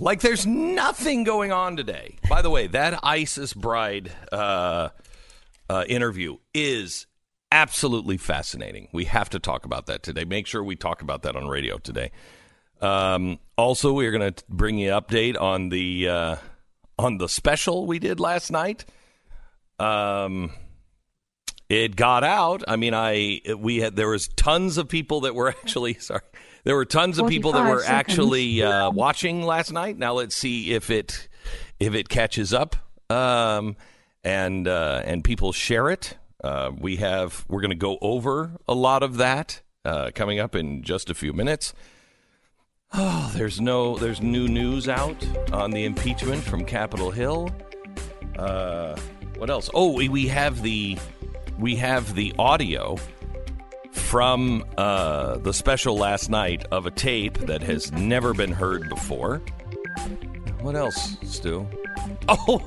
Like there's nothing going on today. By the way, that ISIS bride uh, uh, interview is absolutely fascinating. We have to talk about that today. Make sure we talk about that on radio today. Um, also, we're going to bring you an update on the uh, on the special we did last night. Um, it got out. I mean, I we had there was tons of people that were actually sorry. There were tons of people that were seconds. actually uh, watching last night. Now let's see if it if it catches up um, and uh, and people share it. Uh, we have we're going to go over a lot of that uh, coming up in just a few minutes. Oh, there's no there's new news out on the impeachment from Capitol Hill. Uh, what else? Oh, we, we have the we have the audio from uh, the special last night of a tape that has never been heard before. What else, Stu? Oh,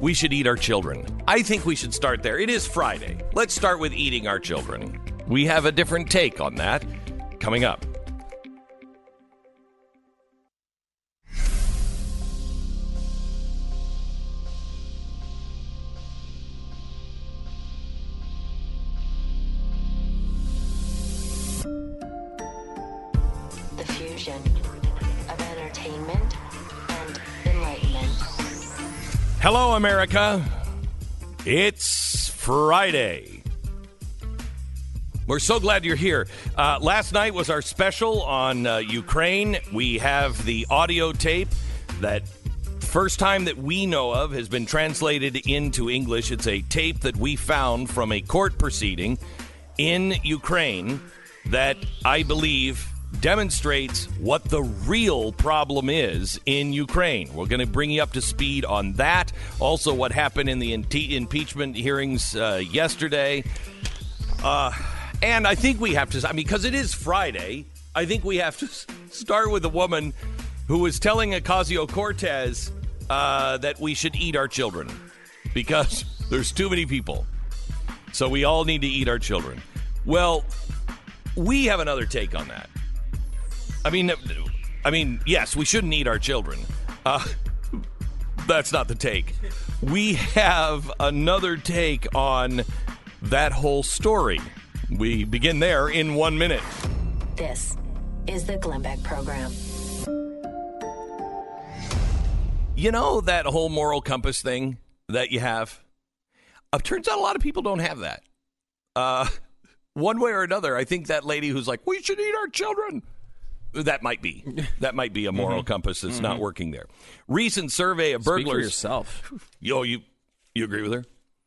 we should eat our children. I think we should start there. It is Friday. Let's start with eating our children. We have a different take on that coming up. Hello, America. It's Friday. We're so glad you're here. Uh, last night was our special on uh, Ukraine. We have the audio tape that first time that we know of has been translated into English. It's a tape that we found from a court proceeding in Ukraine that I believe demonstrates what the real problem is in Ukraine. We're going to bring you up to speed on that. Also, what happened in the impeachment hearings uh, yesterday. Uh, and I think we have to, I mean, because it is Friday, I think we have to start with a woman who was telling Ocasio Cortez uh, that we should eat our children because there's too many people. So we all need to eat our children. Well, we have another take on that. I mean, I mean, yes, we shouldn't eat our children. Uh, that's not the take. We have another take on that whole story. We begin there in one minute. This is the Glenn Beck Program. You know that whole moral compass thing that you have? Uh, turns out a lot of people don't have that. Uh, one way or another, I think that lady who's like, we should eat our children. That might be. That might be a moral compass that's not working there. Recent survey of Speak for burglars. yourself. Yo, you you agree with her?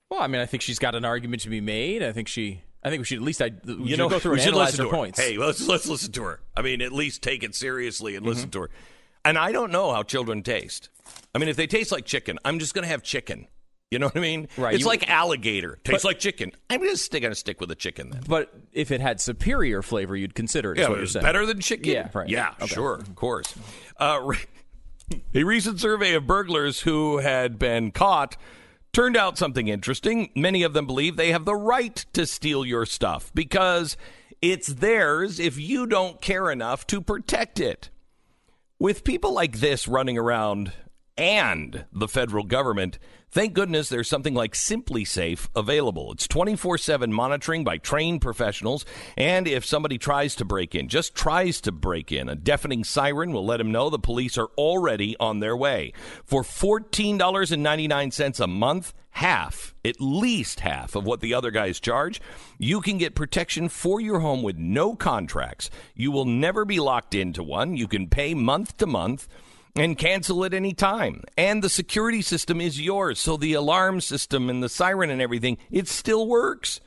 Well, I mean, I think she's got an argument to be made. I think she. I think we should at least. I we you know, go through we and analyze her her. points. Hey, let's let's listen to her. I mean, at least take it seriously and Mm-hmm. listen to her. And I don't know how children taste. I mean, if they taste like chicken, I'm just going to have chicken. You know what I mean? Right, It's you- like alligator. Tastes But- like chicken. I'm just going to stick with the chicken then. But if it had superior flavor, you'd consider it. is Yeah, what you're it's saying. better than chicken. Yeah, right. Yeah, Okay. sure, of course. Uh, a recent survey of burglars who had been caught turned out something interesting. Many of them believe they have the right to steal your stuff because it's theirs if you don't care enough to protect it. With people like this running around and the federal government, thank goodness there's something like SimpliSafe available. It's 24 7 monitoring by trained professionals. And if somebody tries to break in, just tries to break in, a deafening siren will let them know the police are already on their way. For $14.99 a month, half, at least half of what the other guys charge, you can get protection for your home with no contracts. You will never be locked into one. You can pay month to month and cancel at any time. And the security system is yours. So the alarm system and the siren and everything, it still works.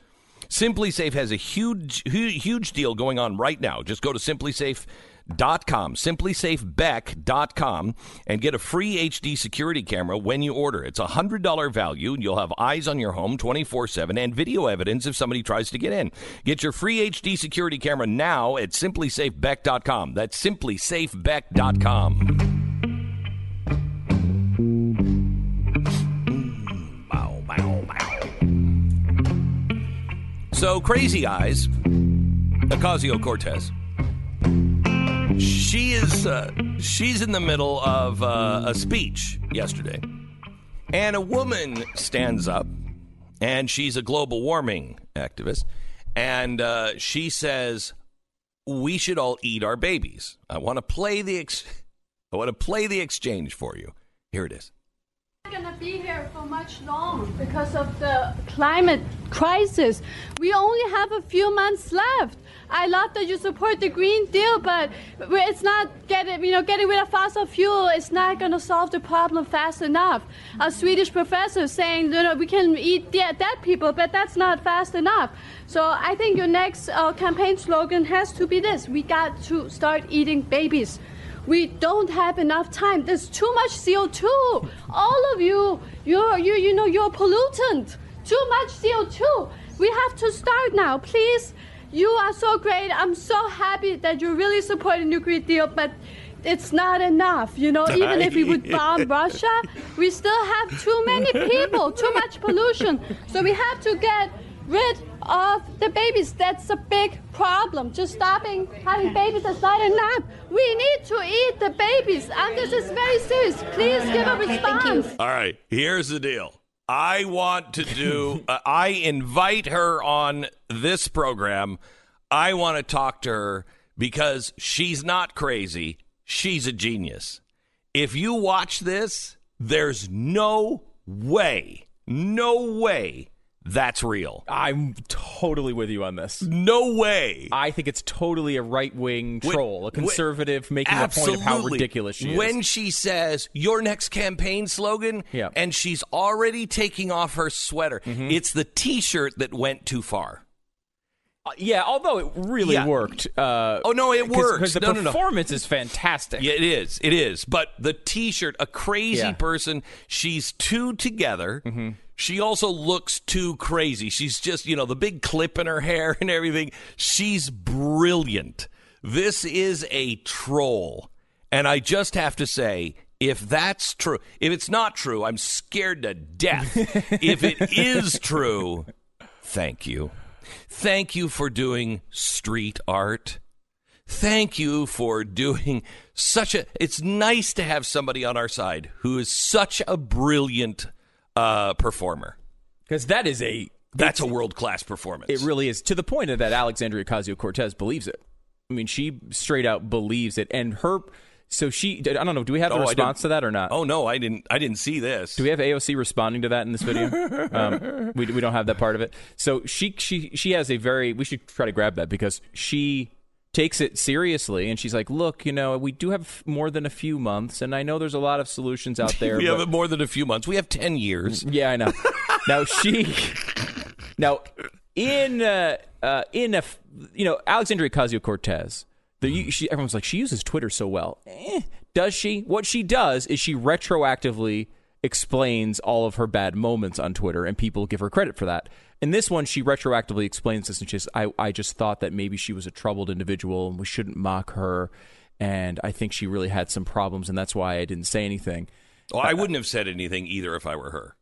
SimpliSafe has a huge, huge, deal going on right now. Just go to simplisafe.com, simplisafebeck.com, and get a free HD security camera when you order. It's a $100 value. and You'll have eyes on your home 24 7 and video evidence if somebody tries to get in. Get your free HD security camera now at simplisafebeck.com. That's simplisafebeck.com. So, Crazy Eyes, Ocasio Cortez, She is. Uh, she's in the middle of uh, a speech yesterday, and a woman stands up, and she's a global warming activist, and uh, she says, "We should all eat our babies." I want to play the. Ex- I want to play the exchange for you. Here it is. Going to be here for much long because of the climate crisis. We only have a few months left. I love that you support the Green Deal, but it's not getting, you know, getting rid of fossil fuel. It's not going to solve the problem fast enough. A Swedish professor saying, you know, we can eat dead, dead people, but that's not fast enough. So I think your next uh, campaign slogan has to be this: We got to start eating babies. We don't have enough time. There's too much CO2. All of you, you're, you, you know, you're pollutant. Too much CO2. We have to start now, please. You are so great. I'm so happy that you really support the new Green Deal, but it's not enough. You know, even if we would bomb Russia, we still have too many people, too much pollution. So we have to get rid of the babies. That's a big problem. Just stopping having babies is not enough. We need to eat the babies, and this is very serious. Please give a response. All right, here's the deal. I want to do, uh, I invite her on this program. I want to talk to her because she's not crazy. She's a genius. If you watch this, there's no way, no way that's real. I'm totally with you on this. No way. I think it's totally a right wing troll, a conservative making Absolutely. a point of how ridiculous she is. When she says your next campaign slogan, Yeah. and she's already taking off her sweater, Mm-hmm. it's the t shirt that went too far. Uh, yeah, although it really Yeah. worked. Uh, Oh, no, it works. Because the No, no, no. performance is fantastic. Yeah, it is. It is. But the T-shirt, a crazy Yeah. person. She's two together. Mm-hmm. She also looks too crazy. She's just, you know, the big clip in her hair and everything. She's brilliant. This is a troll, and I just have to say. If that's true, if it's not true, I'm scared to death. if it is true, thank you. Thank you for doing street art. Thank you for doing such a. It's nice to have somebody on our side who is such a brilliant uh, performer. Because that is a. That's a world class performance. It really is to the point of that Alexandria Ocasio Cortez believes it. I mean, she straight out believes it, and her. So she. I don't know. Do we have a Oh, response to that or not? Oh no, I didn't. I didn't see this. Do we have AOC responding to that in this video? um, we, we don't have that part of it. So she she she has a very. We should try to grab that because she takes it seriously and she's like, look, you know, we do have more than a few months, and I know there's a lot of solutions out there. we but- have more than a few months. We have ten years. yeah, I know. now she, now in uh, uh, in a f- you know Alexandria Ocasio Cortez, the she everyone's like she uses Twitter so well. Eh, does she? What she does is she retroactively explains all of her bad moments on Twitter, and people give her credit for that. In this one, she retroactively explains this, and she's I I just thought that maybe she was a troubled individual, and we shouldn't mock her. And I think she really had some problems, and that's why I didn't say anything. Oh, I wouldn't have said anything either if I were her.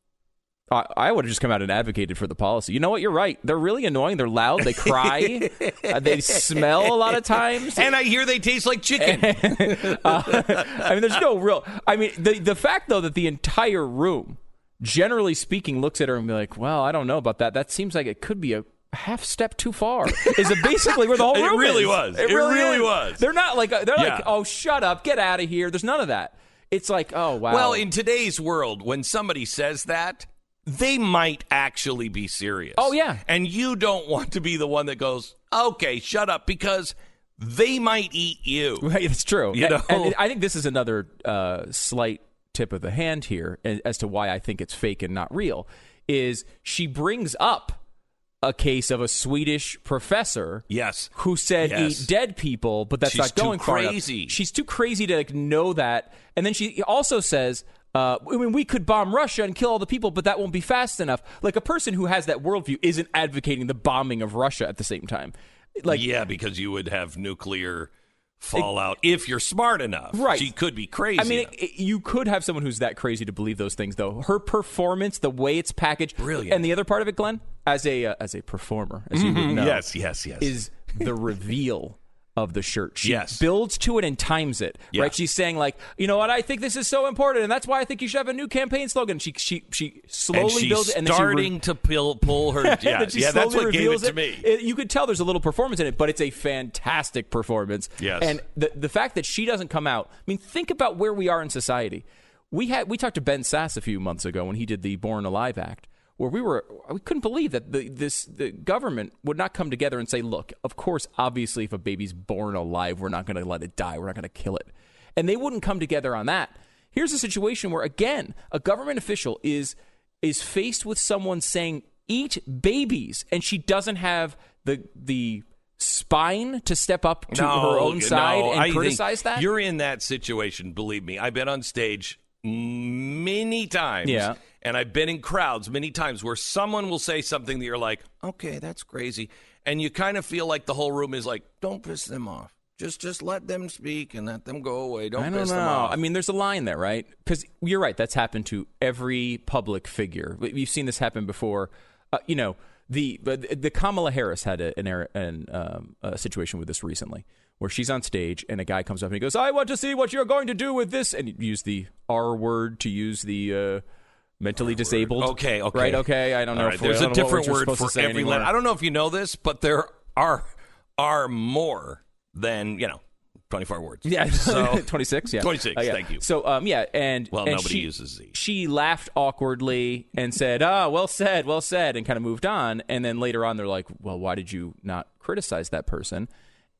I, I would have just come out and advocated for the policy. You know what? You're right. They're really annoying. They're loud. They cry. uh, they smell a lot of times. And I hear they taste like chicken. I mean, there's no real. I mean, the the fact though that the entire room, generally speaking, looks at her and be like, "Well, I don't know about that. That seems like it could be a." Half step too far is it basically where the whole It really is. was. It really is. was. They're not like they're Yeah. like oh shut up get out of here. There's none of that. It's like oh wow. Well, in today's world, when somebody says that, they might actually be serious. Oh, yeah. And you don't want to be the one that goes, okay, shut up, because they might eat you. Right, it's true. You And- know? and I think this is another uh, slight tip of the hand here as to why I think it's fake and not real. Is she brings up a case of a Swedish professor Yes. who said Yes. eat dead people, but that's She's not going crazy. She's too crazy to like, know that. And then she also says, uh, I mean, we could bomb Russia and kill all the people, but that won't be fast enough. Like a person who has that worldview isn't advocating the bombing of Russia at the same time. Like, yeah, because you would have nuclear fallout if you're smart enough. Right. She could be crazy. I mean, it, it- you could have someone who's that crazy to believe those things, though. Her performance, the way it's packaged, Brilliant. And the other part of it, Glenn, as a uh, as a performer, as you know, yes, yes, yes. is the reveal of the shirt. She Yes. builds to it and times it. Yeah. Right? She's saying like, you know what? I think this is so important, and that's why I think you should have a new campaign slogan. She she she slowly builds it, and she re- starting to pull, pull her. Yeah, yeah that's what gave it reveals to me. you could tell there's a little performance in it, but it's a fantastic performance. Yes. And the the fact that she doesn't come out. I mean, think about where we are in society. We had we talked to Ben Sasse a few months ago when he did the Born Alive Act, where we were we couldn't believe that the this the government would not come together and say, look, of course, obviously, if a baby's born alive, we're not going to let it die. We're not going to kill it, and they wouldn't come together on that. Here's a situation where again, a government official is is faced with someone saying eat babies and she doesn't have the the spine to step up to her own side no, and I criticize that You're in that situation, believe me. I've been on stage many times. Yeah. And I've been in crowds many times where someone will say something that you're like, okay, that's crazy. And you kind of feel like the whole room is like, don't piss them off. Just just let them speak and let them go away. Don't, I don't piss know. them off. I mean, there's a line there, right? Because you're right. That's happened to every public figure. You've seen this happen before. Uh, you know, the the the Kamala Harris had a, an, an um, a situation with this recently, where she's on stage and a guy comes up and he goes, "I want to see what you're going to do with this," and use the R word to use the. Uh, Mentally disabled. Okay, okay. Right, okay. I don't know. Right, if there's a don't know what different word for every letter. I don't know if you know this, but there are are more than, you know, 24 words. Yeah, So 26. Yeah, 26, Uh, yeah. thank you. So, um, yeah, and Well, and nobody she, uses Z. She laughed awkwardly and said, "Ah, well said, well said," and kind of moved on. And then later on, they're like, "Well, why did you not criticize that person?"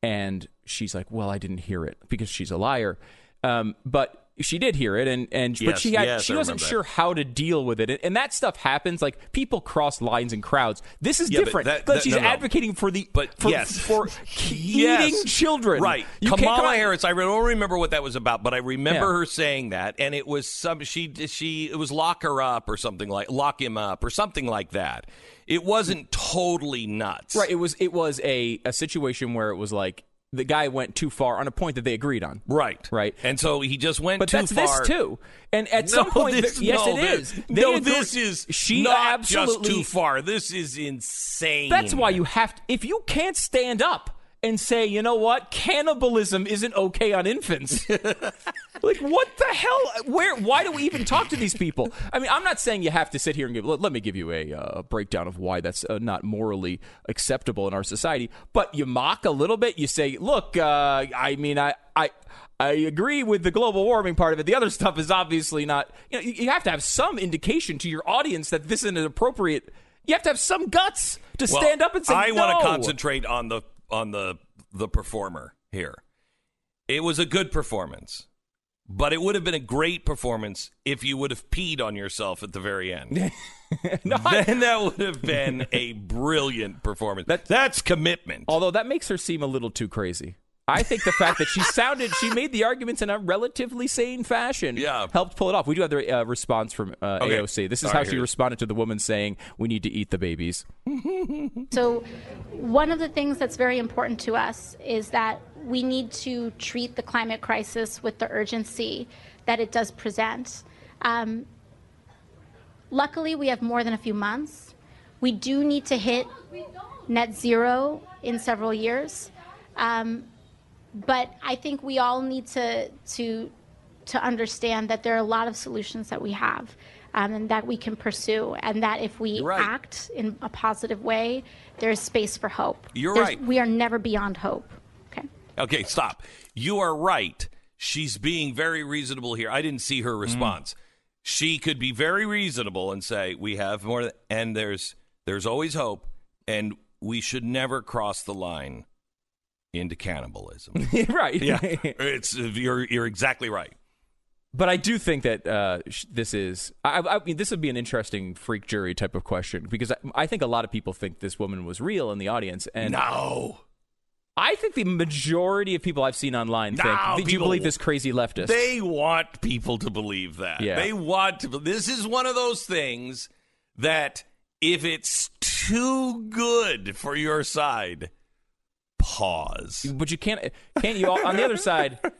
And she's like, "Well, I didn't hear it because she's a liar." Um, but she did hear it, and and but she had yes, she I wasn't that. sure how to deal with it, and, and that stuff happens. Like people cross lines in crowds. This is Yeah, different. that- But that- she's no, no. advocating for the But for, yes. for Yes. eating children. Right. You Kamala Harris, I don't remember what that was about, but I remember Yeah. her saying that and it was some she she it was lock her up or something like lock him up or something like that. It wasn't totally nuts. Right. It was it was a, a situation where it was like the guy went too far on a point that they agreed on. Right. Right. And so he just went But too that's far. this too. And at No, some point, this, th- yes, no, it this- no, agree- this is she not absolutely. just too far. This is insane. That's why you have to. If you can't stand up and say, you know what, cannibalism isn't okay on infants. like what the hell? Where? Why do we even talk to these people? I mean, I'm not saying you have to sit here and give. Let, let me give you a uh, breakdown of why that's uh, not morally acceptable in our society. But you mock a little bit. You say, look, uh, I mean, I, I. I agree with the global warming part of it. The other stuff is obviously not. You know, you have to have some indication to your audience that this isn't appropriate. You have to have some guts to Well, stand up and say, I no. want to concentrate on the on the the performer here. It was a good performance, but it would have been a great performance if you would have peed on yourself at the very end. No, then that would have been a brilliant performance. That- That's commitment. Although that makes her seem a little too crazy. I think the fact that she sounded, she made the arguments in a relatively sane fashion, Yeah. helped pull it off. We do have the uh, response from uh, Okay. AOC. This is All how right, she here it is. responded to the woman saying, "We need to eat the babies." So, one of the things that's very important to us is that we need to treat the climate crisis with the urgency that it does present. Um, luckily, we have more than a few months. We do need to hit net zero in several years. Um, but I think we all need to to to understand that there are a lot of solutions that we have um, and that we can pursue, and that if we right. act in a positive way, there's space for hope. You're There's- right. We are never beyond hope. Okay. Okay, stop. You are right. She's being very reasonable here. I didn't see her response. She could be very reasonable and say, "We have more, th- and there's there's always hope, and we should never cross the line into cannibalism." right. yeah, it's you're you're exactly right. But I do think that uh, sh- this is. I, I mean, this would be an interesting freak jury type of question because I, I think a lot of people think this woman was real in the audience, and No, I think the majority of people I've seen online think, No, "Do you people- believe this crazy leftist?" they want people to believe that. Yeah. They want to. This is one of those things that if it's too good for your side, pause. but you can't can't you all, on the other side on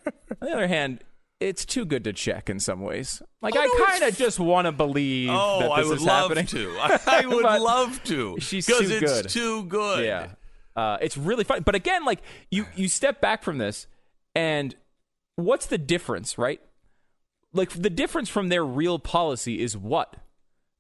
the other hand it's too good to check in some ways like Oh, i no, kind of just want to believe Oh, that I would is love happening to. I, I would love to. she's because too it's good. too good. yeah Uh, it's really fun. But again, like you you step back from this, and what's the difference, right? Like the difference from their real policy is what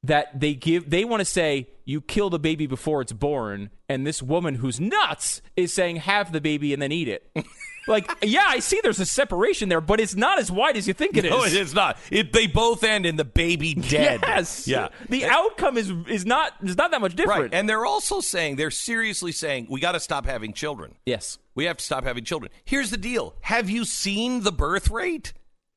that they give they want to say you kill the baby before it's born and this woman who's nuts is saying have the baby and then eat it like yeah i see there's a separation there but it's not as wide as you think it is No, it is not. It, they both end in the baby dead. yes Yeah. the outcome is is not is not that much different Right. And they're also saying, they're seriously saying, we got to stop having children. yes We have to stop having children. Here's the deal Have you seen the birth rate?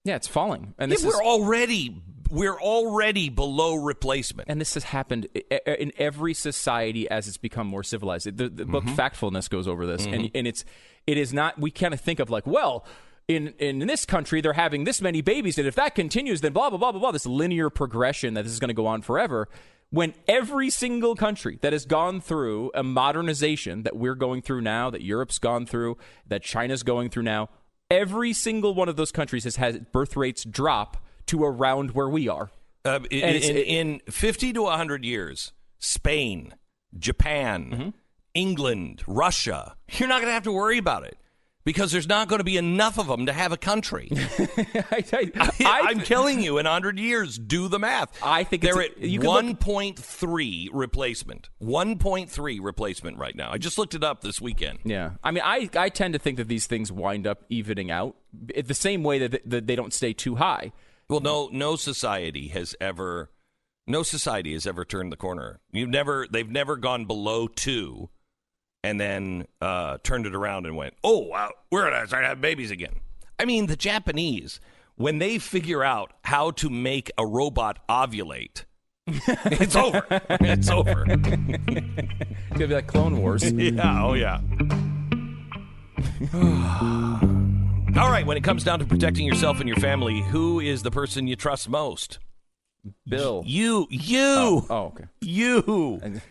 yeah it's falling and this we're is already we're already below replacement. and this has happened in every society as it's become more civilized. The, the book Mm-hmm. Factfulness goes over this, and, and it's it is not. We kind of think of like, well, in in this country they're having this many babies, and if that continues, then blah blah blah blah blah. This linear progression that this is going to go on forever. When every single country that has gone through a modernization that we're going through now, that Europe's gone through, that China's going through now, every single one of those countries has had birth rates drop to around where we are. Uh, in, And in, in 50 to 100 years, Spain, Japan, Mm-hmm. England, Russia, you're not going to have to worry about it because there's not going to be enough of them to have a country. I, am telling you, in 100 years, do the math. I think they're it's a- at you can look- 1.3 replacement. 1.3 replacement right now. I just looked it up this weekend. Yeah, I mean, I I tend to think that these things wind up evening out the same way that, that they don't stay too high. Well, no, no society has ever, no society has ever turned the corner. You've never, they've never gone below two, and then uh, turned it around and went, oh, wow, we're gonna start having babies again. I mean, the Japanese, when they figure out how to make a robot ovulate, it's over. It's over. It's gonna be like Clone Wars. yeah, oh yeah. All right, when it comes down to protecting yourself and your family, who is the person you trust most? Bill. You, you, Oh, okay. you.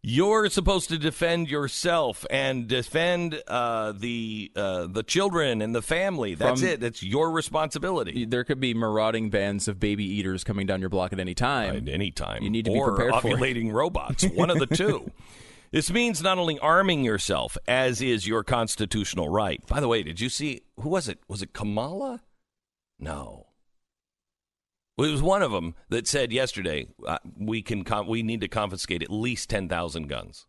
You're supposed to defend yourself and defend uh, the uh, the children and the family. That's From- it. That's your responsibility. There could be marauding bands of baby eaters coming down your block at any time. At any time, You need to be or prepared for ovulating robots. One of the two. This means not only arming yourself, as is your constitutional right. By the way, did you see who was it? Was it Kamala? No. Well, it was one of them that said yesterday uh, we can we need to confiscate at least ten thousand guns.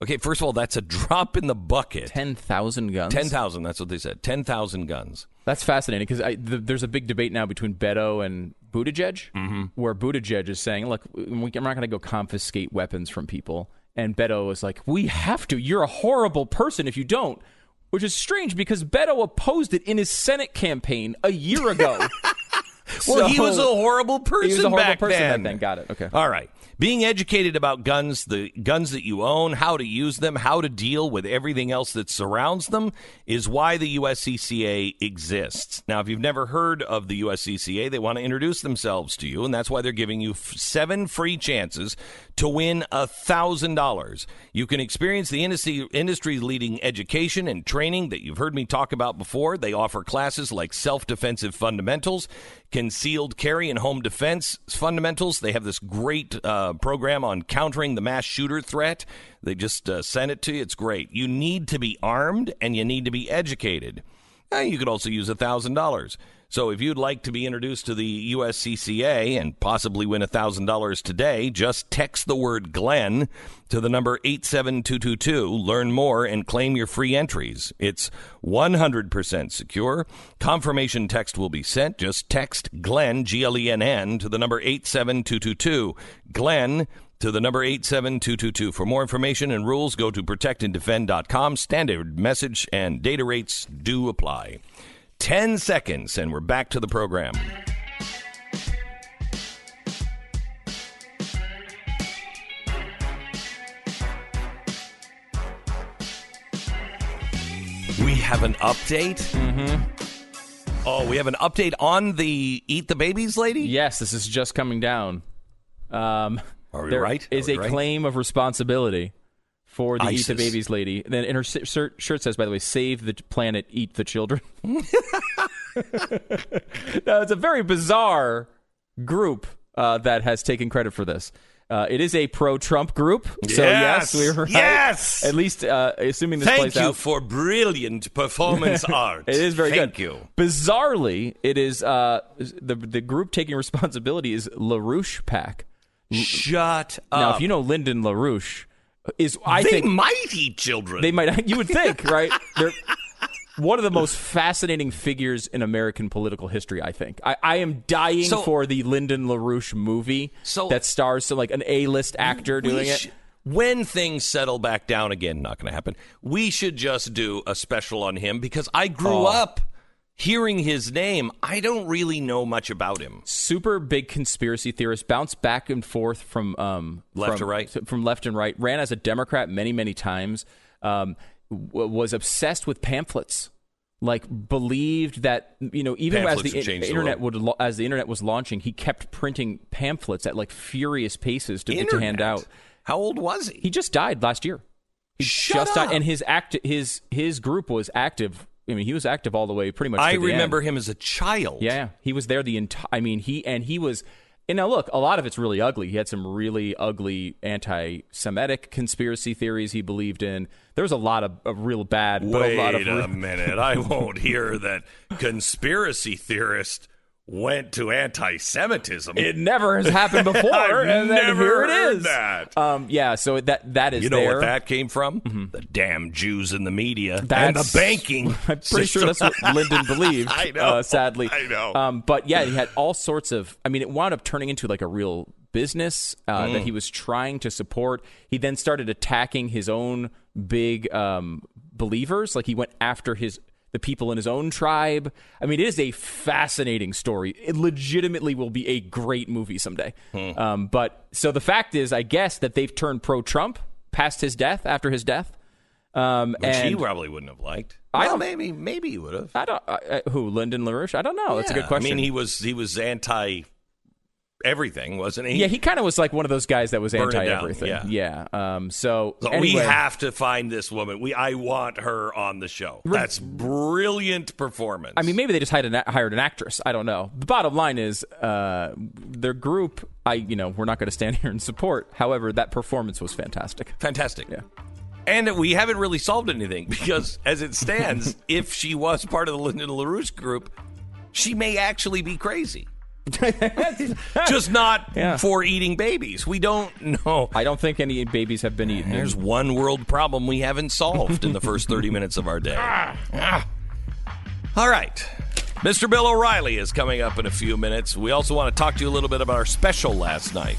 Okay, first of all, that's a drop in the bucket. Ten thousand guns. Ten thousand. That's what they said. Ten thousand guns. That's fascinating because th- there's a big debate now between Beto and Buttigieg, Mm-hmm. where Buttigieg is saying, "Look, we- we're not going to go confiscate weapons from people," and Beto is like, "We have to. You're a horrible person if you don't." Which is strange because Beto opposed it in his Senate campaign a year ago. Well, he was a horrible person he was a horrible back person then. back then. Got it. Okay. All right. Being educated about guns, the guns that you own, how to use them, how to deal with everything else that surrounds them is why the USCCA exists. Now, if you've never heard of the USCCA, they want to introduce themselves to you, and that's why they're giving you f- seven free chances to win $1,000. You can experience the industry, industry leading education and training that you've heard me talk about before. They offer classes like self defensive fundamentals, concealed carry and home defense fundamentals. They have this great uh, program on countering the mass shooter threat. They just uh, sent it to you. It's great. You need to be armed and you need to be educated. Uh, you could also use $1,000. So if you'd like to be introduced to the USCCA and possibly win $1,000 today, just text the word Glenn to the number 87222. Learn more and claim your free entries. It's 100% secure. Confirmation text will be sent. Just text Glenn, G L E N N, to the number 87222. Glenn to the number 87222. For more information and rules, go to protectanddefend.com. Standard message and data rates do apply. 10 seconds, and we're back to the program. We have an update. Mm-hmm. Oh, we have an update on the Eat the Babies lady? Yes, this is just coming down. Um, Are we there right? Is we a right? claim of responsibility for the Eat the Babies lady. Then in her shirt, shirt says, by the way, "Save the planet, eat the children." now, it's a very bizarre group uh, that has taken credit for this. Uh, it is a pro-Trump group, so Yes! yes, we were right. Yes! At least, uh, assuming this Thank plays you for brilliant performance art. It is very Thank good. you. Bizarrely, it is uh, the the group taking responsibility is LaRouche PAC. Shut up. Now, if you know Lyndon LaRouche, is I they think might eat children. they might you would think right they're one of the most fascinating figures in American political history. I think I, I am dying So- for the Lyndon LaRouche movie So- that stars some like an A list actor doing sh- it. When things settle back down again, not going to happen. We should just do a special on him because I grew Oh. up hearing his name. I don't really know much about him. super big conspiracy theorist, bounced back and forth from um, Left from, to right? from left and right. Ran as a Democrat many, many times. Um, w- was obsessed with pamphlets. Like believed that you know even Pamphlets as the have changed the internet would as the internet was launching, he kept printing pamphlets at like furious paces to, to hand out. How old was he? He just died last year. He Shut just died, up. and his act his his group was active. I mean, he was active all the way, pretty much. I the end. remember him as a child. Yeah, he was there the entire. I mean, he and he was. And now look, a lot of it's really ugly. He had some really ugly anti-Semitic conspiracy theories he believed in. There was a lot of, of real bad, but Wait a lot of a minute. I won't hear that conspiracy theorist went to anti-Semitism. It never has happened before, and then never here it heard is. that. Um, yeah, so that that is you know there. what that came from? The damn Jews in the media and the banking. I'm pretty sure that's what Lyndon believed. I know. Uh, sadly, I know. Um, but yeah, he had all sorts of. I mean, it wound up turning into like a real business uh, Mm. that he was trying to support. He then started attacking his own big um, believers. Like he went after his the people in his own tribe. I mean, it is a fascinating story. It legitimately will be a great movie someday. Hmm. Um, but so the fact is, I guess that they've turned pro-Trump past his death. After his death. Um, Which he probably wouldn't have liked. I well, don't- maybe maybe he would have. I don't. Who Lyndon LaRouche? I don't know. That's a good question. I mean, he was he was anti everything, wasn't he? yeah, he kind of was like one of those guys that was anti everything. yeah. Um. So, So anyway, we have to find this woman. We I want her on the show. That's brilliant performance. I mean, maybe they just hired an, hired an actress. I don't know. The bottom line is, uh, their group. I, you know, we're not going to stand here and support. However, that performance was fantastic. fantastic. Yeah. And we haven't really solved anything because, as it stands, if she was part of the Lyndon LaRouche group, she may actually be crazy. Just not Yeah. for eating babies. We don't know. I don't think any babies have been eaten. There's one world problem we haven't solved in the first 30 minutes of our day. Ah. All right. Mr. Bill O'Reilly is coming up in a few minutes. We also want to talk to you a little bit about our special last night.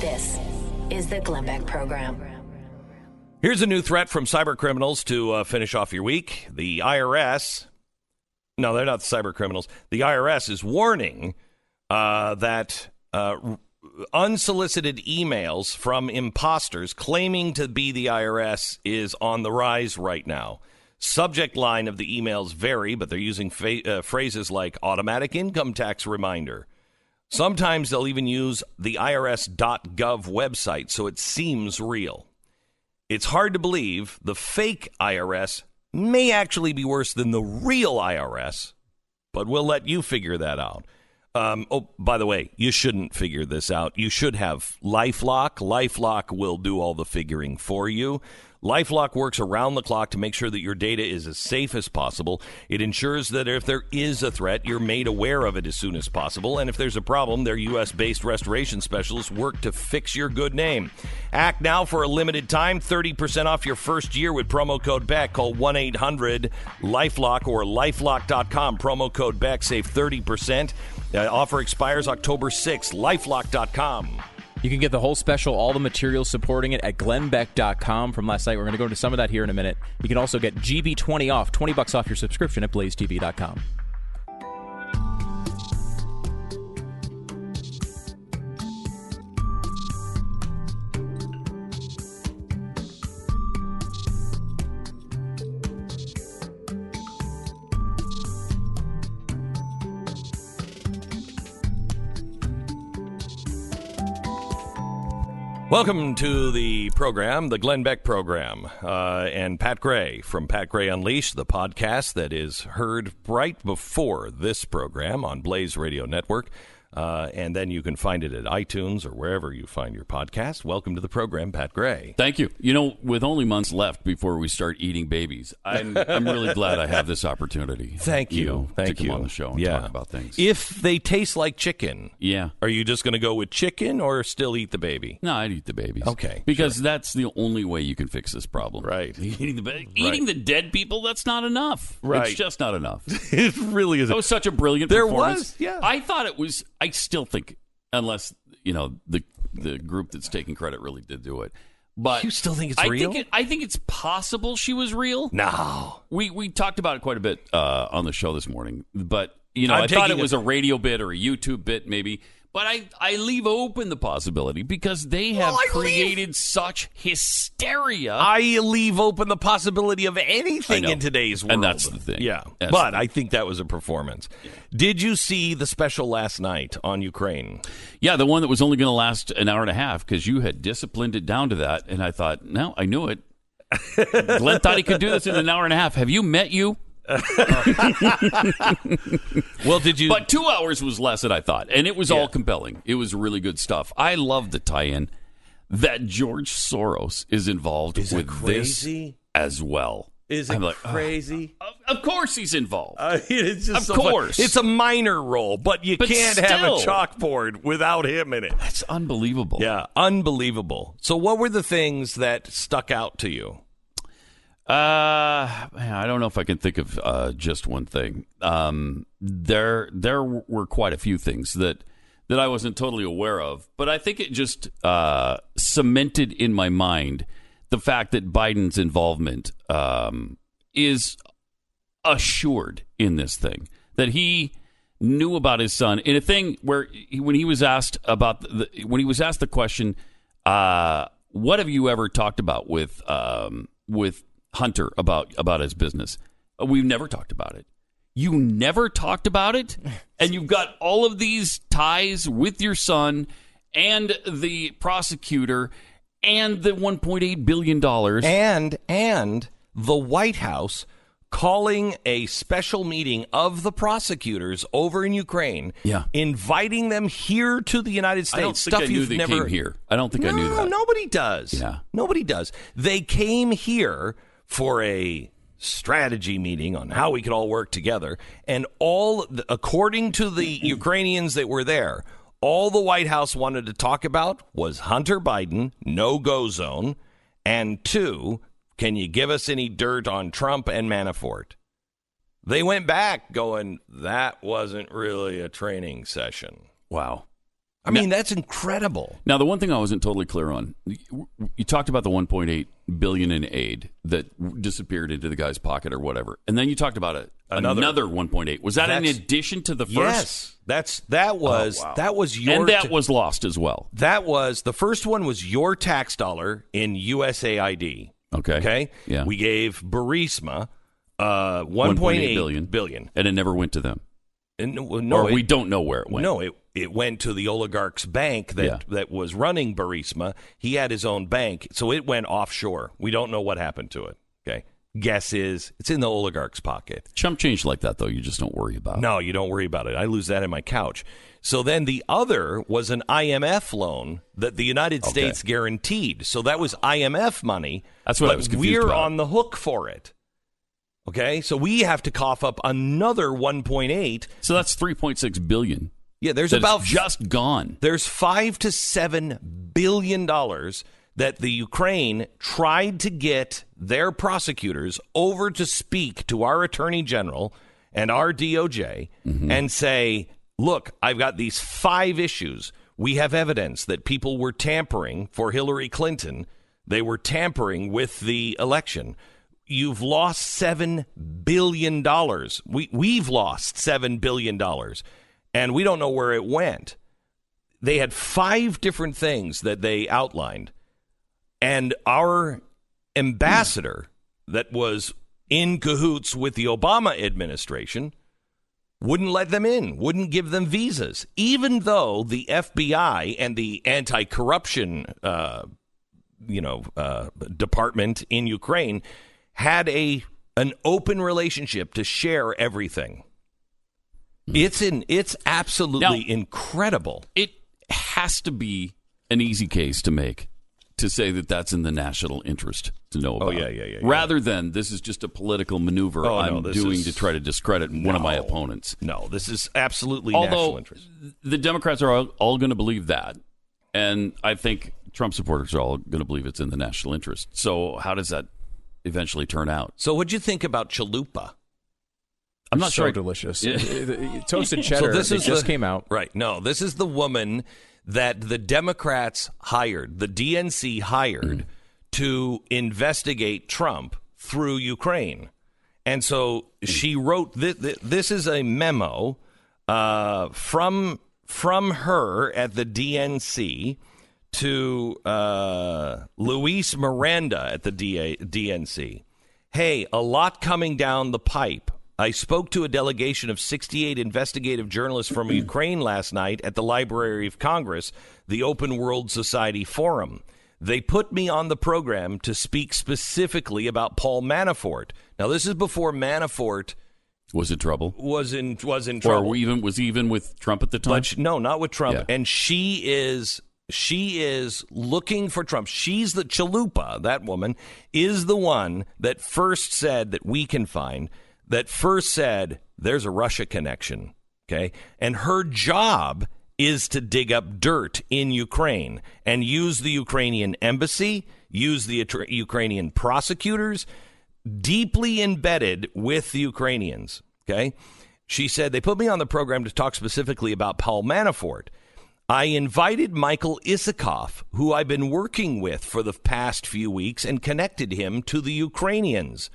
This is the Glenn Beck Program. Here's a new threat from cyber criminals to uh, finish off your week. The IRS, no, they're not cyber criminals. The IRS is warning uh, that uh, unsolicited emails from imposters claiming to be the IRS is on the rise right now. Subject line of the emails vary, but they're using fa- uh, phrases like automatic income tax reminder. Sometimes they'll even use the IRS.gov website, so it seems real. It's hard to believe the fake IRS may actually be worse than the real IRS, but we'll let you figure that out. Um, oh, by the way, you shouldn't figure this out. You should have Lifelock. Lifelock will do all the figuring for you. Lifelock works around the clock to make sure that your data is as safe as possible. It ensures that if there is a threat, you're made aware of it as soon as possible. And if there's a problem, their U.S. based restoration specialists work to fix your good name. Act now for a limited time 30% off your first year with promo code BECK. Call 1 800 Lifelock or lifelock.com. Promo code BECK. Save 30%. Uh, offer expires October 6th. Lifelock.com. You can get the whole special, all the materials supporting it at glennbeck.com from last night. We're going to go into some of that here in a minute. You can also get GB20 off, 20 bucks off your subscription at blazetv.com. Welcome to the program, the Glenn Beck program, uh, and Pat Gray from Pat Gray Unleashed, the podcast that is heard right before this program on Blaze Radio Network. Uh, and then you can find it at iTunes or wherever you find your podcast. Welcome to the program, Pat Gray. Thank you. You know, with only months left before we start eating babies, I'm, I'm really glad I have this opportunity. Thank you. know, Thank to you. on the show and yeah. talk about things. If they taste like chicken, yeah. are you just going to go with chicken or still eat the baby? No, I'd eat the babies. Okay, because that's the only way you can fix this problem. Right. Eating the ba- eating the dead people. That's not enough. Right. It's just not enough. it really is. That was such a brilliant There performance. was, yeah. I thought it was. I still think, unless you know the the group that's taking credit really did do it, but You still think it's I real? Think it, I think it's possible she was real. no. We we talked about it quite a bit uh, on the show this morning, but you know I'm I thought it was a radio bit or a YouTube bit maybe. But I, I leave open the possibility because they have Well, I leave- created such hysteria. I leave open the possibility of anything in today's world. And that's the thing. Yeah. That's but I think that was a performance. Did you see the special last night on Ukraine? Yeah, the one that was only going to last an hour and a half because you had disciplined it down to that, and I thought, no, I knew it. Glenn thought he could do this in an hour and a half. Have you met you? Well, did you? But two hours was less than I thought, and it was all compelling. It was really good stuff. I love the tie-in that George Soros is involved Is with this as well. is it I'm like, oh, crazy? of, of course, he's involved. I mean, it's just Of so fun. course. It's a minor role, but you But can't have a chalkboard without him in it. That's unbelievable. Yeah, unbelievable. So, what were the things that stuck out to you? Uh, I don't know if I can think of uh, just one thing. Um, there, there were quite a few things that that I wasn't totally aware of, but I think it just uh, cemented in my mind the fact that Biden's involvement um, is assured in this thing. That he knew about his son in a thing where he, when he was asked about the when he was asked the question, uh, "What have you ever talked about with um, with Hunter about about his business?" Uh, We've never talked about it. You never talked about it, and you've got all of these ties with your son and the prosecutor and the 1.8 billion dollars. and and the White House calling a special meeting of the prosecutors over in Ukraine, Yeah. inviting them here to the United States. I don't think stuff I knew you've they never came here. I don't think no, I knew that. nobody does. Yeah. nobody does. They came here for a strategy meeting on how we could all work together, and all according to the mm-hmm. Ukrainians that were there. All the White House wanted to talk about was Hunter Biden, no go zone, and two, can you give us any dirt on Trump and Manafort? They went back going, that wasn't really a training session. Wow. I mean, that's incredible. Now, the one thing I wasn't totally clear on, you- you talked about the 1.8 billion in aid that disappeared into the guy's pocket or whatever, and then you talked about a, Another- another, 1.8. Was that in addition to the first? Yes, that's that was Oh, wow. that was your and that ta- was lost as well. that was the first one was your tax dollar in USAID. Okay. Okay, Yeah. we gave Burisma uh, 1.8 billion. billion. And it never went to them. And no, no, or it- we don't know where it went. No, it it went to the oligarch's bank that Yeah. that was running Burisma. He had his own bank, so it went offshore. We don't know what happened to it. Okay, guess is it's in the oligarch's pocket. Chump change like that, though, you just don't worry about. No, you don't worry about it. I lose that in my couch. So then the other was an IMF loan that the United Okay. States guaranteed. So that was IMF money. That's what I was confused We're about. on the hook for it. Okay, so we have to cough up another 1.8. So that's 3.6 billion. Yeah, there's about just gone. there's five to seven billion dollars that the Ukraine tried to get their prosecutors over to speak to our attorney general and our DOJ mm-hmm. and say, look, I've got these five issues. We have evidence that people were tampering for Hillary Clinton. They were tampering with the election. You've lost seven billion dollars. We we've lost seven billion dollars, and we don't know where it went. They had five different things that they outlined. And our ambassador that was in cahoots with the obama administration wouldn't let them in wouldn't give them visas. Even though the fbi and the anti-corruption uh, you know uh, department in ukraine had a an open relationship to share everything Mm. It's in. It's absolutely Now- incredible. It has to be an easy case to make to say that that's in the national interest to know oh, about. Oh, yeah, yeah, yeah, yeah. Rather than this is just a political maneuver Oh, I'm this doing is- to try to discredit one of my opponents. No, this is absolutely national Although interest. the Democrats are all, all going to believe that, and I think Trump supporters are all going to believe it's in the national interest. So how does that eventually turn out? So, what'd you think about Chalupa? I'm not so sure. Delicious. Yeah. Toasted cheddar. so this is just the- came out. Right. No, this is the woman that the Democrats hired, the DNC hired to investigate Trump through Ukraine. And so she wrote this. This is a memo uh, from from her at the DNC to uh, Luis Miranda at the DA, DNC. Hey, a lot coming down the pipe. I spoke to a delegation of 68 investigative journalists from Ukraine last night at the Library of Congress, the Open World Society Forum. They put me on the program to speak specifically about Paul Manafort. Now, this is before Manafort Was it trouble? was in was in trouble. were even was even with Trump at the time? But sh- no, not with Trump. Yeah. And she is she is looking for Trump. She's the chalupa. That woman is the one that first said that we can find that first said there's a Russia connection. Okay, and her job is to dig up dirt in Ukraine and use the Ukrainian embassy, use the Ukrainian prosecutors, deeply embedded with the Ukrainians. Okay. She said, they put me on the program to talk specifically about Paul Manafort. I invited Michael Isikoff, who I've been working with for the past few weeks, and connected him to the Ukrainians.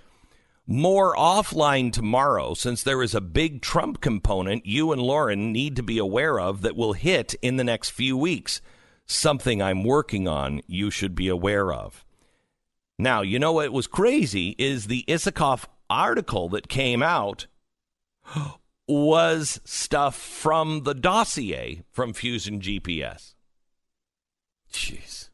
More offline tomorrow, since there is a big Trump component you and Lauren need to be aware of that will hit in the next few weeks. Something I'm working on you should be aware of. Now, you know what was crazy is the Isikoff article that came out was stuff from the dossier from Fusion GPS. Jeez.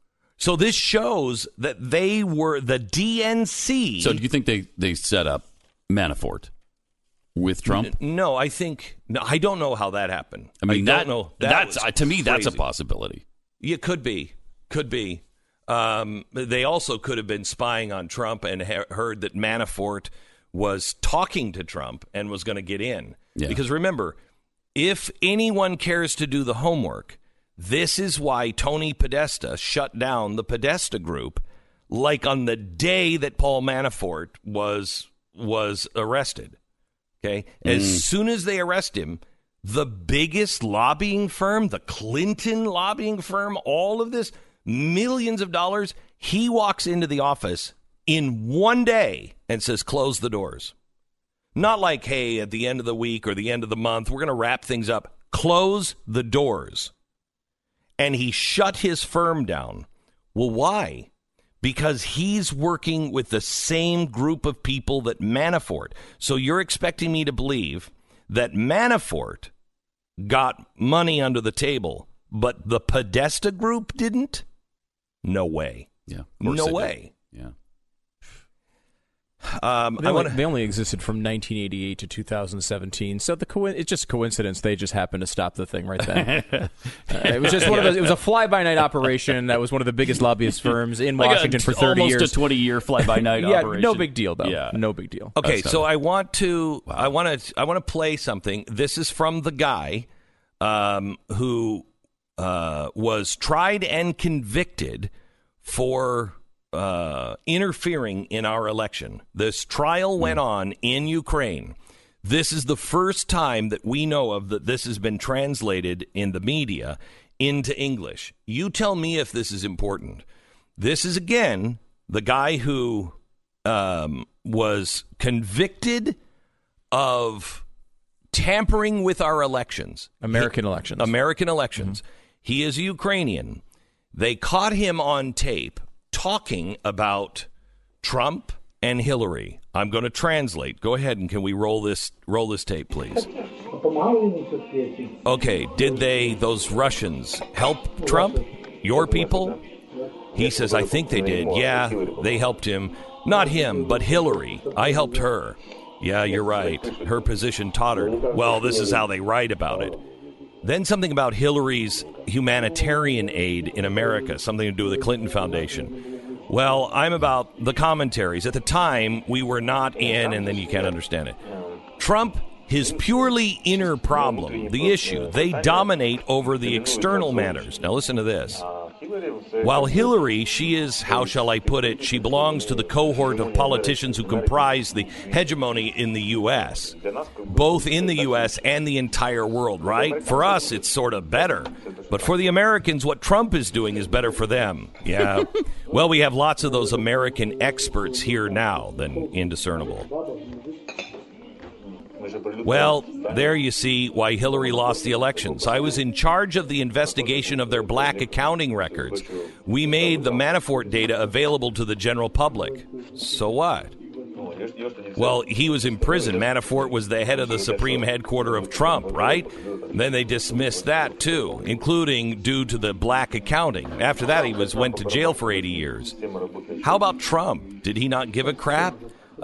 So this shows that they were the DNC. So do you think they they set up Manafort with Trump? no, I think no, I don't know how that happened. I mean, don't that, know. That that's uh, to me that's a possibility. It could be, could be. Um, they also could have been spying on Trump and he- heard that Manafort was talking to Trump and was going to get in. Yeah. Because remember, if anyone cares to do the homework, this is why Tony Podesta shut down the Podesta group, like on the day that Paul Manafort was was arrested. Okay, mm. as soon as they arrest him, the biggest lobbying firm, the Clinton lobbying firm, all of this millions of dollars, he walks into the office in one day and says, "Close the doors." Not like, hey, at the end of the week or the end of the month, we're going to wrap things up. Close the doors. And he shut his firm down. Well, why? Because he's working with the same group of people that Manafort. So you're expecting me to believe that Manafort got money under the table, but the Podesta group didn't? No way. Yeah. No they did. way. Yeah. Um, They only, wanna- they only existed from 1988 to 2017, so the co- it's just coincidence they just happened to stop the thing right then. Uh, it was just one of those. It was a fly-by-night operation that was one of the biggest lobbyist firms in Like a- Washington for 30 almost years. a 20 year fly by night yeah, operation. no big deal though. Yeah. no big deal. Okay, so I want to I want to I want to play something. This is from the guy um, who uh, was tried and convicted for uh, interfering in our election. This trial went on in Ukraine. This is the first time that we know of that this has been translated in the media into English. You tell me if this is important. This is again the guy who um, was convicted of tampering with our elections. American elections. American elections. He is Ukrainian. They caught him on tape talking about Trump and Hillary. I'm going to translate. Go ahead and can we roll this roll this tape, please? Okay, did they those Russians help Trump? Your people? He says I think they did. Yeah, they helped him. Not him, but Hillary. I helped her. Yeah, you're right. Her position tottered. Well, this is how they write about it. Then something about Hillary's humanitarian aid in America, something to do with the Clinton Foundation. Well, I'm about the commentaries. At the time, we were not in, and then you can't understand it. Trump, his purely inner problem, the issue, they dominate over the external matters. Now, listen to this. While Hillary, she is, how shall I put it, she belongs to the cohort of politicians who comprise the hegemony in the U.S., both in the U.S. and the entire world, right? For us, it's sort of better. But for the Americans, what Trump is doing is better for them. Yeah. well, we have lots of those American experts here now than indiscernible. Well, there you see why Hillary lost the elections. I was in charge of the investigation of their black accounting records. We made the Manafort data available to the general public. So what? Well, he was in prison. Manafort was the head of the supreme headquarter of Trump, right? Then they dismissed that too, including due to the black accounting. After that, he was went to jail for 80 years. How about Trump? Did he not give a crap?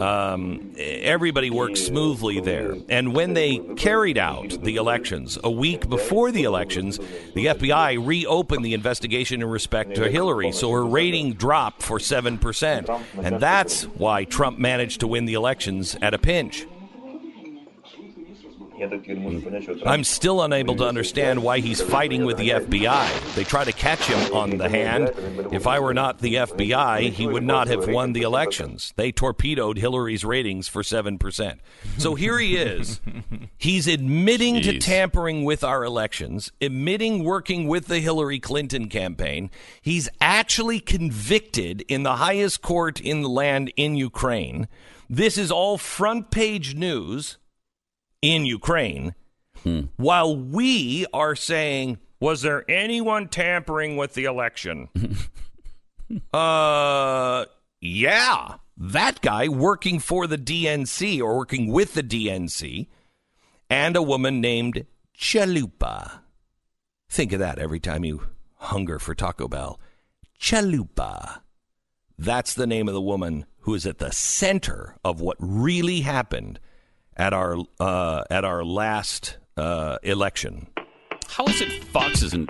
Um, everybody worked smoothly there. And when they carried out the elections, a week before the elections, the FBI reopened the investigation in respect to Hillary. So her rating dropped for 7%. And that's why Trump managed to win the elections at a pinch. Hmm. I'm still unable to understand why he's fighting with the FBI. They try to catch him on the hand. If I were not the FBI, he would not have won the elections. They torpedoed Hillary's ratings for 7%. So here he is. He's admitting to tampering with our elections, admitting working with the Hillary Clinton campaign. He's actually convicted in the highest court in the land in Ukraine. This is all front page news in Ukraine, while we are saying, was there anyone tampering with the election? uh, yeah, that guy working for the DNC or working with the DNC, and a woman named Chalupa. Think of that every time you hunger for Taco Bell. Chalupa. That's the name of the woman who is at the center of what really happened at our uh, at our last uh, election. How is it Fox isn't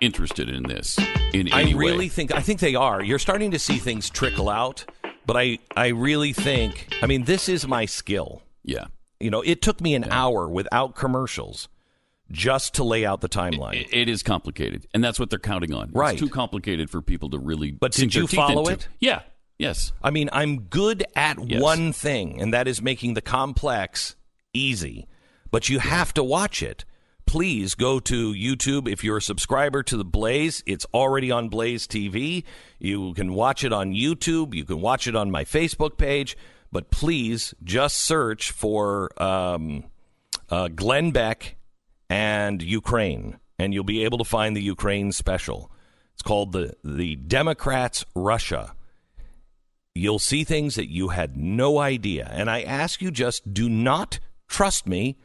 interested in this in I really way? think I think they are. You're starting to see things trickle out, but I I really think I mean this is my skill. Yeah. You know, it took me an hour without commercials just to lay out the timeline. It, it is complicated, and that's what they're counting on. Right. It's too complicated for people to really. But did you follow into. it? Yeah. Yes. I mean, I'm good at Yes. one thing, and that is making the complex easy. But you have to watch it. Please go to YouTube. If you're a subscriber to the Blaze, it's already on Blaze TV. You can watch it on YouTube. You can watch it on my Facebook page. But please just search for um, uh, Glenn Beck and Ukraine, and you'll be able to find the Ukraine special. It's called the the Democrats Russia you'll see things that you had no idea. And I ask you just do not trust me.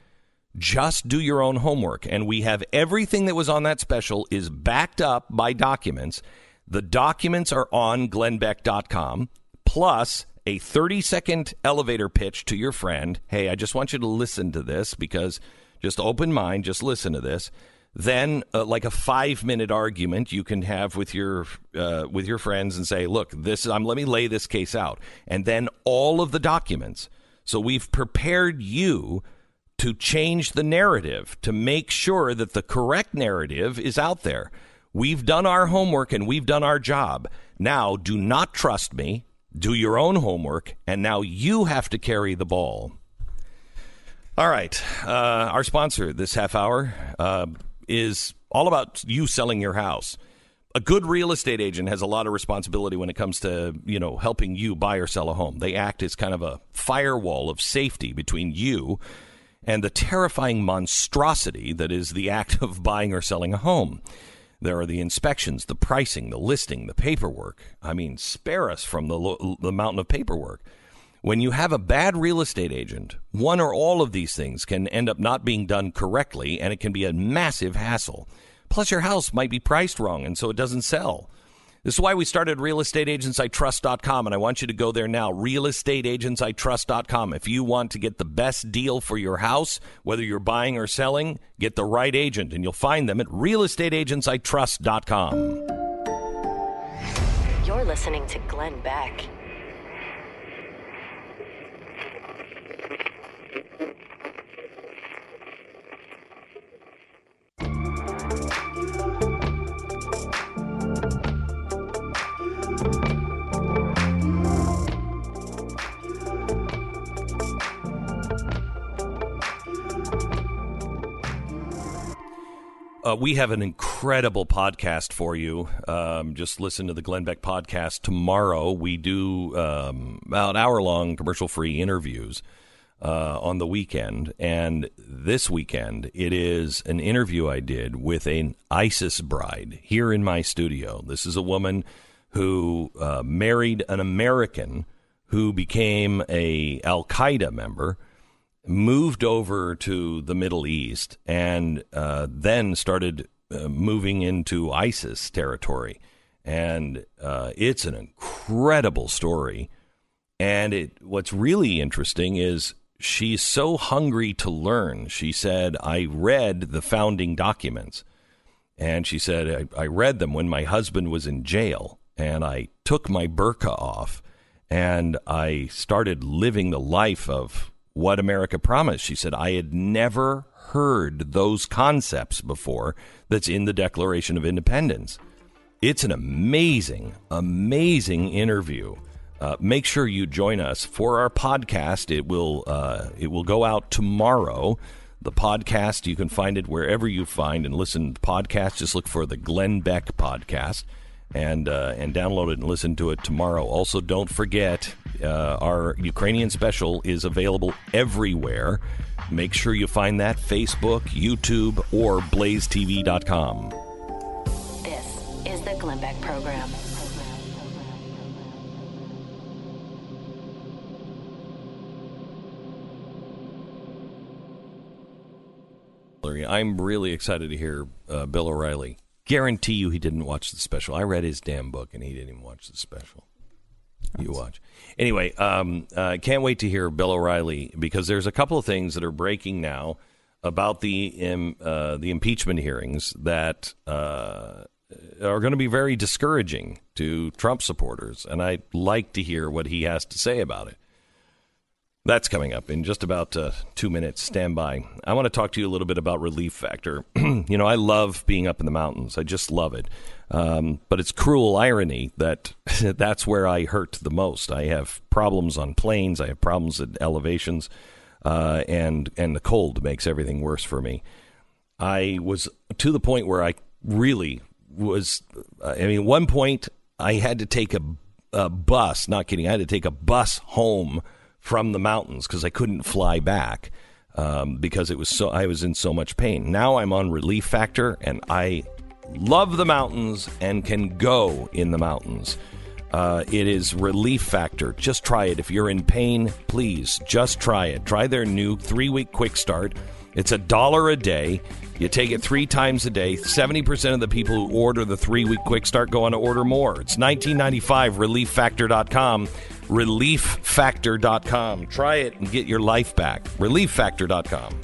Just do your own homework. And we have everything that was on that special is backed up by documents. The documents are on glennbeck.com plus a 30 second elevator pitch to your friend. Hey, I just want you to listen to this because just open mind, just listen to this then uh, like a five minute argument you can have with your uh, with your friends and say look this um, let me lay this case out. And then all of the documents. So we've prepared you to change the narrative to make sure that the correct narrative is out there. We've done our homework and we've done our job. Now do not trust me. Do your own homework. And now you have to carry the ball. All right. Uh, our sponsor this half hour uh, is all about you selling your house. A good real estate agent has a lot of responsibility when it comes to you know helping you buy or sell a home. They act as kind of a firewall of safety between you and the terrifying monstrosity that is the act of buying or selling a home. There are the inspections, the pricing, the listing, the paperwork. I mean, spare us from the, lo- the mountain of paperwork. When you have a bad real estate agent, one or all of these things can end up not being done correctly, and it can be a massive hassle. Plus, your house might be priced wrong, and so it doesn't sell. This is why we started realestateagentsitrust.com, and I want you to go there now. Realestateagentsitrust.com. If you want to get the best deal for your house, whether you're buying or selling, get the right agent, and you'll find them at realestateagentsitrust.com. You're listening to Glenn Beck. Uh, we have an incredible podcast for you. Um, just listen to the Glenn Beck podcast tomorrow. We do um, about hour long commercial free interviews uh, on the weekend. And this weekend, it is an interview I did with an ISIS bride here in my studio. This is a woman who uh, married an American who became a Al Qaeda member moved over to the Middle East and uh, then started uh, moving into ISIS territory. And uh, it's an incredible story. And it, what's really interesting is she's so hungry to learn. She said, I read the founding documents. And she said, I, I read them when my husband was in jail. And I took my burqa off and I started living the life of what America promised. She said, I had never heard those concepts before that's in the Declaration of Independence. It's an amazing, amazing interview. Uh, make sure you join us for our podcast. It will uh, it will go out tomorrow. The podcast you can find it wherever you find and listen to podcasts. Just look for the Glenn Beck podcast and uh, and download it and listen to it tomorrow. Also, don't forget uh, our Ukrainian special is available everywhere. Make sure you find that Facebook, YouTube, or BlazeTV.com. This is the Glenn Beck Program. I'm really excited to hear uh, Bill O'Reilly. Guarantee you he didn't watch the special. I read his damn book and he didn't even watch the special. You watch. Anyway, um, uh, can't wait to hear Bill O'Reilly because there's a couple of things that are breaking now about the um, uh, the impeachment hearings that uh, are going to be very discouraging to Trump supporters, and I'd like to hear what he has to say about it. That's coming up in just about uh, two minutes. Stand by. I want to talk to you a little bit about Relief Factor. you know, I love being up in the mountains. I just love it. Um, but it's cruel irony that that's where I hurt the most. I have problems on planes. I have problems at elevations, uh, and and the cold makes everything worse for me. I was to the point where I really was. I mean, one point I had to take a, a bus. Not kidding. I had to take a bus home from the mountains because I couldn't fly back um, because it was so I was in so much pain. Now I'm on Relief Factor and I love the mountains and can go in the mountains. Uh, it is Relief Factor. Just try it. If you're in pain, please just try it. Try their new three week quick start. It's a dollar a day. You take it three times a day. 70% of the people who order the three week quick start go on to order more. It's 1995 relieffactor.com. Relieffactor.com. Try it and get your life back. Relieffactor.com.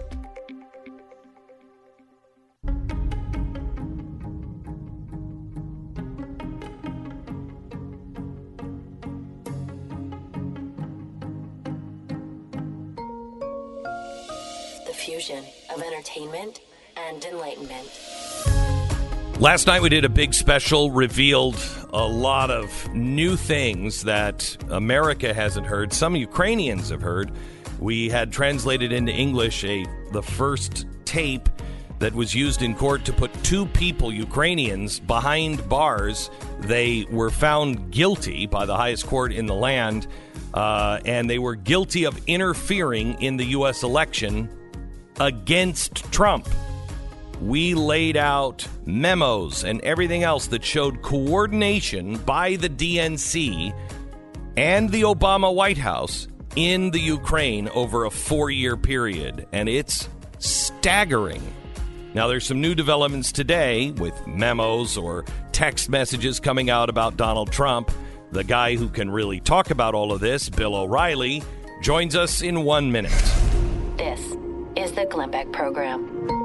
The fusion of entertainment and enlightenment. Last night we did a big special, revealed a lot of new things that America hasn't heard. Some Ukrainians have heard. We had translated into English a the first tape that was used in court to put two people, Ukrainians, behind bars. They were found guilty by the highest court in the land, uh, and they were guilty of interfering in the U.S. election against Trump we laid out memos and everything else that showed coordination by the DNC and the Obama White House in the Ukraine over a four year period. And it's staggering. Now, there's some new developments today with memos or text messages coming out about Donald Trump. The guy who can really talk about all of this, Bill O'Reilly, joins us in one minute. This is the Glenn Beck Program.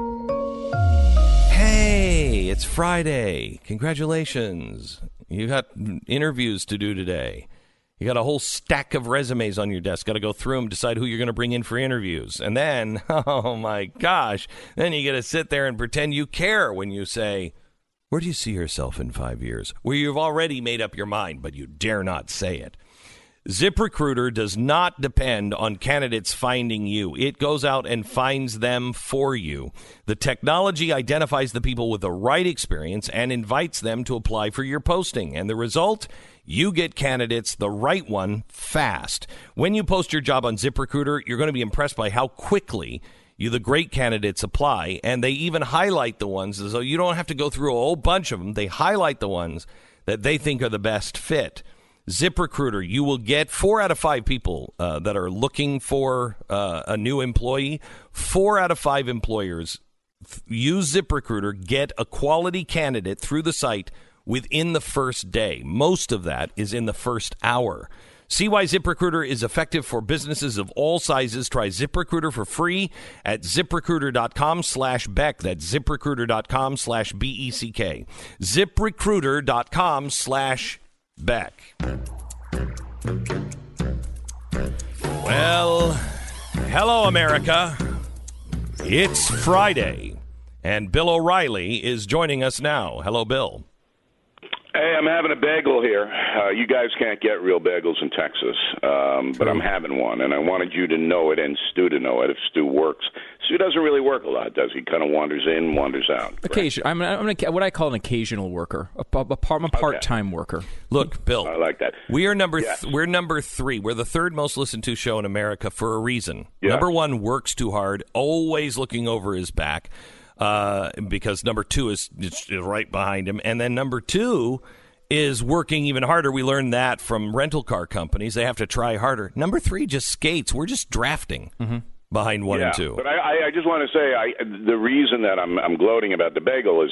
Hey, it's Friday. Congratulations. You got interviews to do today. You got a whole stack of resumes on your desk. Got to go through them, decide who you're going to bring in for interviews. And then, oh my gosh, then you got to sit there and pretend you care when you say, Where do you see yourself in five years? Where you've already made up your mind, but you dare not say it. ZipRecruiter does not depend on candidates finding you. It goes out and finds them for you. The technology identifies the people with the right experience and invites them to apply for your posting. And the result? You get candidates, the right one, fast. When you post your job on ZipRecruiter, you're going to be impressed by how quickly you the great candidates apply and they even highlight the ones so you don't have to go through a whole bunch of them they highlight the ones that they think are the best fit ZipRecruiter, you will get four out of five people uh, that are looking for uh, a new employee. Four out of five employers use ZipRecruiter, get a quality candidate through the site within the first day. Most of that is in the first hour. See why ZipRecruiter is effective for businesses of all sizes. Try ZipRecruiter for free at ziprecruiter.com slash Beck. That's ziprecruiter.com slash B E C K. ZipRecruiter.com slash Beck. Well, hello, America. It's Friday, and Bill O'Reilly is joining us now. Hello, Bill. Hey, I'm having a bagel here. Uh, you guys can't get real bagels in Texas, um, but I'm having one, and I wanted you to know it and Stu to know it if Stu works. Stu doesn't really work a lot, does he? Kind of wanders in, wanders out. correct? Occasion. I'm, I'm an, what I call an occasional worker, a, a, a part- I'm a part-time worker. Look, Bill. I like that. We are number Yes. th- we're number three. We're the third most listened to show in America for a reason. Yeah. Number one works too hard, always looking over his back, uh, because number two is, is right behind him, and then number two is working even harder. We learned that from rental car companies; they have to try harder. Number three just skates. We're just drafting behind one yeah, and two. But I, I, just want to say, I, the reason that I'm, I'm gloating about the bagel is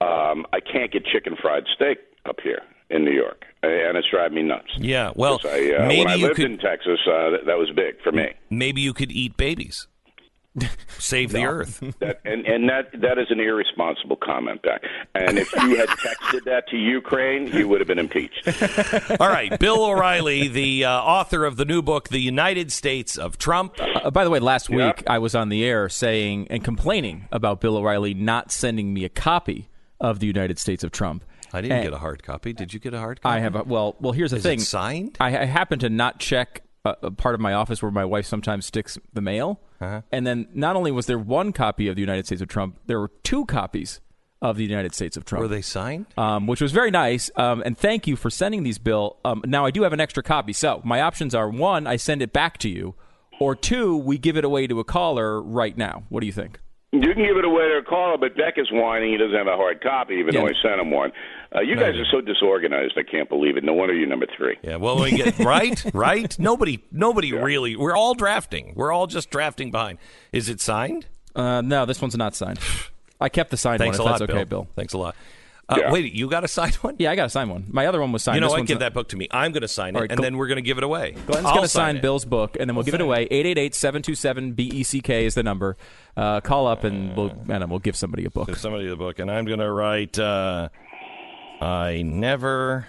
um, I can't get chicken fried steak up here in New York, and it's driving me nuts. yeah, well, I, uh, maybe when I you lived could in Texas, uh, that, that was big for me. maybe you could eat babies, save the earth. That, and and that that is an irresponsible comment back. And if you had texted that to Ukraine, you would have been impeached. All right, Bill O'Reilly, the uh, author of the new book, The United States of Trump. Uh, by the way, last Yeah. week I was on the air saying and complaining about Bill O'Reilly not sending me a copy of the United States of Trump. I didn't And get a hard copy. Did you get a hard copy? I have a well. Well, here's the Is thing. it signed? I, I happen to not check a, a part of my office where my wife sometimes sticks the mail, Uh-huh. and then not only was there one copy of the United States of Trump, there were two copies of the United States of Trump. Were they signed? um, which was very nice. Um, and thank you for sending these, Bill. Um, now I do have an extra copy, so my options are: one, I send it back to you, or two, we give it away to a caller right now. What do you think? You can give it away to a caller, but Beck is whining. He doesn't have a hard copy, even Yeah. though I sent him one. Uh, you guys are so disorganized. I can't believe it. No wonder you're number three. Yeah. Well, we get right, right. Nobody, nobody really. We're all drafting. We're all just drafting behind. Is it signed? Uh, no, this one's not signed. I kept the signed Thanks one. a if lot, that's okay, Bill. Bill. Thanks a lot. Uh, Yeah. Wait, you got a signed one? Yeah, I got to sign one. My other one was signed. You know This what? Give not- that book to me. I'm going to sign it, All right, and Gl- then we're going to give it away. Glenn's I'll going to sign it. Bill's book, and then we'll give it away. 888-727-BECK is the number. Uh, call up, and we'll, and we'll give somebody a book. Give somebody the book, and I'm going to write. Uh, I never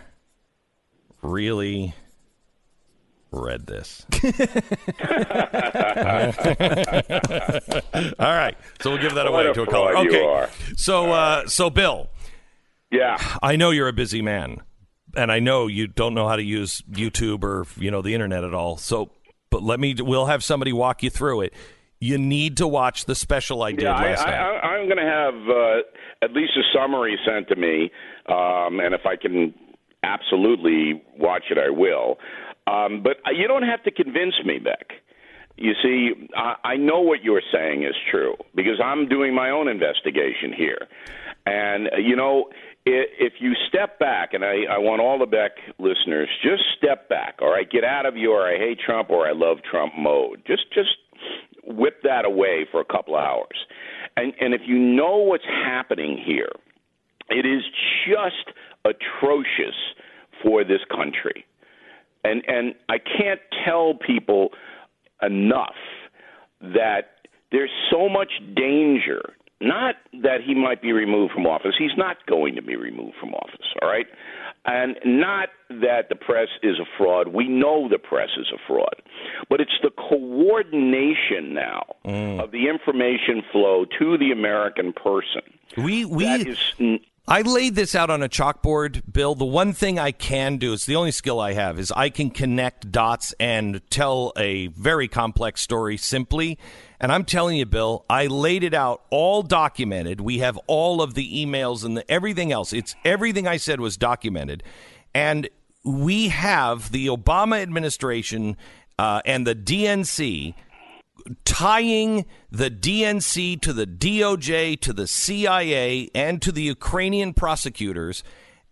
really read this. All right, so we'll give that What away to a caller. fraud you Okay, are. so uh, so Bill, Yeah. I know you're a busy man, and I know you don't know how to use YouTube or you know the internet at all. So, but let me. We'll have somebody walk you through it. You need to watch the special I did Yeah, last I, night. I, I'm going to have uh, at least a summary sent to me, um, and if I can absolutely watch it, I will. Um, but you don't have to convince me, Beck. You see, I, I know what you're saying is true because I'm doing my own investigation here. And, you know, if you step back, and I, I want all the Beck listeners, just step back, all right? Get out of your I hate Trump or I love Trump mode. Just, just whip that away for a couple of hours And, and if you know what's happening here, it is just atrocious for this country. And, and I can't tell people enough that there's so much danger. Not that he might be removed from office. He's not going to be removed from office, all right? And not that the press is a fraud. We know the press is a fraud. But it's the coordination now mm. of the information flow to the American person. We we That is I laid this out on a chalkboard, Bill. The one thing I can do, it's the only skill I have, is I can connect dots and tell a very complex story simply. And I'm telling you, Bill, I laid it out all documented. We have all of the emails and the, everything else. It's everything I said was documented. And we have the Obama administration uh, and the DNC tying the DNC to the DOJ, to the CIA, and to the Ukrainian prosecutors,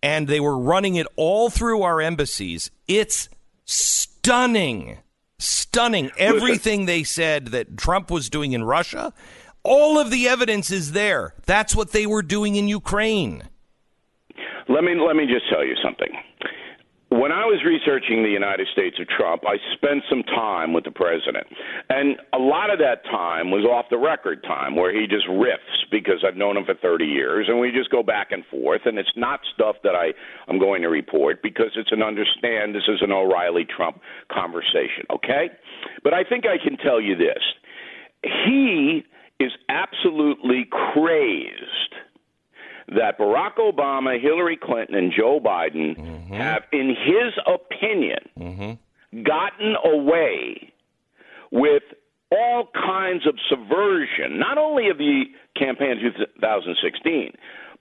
and they were running it all through our embassies. It's stunning. Stunning. Everything they said that Trump was doing in Russia, all of the evidence is there. That's what they were doing in Ukraine. Let me let me just tell you something. When I was researching the United States of Trump, I spent some time with the president. And a lot of that time was off the record time where he just riffs because I've known him for 30 years and we just go back and forth and it's not stuff that I I'm going to report because it's an understand this is an O'Reilly Trump conversation, okay? But I think I can tell you this. He is absolutely crazed that Barack Obama, Hillary Clinton, and Joe Biden mm. Mm-hmm. have, in his opinion, mm-hmm. gotten away with all kinds of subversion, not only of the campaign of 2016,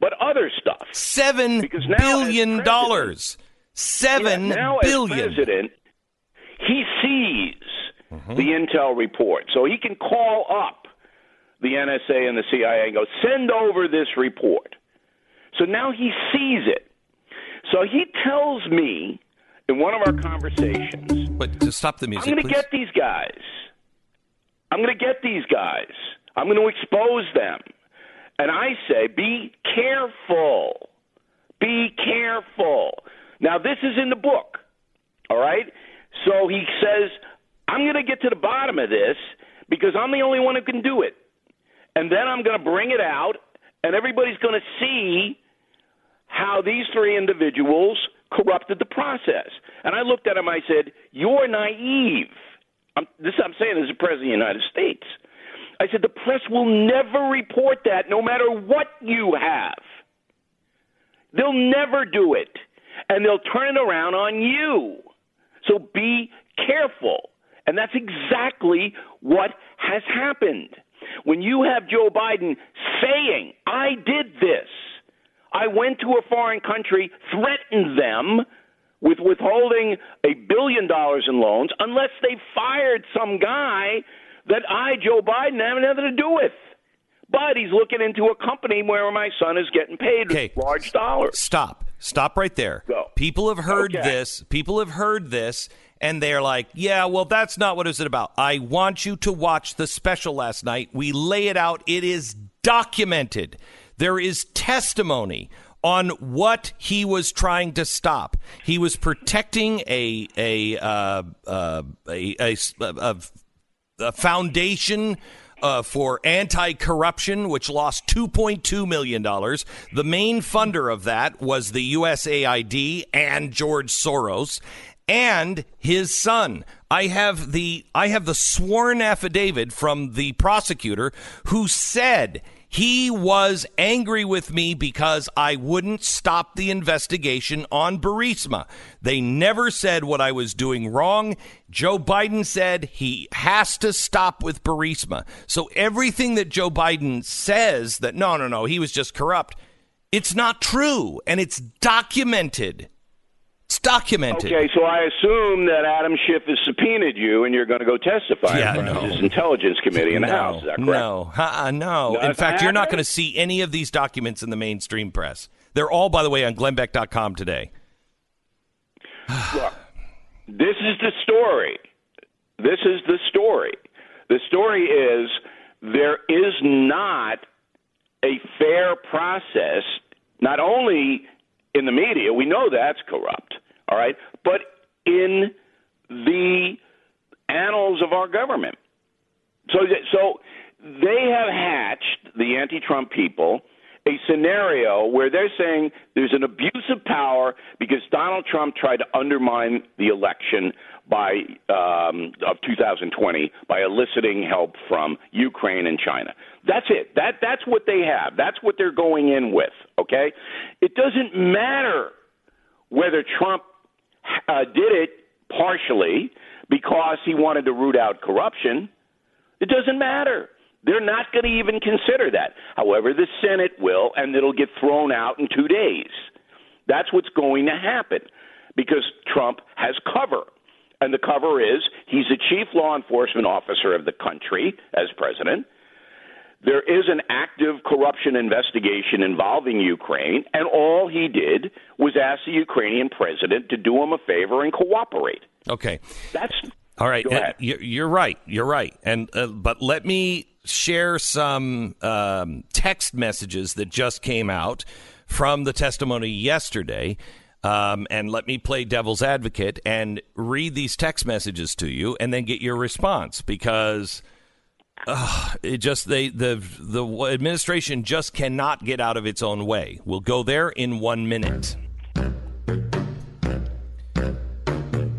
but other stuff. Seven Because billion dollars. Seven Yeah, now billion. as president, he sees mm-hmm. the intel report, so he can call up the NSA and the CIA and go, "Send over this report." So now he sees it. So he tells me in one of our conversations, But to stop the music. "I'm going to get these guys. I'm going to get these guys. I'm going to expose them." And I say, "Be careful. Be careful." Now this is in the book. All right? So he says, I'm going to get to the bottom of this because I'm the only one who can do it. And then I'm going to bring it out, and everybody's going to see how these three individuals corrupted the process. And I looked at him, I said, You're naive. I'm, this I'm saying as the President of the United States. I said, The press will never report that no matter what you have. They'll never do it. And they'll turn it around on you. So be careful. And that's exactly what has happened. When you have Joe Biden saying, I did this, I went to a foreign country, threatened them with withholding a billion dollars in loans unless they fired some guy that I, Joe Biden, have nothing to do with. But he's looking into a company where my son is getting paid Okay. large dollars. Stop. Stop right there. Go. People have heard Okay. this. People have heard this, and they're like, yeah, well, that's not what it's about. I want you to watch the special last night. We lay it out. It is documented. There is testimony on what he was trying to stop. He was protecting a a uh, uh, a, a, a, foundation uh, for anti corruption, which lost $2.2 million. The main funder of that was the USAID and George Soros and his son. I have the I have the sworn affidavit from the prosecutor who said he was angry with me because I wouldn't stop the investigation on Burisma. They never said what I was doing wrong. Joe Biden said he has to stop with Burisma. So everything that Joe Biden says that no, no, no, he was just corrupt, it's not true and it's documented. It's documented. Okay, so I assume that Adam Schiff has subpoenaed you, and you're going to go testify Yeah, in front no. of his intelligence committee in the no, House. Is that correct? no, uh-uh, no. In fact, you're not going to see any of these documents in the mainstream press. They're all, by the way, on glennbeck.com today. Look, this is the story. This is the story. The story is there is not a fair process, not only in the media, we know that's corrupt, all right, but in the annals of our government. So, so they have hatched the anti-Trump people a scenario where they're saying there's an abuse of power because Donald Trump tried to undermine the election by um, of 2020 by eliciting help from Ukraine and China. That's it. That that's what they have. That's what they're going in with. Okay, it doesn't matter whether Trump uh, did it partially because he wanted to root out corruption. It doesn't matter. They're not going to even consider that. However, the Senate will, and it'll get thrown out in two days. That's what's going to happen because Trump has cover. And the cover is he's the chief law enforcement officer of the country as president. There is an active corruption investigation involving Ukraine, and all he did was ask the Ukrainian president to do him a favor and cooperate. Okay. That's all right. You're, you're right. You're right. And uh, but let me share some um, text messages that just came out from the testimony yesterday. Um, and let me play devil's advocate and read these text messages to you, and then get your response because uh, it just they the the administration just cannot get out of its own way. We'll go there in one minute.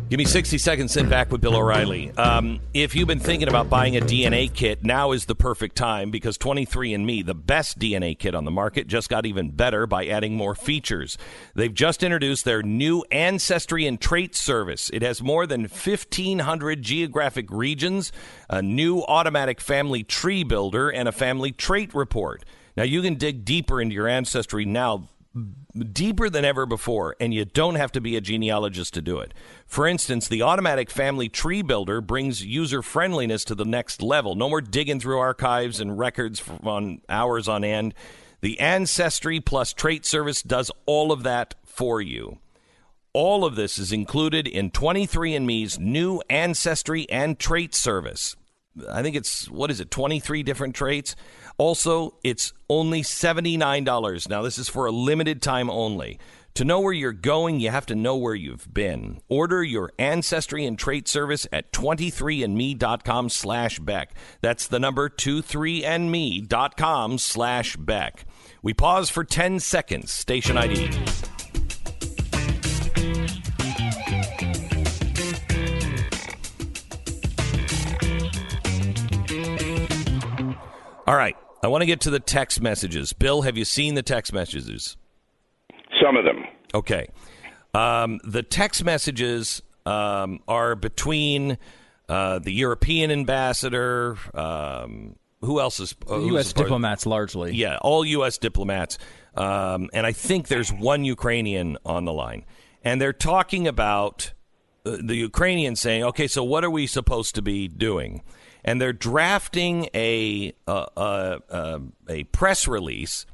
Give me 60 seconds, sent back with Bill O'Reilly. Um, if you've been thinking about buying a DNA kit, now is the perfect time because 23andMe, the best DNA kit on the market, just got even better by adding more features. They've just introduced their new Ancestry and Trait service. It has more than 1,500 geographic regions, a new automatic family tree builder, and a family trait report. Now, you can dig deeper into your ancestry now deeper than ever before, and you don't have to be a genealogist to do it. For instance, the automatic family tree builder brings user friendliness to the next level. No more digging through archives and records on hours on end. The Ancestry Plus Trait Service does all of that for you. All of this is included in 23andMe's new Ancestry and Trait Service. I think it's, what is it, 23 different traits? Also, it's only $79. Now, this is for a limited time only. To know where you're going, you have to know where you've been. Order your ancestry and trait service at 23andme.com slash Beck. That's the number 23andme.com slash Beck. We pause for 10 seconds. Station ID. All right. I want to get to the text messages. Bill, have you seen the text messages? Some of them. Okay. Um, the text messages um, are between uh, the European ambassador. Um, who else is uh, U.S. diplomats largely. Yeah, all U.S. diplomats, um, and I think there's one Ukrainian on the line, and they're talking about uh, the Ukrainians saying, "Okay, so what are we supposed to be doing?" And they're drafting a uh, uh, uh, a press release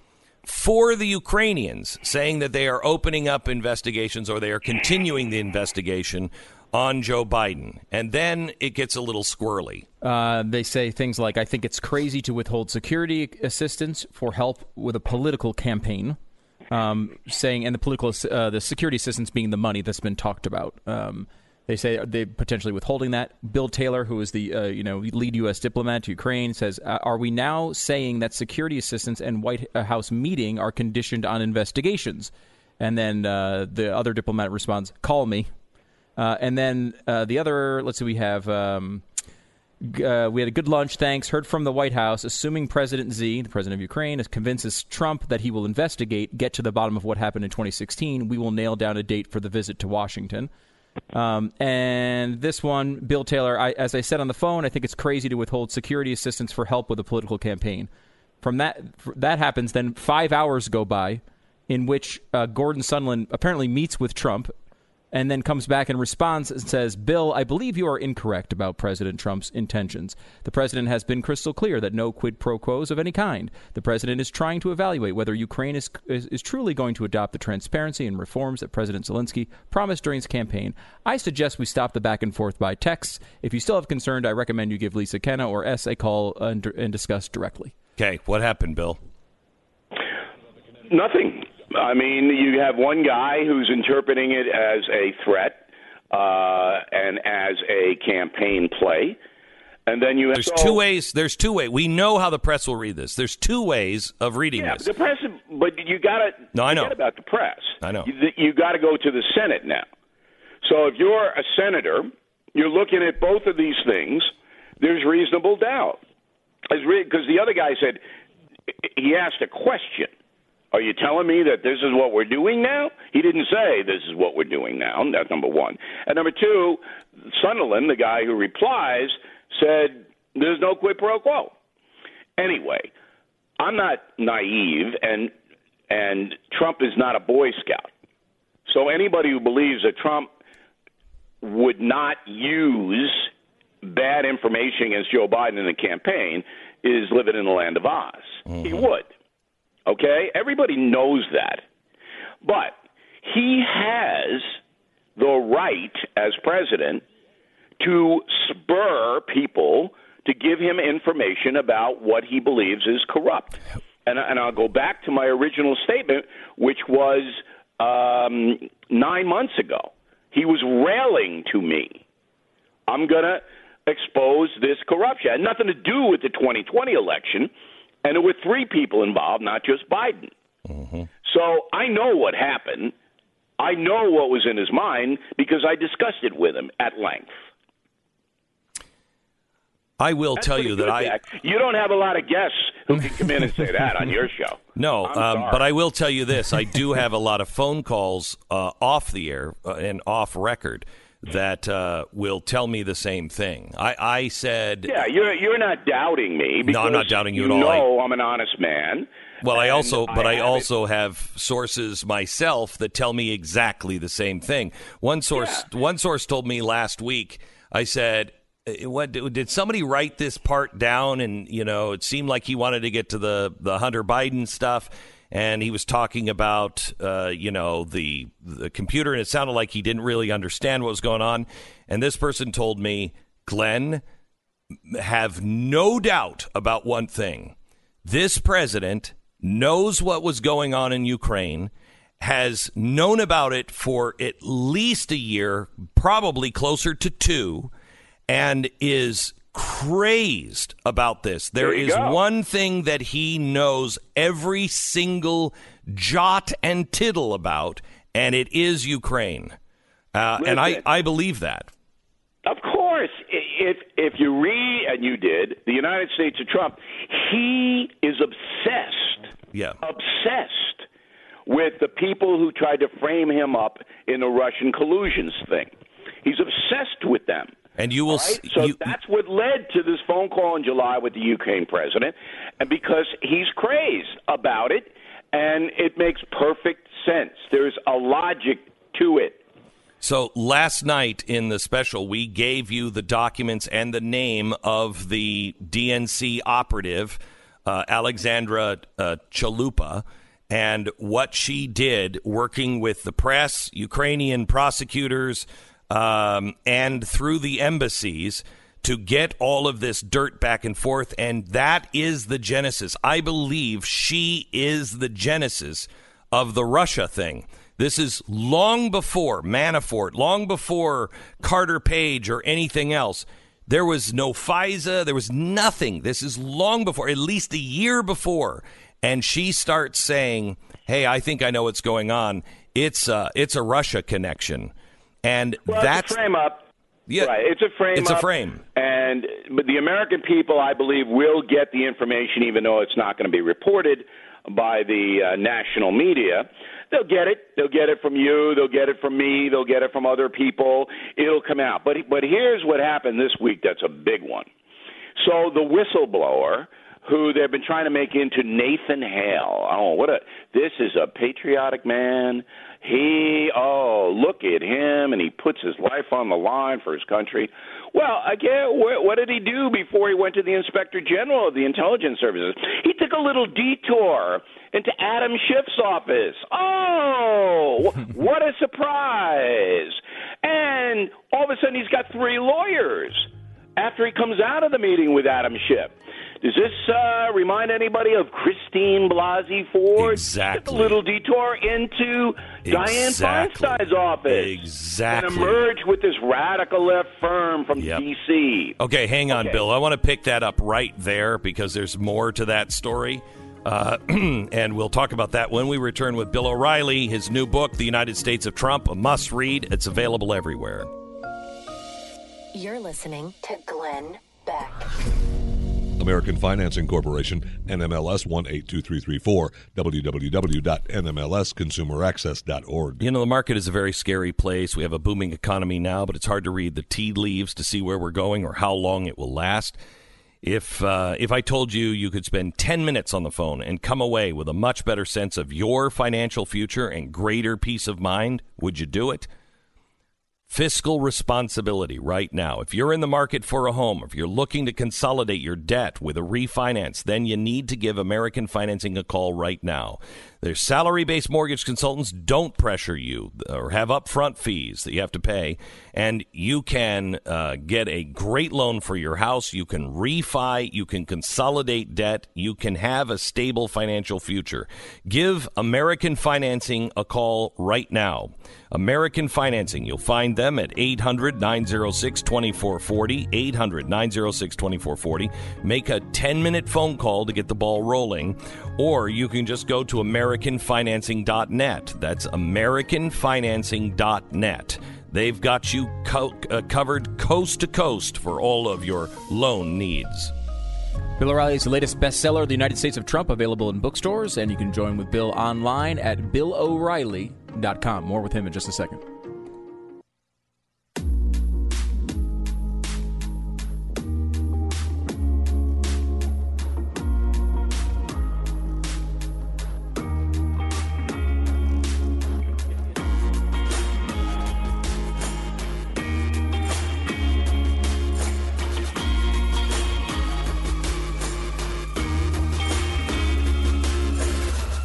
for the Ukrainians, saying that they are opening up investigations or they are continuing the investigation on Joe Biden, and then it gets a little squirrely. Uh, they say things like, I think it's crazy to withhold security assistance for help with a political campaign. Um, saying, and the political, uh, the security assistance being the money that's been talked about. Um, they say they potentially withholding that. Bill Taylor, who is the uh, you know lead U.S. diplomat to Ukraine, says, uh, "Are we now saying that security assistance and White House meeting are conditioned on investigations?" And then uh, the other diplomat responds, "Call me." Uh, and then uh, the other, let's see, we have. Um, uh, we had a good lunch, thanks. Heard from the White House, assuming President Z, the president of Ukraine, convinces Trump that he will investigate, get to the bottom of what happened in 2016. We will nail down a date for the visit to Washington. Um, and this one, Bill Taylor, I, as I said on the phone, I think it's crazy to withhold security assistance for help with a political campaign. From that, that happens, then five hours go by, in which uh, Gordon Sondland apparently meets with Trump, and then comes back and responds and says, "Bill, I believe you are incorrect about President Trump's intentions. The president has been crystal clear that no quid pro quos of any kind. The president is trying to evaluate whether Ukraine is, is, is truly going to adopt the transparency and reforms that President Zelensky promised during his campaign. I suggest we stop the back and forth by texts. If you still have concerns, I recommend you give Lisa Kenna or S a call and, and discuss directly." Okay, what happened, Bill? Nothing. I mean, you have one guy who's interpreting it as a threat uh, and as a campaign play. And then you have There's so- two ways. There's two ways. We know how the press will read this. There's two ways of reading Yeah, this. the press, but you got to No, I know. forget about the press. I know. You, you got to go to the Senate now. So if you're a senator, you're looking at both of these things. There's reasonable doubt. Because the other guy said he asked a question. Are you telling me that this is what we're doing now? He didn't say this is what we're doing now. That's number one. And number two, Sondland, the guy who replies, said there's no quid pro quo. Anyway, I'm not naive, and and Trump is not a Boy Scout. So anybody who believes that Trump would not use bad information against Joe Biden in the campaign is living in the land of Oz. He mm-hmm. would. Okay? Everybody knows that. But he has the right as president to spur people to give him information about what he believes is corrupt. And, and I'll go back to my original statement, which was um, nine months ago. He was railing to me. I'm going to expose this corruption. It had nothing to do with the 2020 election, and there were three people involved, not just Biden. So I know what happened. I know what was in his mind because I discussed it with him at length. I will That's tell you that I. You don't have a lot of guests who can come in and say that on your show. no, um, but I will tell you this: I do have a lot of phone calls uh, off the air uh, and off record that uh, will tell me the same thing. I, I said, Yeah, you're you're not doubting me. No, I'm not doubting you you at all. No, I'm an honest man. Well, I also, but I, it. also have sources myself that tell me exactly the same thing. One source, one source told me last week. I said, "Eh, "What did somebody write this part down?" And you know, it seemed like he wanted to get to the the Hunter Biden stuff, and he was talking about, uh, you know, the the computer, and it sounded like he didn't really understand what was going on. And this person told me, Glenn, have no doubt about one thing. This president knows what was going on in Ukraine, has known about it for at least a year, probably closer to two, and is crazed about this. There There is go. one thing that he knows every single jot and tittle about, and it is Ukraine. Uh, and I, I believe that. Of course, if if you read and you did the United States of Trump, he is obsessed, Yeah. obsessed with the people who tried to frame him up in the Russian collusions thing. He's obsessed with them. And you will Right? So you- that's what led to this phone call in July with the Ukraine president, and because he's crazed about it, and it makes perfect sense. There's a logic to it. So last night in the special, we gave you the documents and the name of the DNC operative, uh, Alexandra uh, Chalupa, and what she did working with the press, Ukrainian prosecutors, um, and through the embassies to get all of this dirt back and forth. And that is the genesis. I believe she is the genesis of the Russia thing. This is long before Manafort, long before Carter Page or anything else. There was no FISA, there was nothing. This is long before, at least a year before. And she starts saying, "Hey, I think I know what's going on. It's uh, it's a Russia connection." And Well, that's a frame up. Yeah, right. It's a frame. it's a frame. And but the American people, I believe, will get the information, even though it's not going to be reported by the uh, national media. They'll get it. They'll get it from you. They'll get it from me. They'll get it from other people. It'll come out. But but here's what happened this week. That's a big one. So the whistleblower who they've been trying to make into Nathan Hale. Oh, what a this is a patriotic man. He oh, look at him and he puts his life on the line for his country. Well, again, what, what did he do before he went to the Inspector General of the Intelligence Services? He took a little detour into Adam Schiff's office. Oh, what a surprise. And all of a sudden he's got three lawyers after he comes out of the meeting with Adam Schiff. Does this uh, remind anybody of Christine Blasey Ford? Exactly. A little detour into Dianne Feinstein's office. Exactly. And emerged with this radical left firm from Yep. D.C. Okay, hang on, Okay. Bill. I want to pick that up right there because there's more to that story. Uh, and we'll talk about that when we return with Bill O'Reilly. His new book, The United States of Trump, a must read. It's available everywhere. You're listening to Glenn Beck. American Financing Corporation, NMLS 182334, www.nmlsconsumeraccess.org. You know, the market is a very scary place. We have a booming economy now, but it's hard to read the tea leaves to see where we're going or how long it will last. If uh, if I told you you could spend 10 minutes on the phone and come away with a much better sense of your financial future and greater peace of mind, would you do it? Fiscal responsibility right now. If you're in the market for a home, if you're looking to consolidate your debt with a refinance, then you need to give American Financing a call right now. Their salary based mortgage consultants don't pressure you or have upfront fees that you have to pay, and you can uh, get a great loan for your house. You can refi, you can consolidate debt, you can have a stable financial future. Give American Financing a call right now. American Financing, you'll find them at 800 906 2440. 800 906 2440. Make a 10 minute phone call to get the ball rolling, or you can just go to AmericanFinancing.net. That's AmericanFinancing.net. They've got you co- uh, covered coast to coast for all of your loan needs. Bill O'Reilly is the latest bestseller, The United States of Trump, available in bookstores, and you can join with Bill online at BillO'Reilly.com. More with him in just a second.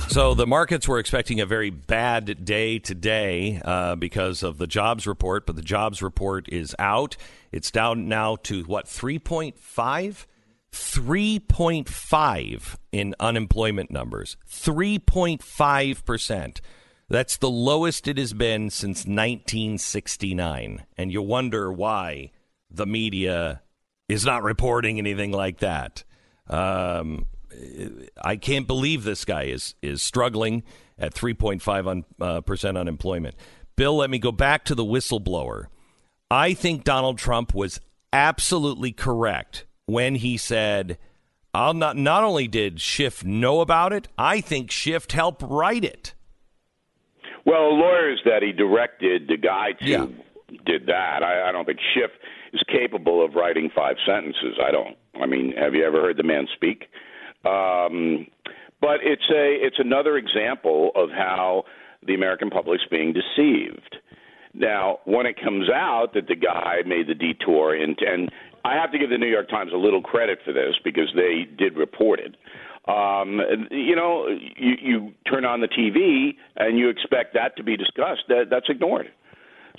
So the markets were expecting a very bad day today uh, because of the jobs report, but the jobs report is out. It's down now to what, 3.5? 3.5 in unemployment numbers. 3.5%. That's the lowest it has been since 1969. And you wonder why the media is not reporting anything like that. Um, I can't believe this guy is is struggling at 3.5 un, uh, percent unemployment. Bill, let me go back to the whistleblower. I think Donald Trump was absolutely correct when he said, "I'll not." Not only did Schiff know about it, I think Schiff helped write it. Well, lawyers that he directed, the guy to Yeah. did that. I, I don't think Schiff is capable of writing five sentences. I don't. I mean, have you ever heard the man speak? Um, but it's a it's another example of how the American public's being deceived. Now, when it comes out that the guy made the detour into, and I have to give the New York Times a little credit for this because they did report it. Um, you know, you, you turn on the TV and you expect that to be discussed. That, that's ignored.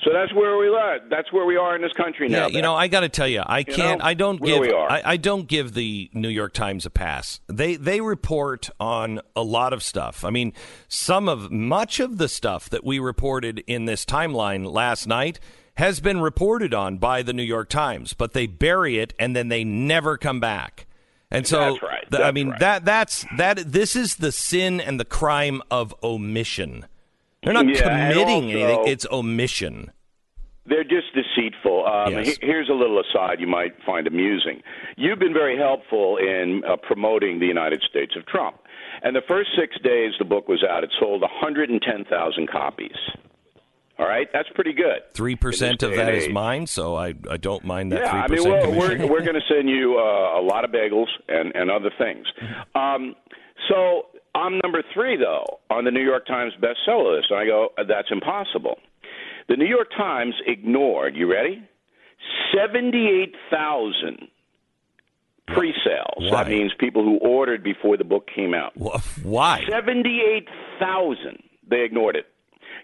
So that's where we are. That's where we are in this country now. Yeah, you know, I got to tell you, I can't. know, I don't give. I, I don't give the New York Times a pass. They they report on a lot of stuff. I mean, some of much of the stuff that we reported in this timeline last night has been reported on by the New York Times, but they bury it and then they never come back. And so, That's right. I mean, right. that that's that. This is the sin and the crime of omission. They're not Yeah, committing also- anything; it's omission. They're just deceitful. Um, Yes. he- Here's a little aside you might find amusing. You've been very helpful in uh, promoting the United States of Trump. And the first six days the book was out, it sold 110,000 copies. All right, that's pretty good. Three percent of that is mine, so I I don't mind that Yeah, three I mean, we're, we're, we're going to send you uh, a lot of bagels and, and other things. Um, so I'm number three, though, on the New York Times bestseller list. And I go, that's impossible. The New York Times ignored, you ready? 78,000 pre sales. That means people who ordered before the book came out. Why? 78,000. They ignored it.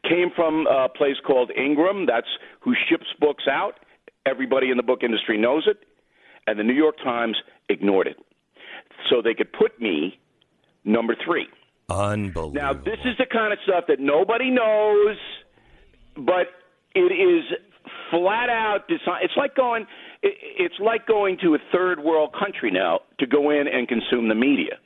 Came from a place called Ingram. That's who ships books out. Everybody in the book industry knows it. And the New York Times ignored it. so they could put me number three. Unbelievable. Now, this is the kind of stuff that nobody knows, but it is flat out design. It's like going. It's like going to a third world country now to go in and consume the media.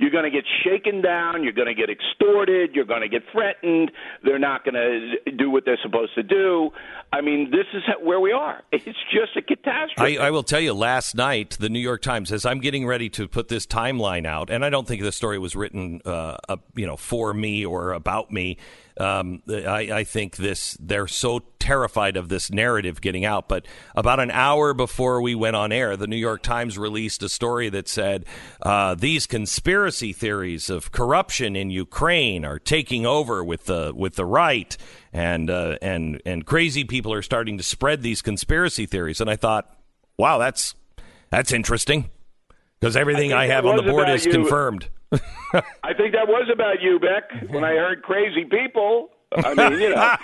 You're going to get shaken down. You're going to get extorted. You're going to get threatened. They're not going to do what they're supposed to do. I mean, this is where we are. It's just a catastrophe. I, I will tell you, last night, the New York Times, as I'm getting ready to put this timeline out, and I don't think the story was written, uh, uh, you know, for me or about me. Um, I, I think this they're so terrified of this narrative getting out. But about an hour before we went on air, the New York Times released a story that said uh, these conspiracy theories of corruption in Ukraine are taking over with the with the right, and uh, and and crazy people are starting to spread these conspiracy theories. And I thought, wow, that's that's interesting because everything I I, have on the board is you. confirmed. I think that was about you, Beck. When I heard crazy people, I mean, you know.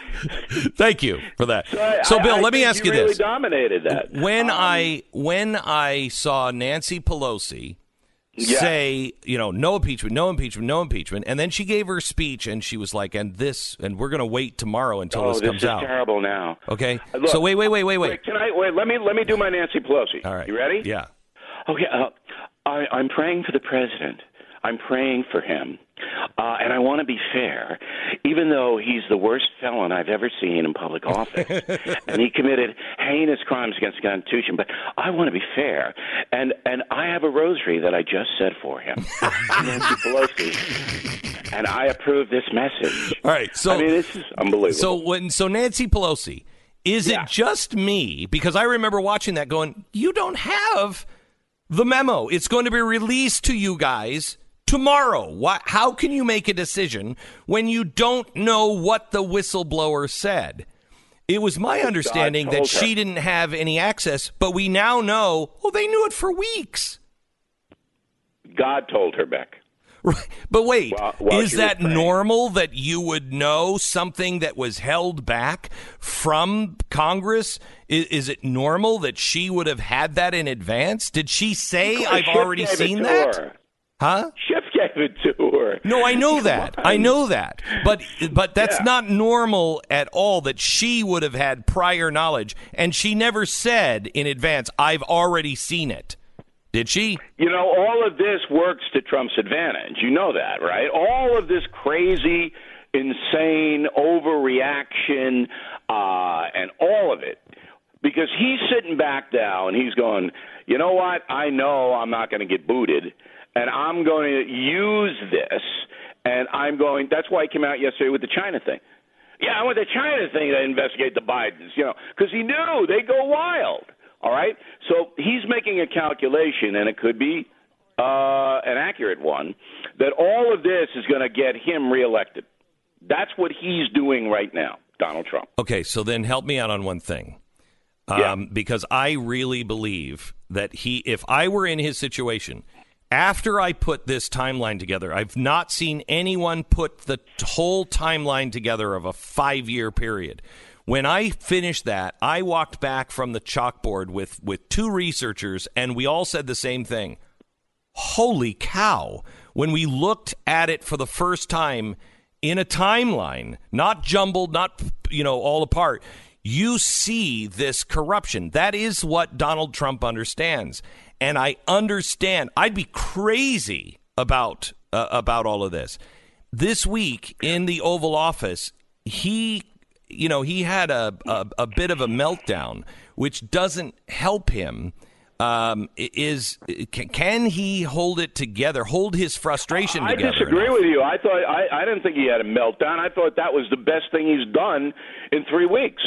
Thank you for that. I- So, I- Bill, I let me ask you, really this: dominated that. when Um, I when I saw Nancy Pelosi Yeah. say, you know, no impeachment, no impeachment, no impeachment, and then she gave her speech and she was like, and this, and we're going to wait tomorrow until oh, this this comes out. terrible now. Okay, Uh, look, so wait, wait, wait, wait, wait. Wait, can I wait? Let me let me do my Nancy Pelosi. All right, you ready? Yeah. Okay, uh, I, I'm praying for the president. I'm praying for him. Uh, and I want to be fair, even though he's the worst felon I've ever seen in public office, and he committed heinous crimes against the Constitution. But I want to be fair, and and I have a rosary that I just said for him, Nancy Pelosi, and I approve this message. All right, so I mean, this is unbelievable. So when so Nancy Pelosi, is Yeah. it just me? Because I remember watching that, going, you don't have the memo. It's going to be released to you guys tomorrow. Why, how can you make a decision when you don't know what the whistleblower said? It was my understanding that her. she didn't have any access, but we now know. Oh, they knew it for weeks. God told her, Beck. Right. But wait, While- while is that normal that you would know something that was held back from Congress? Is, is it normal that she would have had that in advance? Did she say, I've already seen that? her. Huh? Schiff gave it to her. No, I know that. I know that. But but that's Yeah. not normal at all that she would have had prior knowledge and she never said in advance, I've already seen it. Did she? You know, all of this works to Trump's advantage. You know that, right? All of this crazy, insane overreaction, uh, and all of it. Because he's sitting back now and he's going, you know what? I know I'm not going to get booted, and I'm going to use this, and I'm going. That's why he came out yesterday with the China thing. Yeah, I want the China thing to investigate the Bidens, you know, because he knew they go wild. All right, so he's making a calculation, and it could be uh, an accurate one, that all of this is going to get him reelected. That's what he's doing right now, Donald Trump. Okay, so then help me out on one thing. Yeah. Um, because I really believe that he, if I were in his situation, after I put this timeline together, I've not seen anyone put the whole timeline together of a five year period. When I finished that, I walked back from the chalkboard with, with two researchers, and we all said the same thing. Holy cow. When we looked at it for the first time in a timeline, not jumbled, not, you know, all apart, you see this corruption. That is what Donald Trump understands. And I understand. I'd be crazy about uh, about all of this. This week in the Oval Office, he you know, he had a, a, a bit of a meltdown, which doesn't help him. Um, is can, he hold it together? Hold his frustration I together? I disagree enough? with you. I thought I, I didn't think he had a meltdown. I thought that was the best thing he's done in three weeks.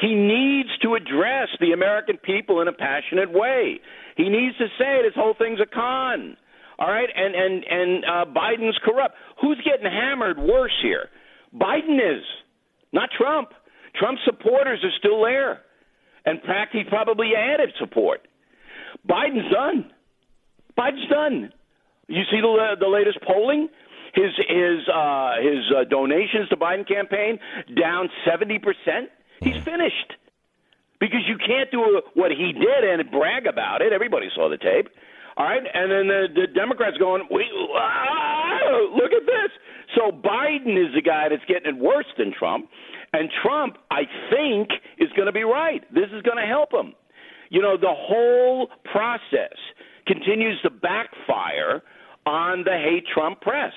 He needs to address the American people in a passionate way. He needs to say this whole thing's a con. All right, and and and uh, Biden's corrupt. Who's getting hammered worse here? Biden is, not Trump. Trump's supporters are still there, and fact, he probably added support. Biden's done. Biden's done. You see the the latest polling? His his uh, his uh, donations to Biden campaign down seventy percent. He's finished because you can't do what he did and brag about it. Everybody saw the tape. All right, and then the, the Democrats going, we, ah, look at this. So Biden is the guy that's getting it worse than Trump, and Trump, I think, is going to be right. This is going to help him. You know, the whole process continues to backfire on the hate Trump press.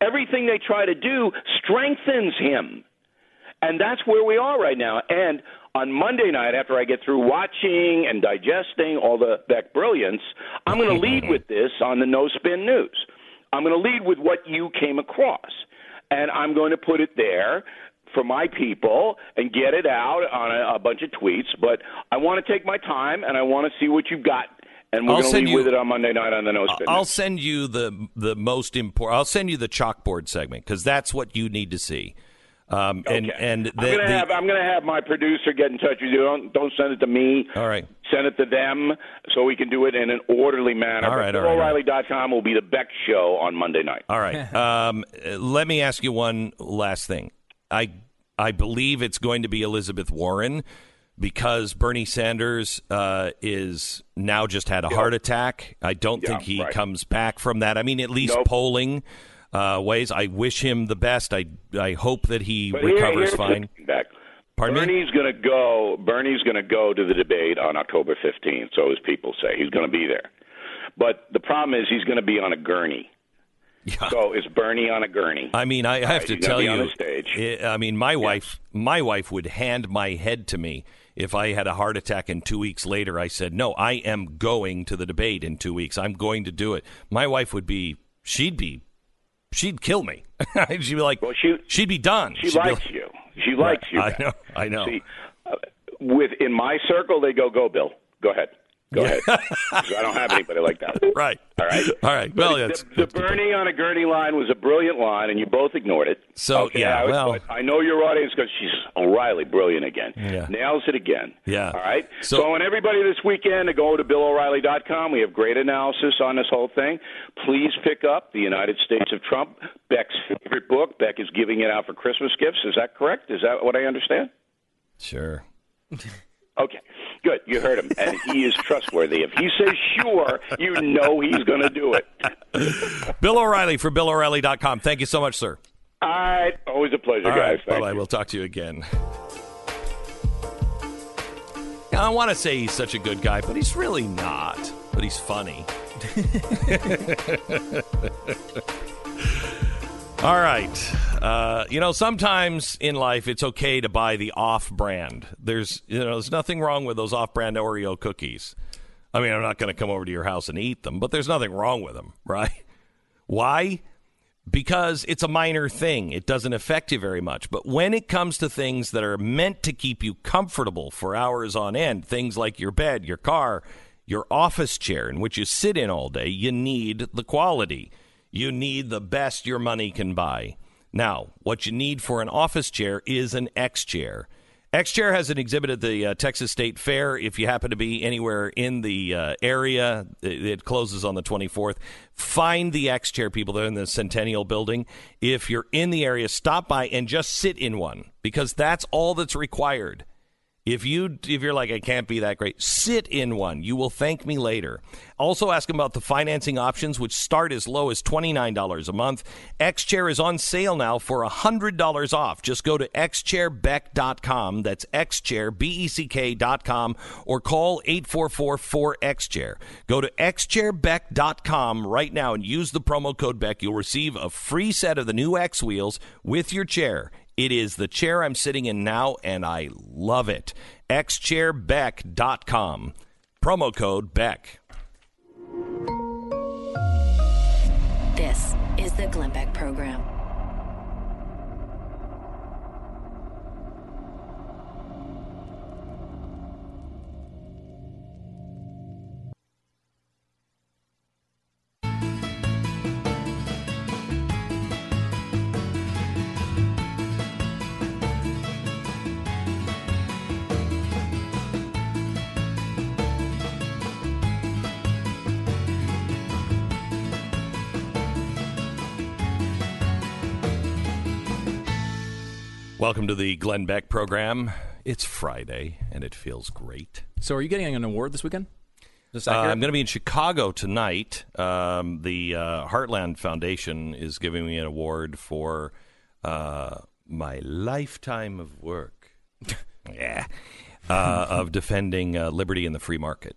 Everything they try to do strengthens him. And that's where we are right now. And on Monday night, after I get through watching and digesting all the Beck brilliance, I'm going to lead with this on the No Spin News. I'm going to lead with what you came across. And I'm going to put it there for my people and get it out on a, a bunch of tweets. But I want to take my time and I want to see what you've got. And we're going to lead you- with it on Monday night on the No Spin I'll send you the the most important. I'll send you the chalkboard segment because that's what you need to see. Um, and and the, I'm gonna the- have I'm gonna have my producer get in touch with you. Don't don't send it to me. all right. Send it to them so we can do it in an orderly manner. All right, But all right, all right. BillO'Reilly.com will be the Beck show on Monday night. All right. Um, let me ask you one last thing. I I believe it's going to be Elizabeth Warren because Bernie Sanders uh, is now just had a heart attack. I don't Yeah, think he right. comes back from that. I mean, at least Nope. polling uh, ways. I wish him the best. I I hope that he But recovers here's the fine. Beck. Pardon? Bernie's going to go. Bernie's going to go to the debate on October 15th. So as people say, he's going to be there. But the problem is he's going to be on a gurney. Yeah. So is Bernie on a gurney? I mean, I have right, to tell you. on stage. I I mean, my wife, my wife would hand my head to me if I had a heart attack and two weeks later I said, "No, I am going to the debate in two weeks. I'm going to do it." My wife would be, she'd be, she'd kill me. she'd be like, Well, she- she'd be done. She She'd likes like- you. She likes you. I know, I know. See, uh, with in my circle, they go, "Go, Bill. Go ahead. Go ahead. I don't have anybody like that. Right. All right. All right. Well, that's the, the Bernie on a gurney line was a brilliant line, and you both ignored it. So, Okay, yeah, I, was- well- I know your audience because she's O'Reilly, brilliant again. Yeah. Nails it again. Yeah. All right. So- So, I want everybody this weekend to go to BillO'Reilly.com. We have great analysis on this whole thing. Please pick up The United States of Trump, Beck's favorite book. Beck is giving it out for Christmas gifts. Is that correct? Is that what I understand? Sure. Okay, good. You heard him, and he is trustworthy. If he says sure, you know he's going to do it. Bill O'Reilly for BillO'Reilly.com. Thank you so much, sir. All right, always a pleasure, All guys. right. Bye bye. We'll talk to you again. I want to say he's such a good guy, but he's really not. But he's funny. All right. Uh, you know, sometimes in life it's okay to buy the off-brand. There's, you know, there's nothing wrong with those off-brand Oreo cookies. I mean, I'm not going to come over to your house and eat them, but there's nothing wrong with them, right? Why? because it's a minor thing. It doesn't affect you very much. But when it comes to things that are meant to keep you comfortable for hours on end, things like your bed, your car, your office chair in which you sit in all day, you need the quality. You need the best your money can buy. Now, what you need for an office chair is an X chair. X Chair has an exhibit at the uh, Texas State Fair. If you happen to be anywhere in the uh, area, it, it closes on the 24th. Find the X Chair people there in the Centennial Building. If you're in the area, stop by and just sit in one because that's all that's required. If you if you're like I can't be that great, sit in one. You will thank me later. Also ask about the financing options which start as low as $29 a month. Xchair is on sale now for $100 off. Just go to xchairbeck.com. That's xchairbeck.com or call 844-4xchair. Go to xchairbeck.com right now and use the promo code Beck. You'll receive a free set of the new X wheels with your chair. It is the chair I'm sitting in now, and I love it. xchairbeck.com. Promo code Beck. This is the Glenn Beck Program. Welcome to the Glenn Beck program. It's Friday, and it feels great. So, are you getting an award this weekend? Is this Uh. I'm going to be in Chicago tonight. Um, the uh, Heartland Foundation is giving me an award for uh, my lifetime of work. yeah. Uh, of defending uh, liberty in the free market,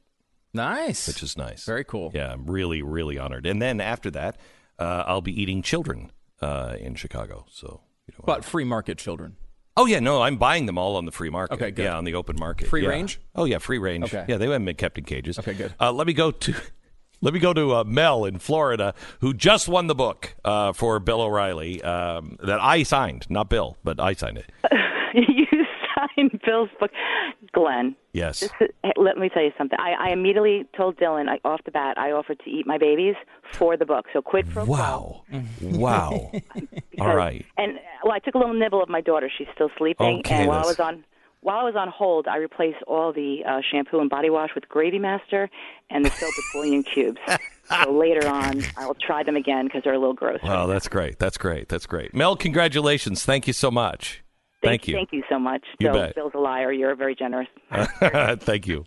nice. which is nice. Very cool. Yeah, I'm really, really honored. And then after that, uh, I'll be eating children uh, in Chicago. So, But free market children. Oh yeah, no, I'm buying them all on the free market. Okay, good. Yeah, on the open market. Free Yeah. range? Oh yeah, free range. Okay. Yeah, they haven't been kept in cages. Okay, good. Uh, let me go to. Let me go to uh, Mel in Florida, who just won the book uh, for Bill O'Reilly um, that I signed, not Bill, but I signed it. you signed Bill's book, Glenn. Yes. Is, let me tell you something. I, I immediately told Dylan I, off the bat I offered to eat my babies for the book. So quid pro quo. Wow. wow. All right. And well, I took a little nibble of my daughter. She's still sleeping. Okay, and while I was on while I was on hold, I replaced all the uh, shampoo and body wash with Gravy Master and the soap with bouillon cubes. So later on, I will try them again because they're a little gross. Well, that's great. That's great. That's great. Mel, congratulations. Thank you so much. Thank you. Thank you so much. You Bill, bet. Bill's a liar. You're very generous. Thank you.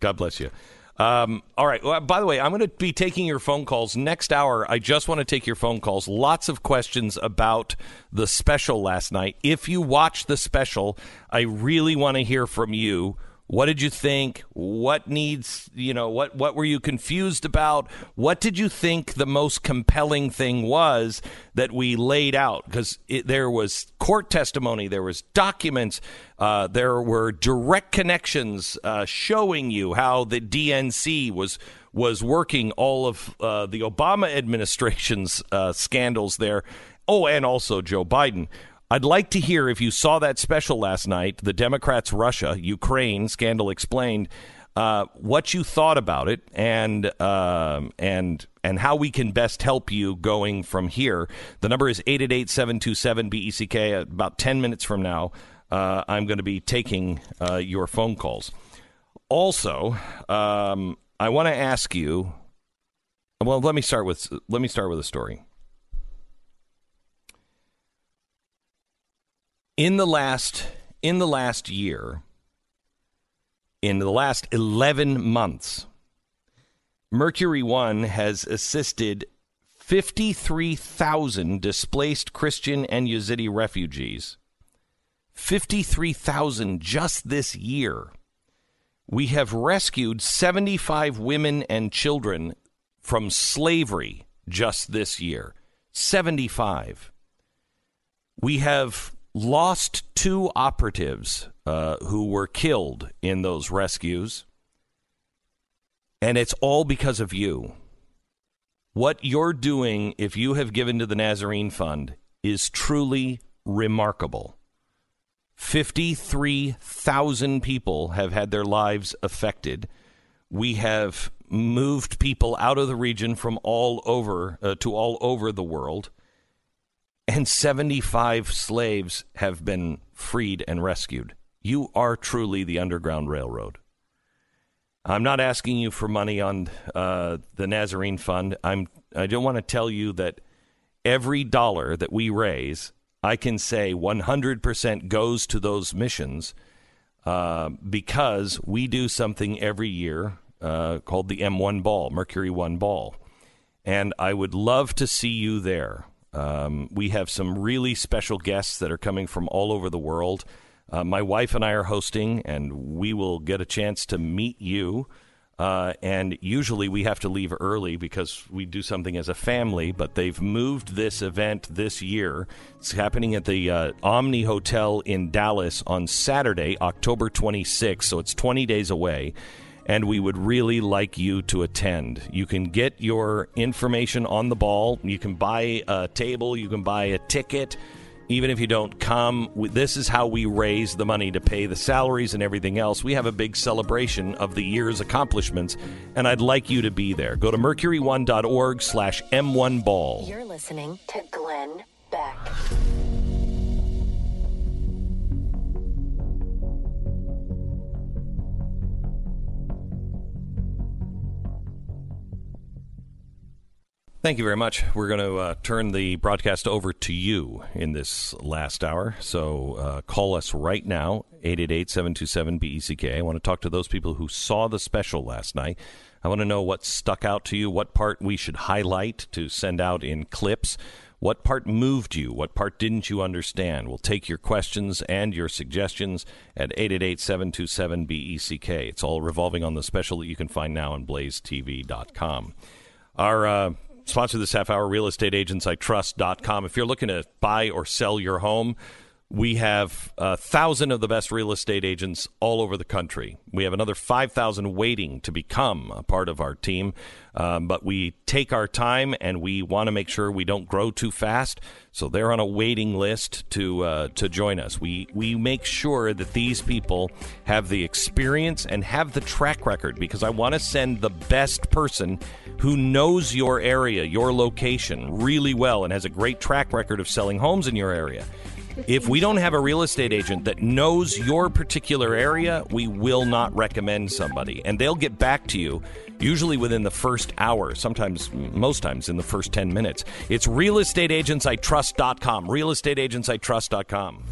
God bless you. Um, all right. Well, by the way, I'm going to be taking your phone calls next hour. I just want to take your phone calls. Lots of questions about the special last night. If you watched the special, I really want to hear from you. What did you think? What needs, you know, what what were you confused about? What did you think the most compelling thing was that we laid out? Because there was court testimony, there was documents, uh, there were direct connections uh, showing you how the DNC was was working all of uh, the Obama administration's uh, scandals there. Oh, and also Joe Biden. I'd like to hear if you saw that special last night, the Democrats' Russia, Ukraine scandal explained, uh, what you thought about it, and um, and and how we can best help you going from here. The number is 888-727 BECK. About ten minutes from now, uh, I'm going to be taking uh, your phone calls. Also, um, I want to ask you. Well, let me start with let me start with a story. In the last in the last year in the last 11 months mercury 1 has assisted 53,000 displaced christian and yazidi refugees. 53,000 just this year. We have rescued 75 women and children from slavery just this year. 75 we have lost two operatives uh, who were killed in those rescues. And it's all because of you. What you're doing, if you have given to the Nazarene Fund, is truly remarkable. 53,000 people have had their lives affected. We have moved people out of the region from all over uh, to all over the world and 75 slaves have been freed and rescued. You are truly the Underground Railroad. I'm not asking you for money on uh, the Nazarene Fund. I'm. I don't want to tell you that every dollar that we raise, I can say 100% goes to those missions uh, because we do something every year uh, called the M1 Ball, Mercury One Ball, and I would love to see you there. Um, we have some really special guests that are coming from all over the world. Uh, my wife and I are hosting, and we will get a chance to meet you. Uh, and usually we have to leave early because we do something as a family, but they've moved this event this year. It's happening at the uh, Omni Hotel in Dallas on Saturday, October 26th, so it's 20 days away and we would really like you to attend. You can get your information on the ball. You can buy a table, you can buy a ticket. Even if you don't come, this is how we raise the money to pay the salaries and everything else. We have a big celebration of the year's accomplishments, and I'd like you to be there. Go to mercury1.org slash M1Ball. You're listening to Glenn Beck. Thank you very much. We're going to uh, turn the broadcast over to you in this last hour. So uh, call us right now, 888 727 BECK. I want to talk to those people who saw the special last night. I want to know what stuck out to you, what part we should highlight to send out in clips. What part moved you? What part didn't you understand? We'll take your questions and your suggestions at 888 727 BECK. It's all revolving on the special that you can find now on blazetv.com. Our uh, sponsor this half hour, realestateagentsitrust.com. If you're looking to buy or sell your home, we have a thousand of the best real estate agents all over the country. We have another 5,000 waiting to become a part of our team. Um, but we take our time and we want to make sure we don't grow too fast. So they're on a waiting list to uh, to join us. We we make sure that these people have the experience and have the track record because I want to send the best person who knows your area, your location really well, and has a great track record of selling homes in your area. If we don't have a real estate agent that knows your particular area, we will not recommend somebody. And they'll get back to you usually within the first hour, sometimes, most times in the first 10 minutes. It's realestateagentsitrust.com. Realestateagentsitrust.com.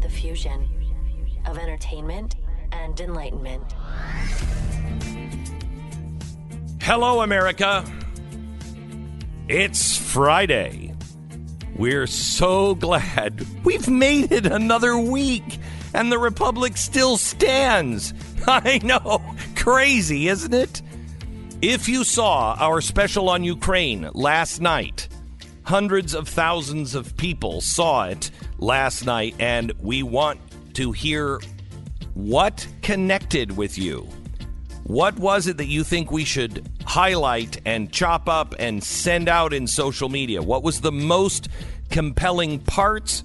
The fusion of entertainment and enlightenment. Hello, America. It's Friday. We're so glad we've made it another week and the Republic still stands. I know. Crazy, isn't it? If you saw our special on Ukraine last night, hundreds of thousands of people saw it last night, and we want to hear what connected with you. What was it that you think we should highlight and chop up and send out in social media? What was the most compelling parts?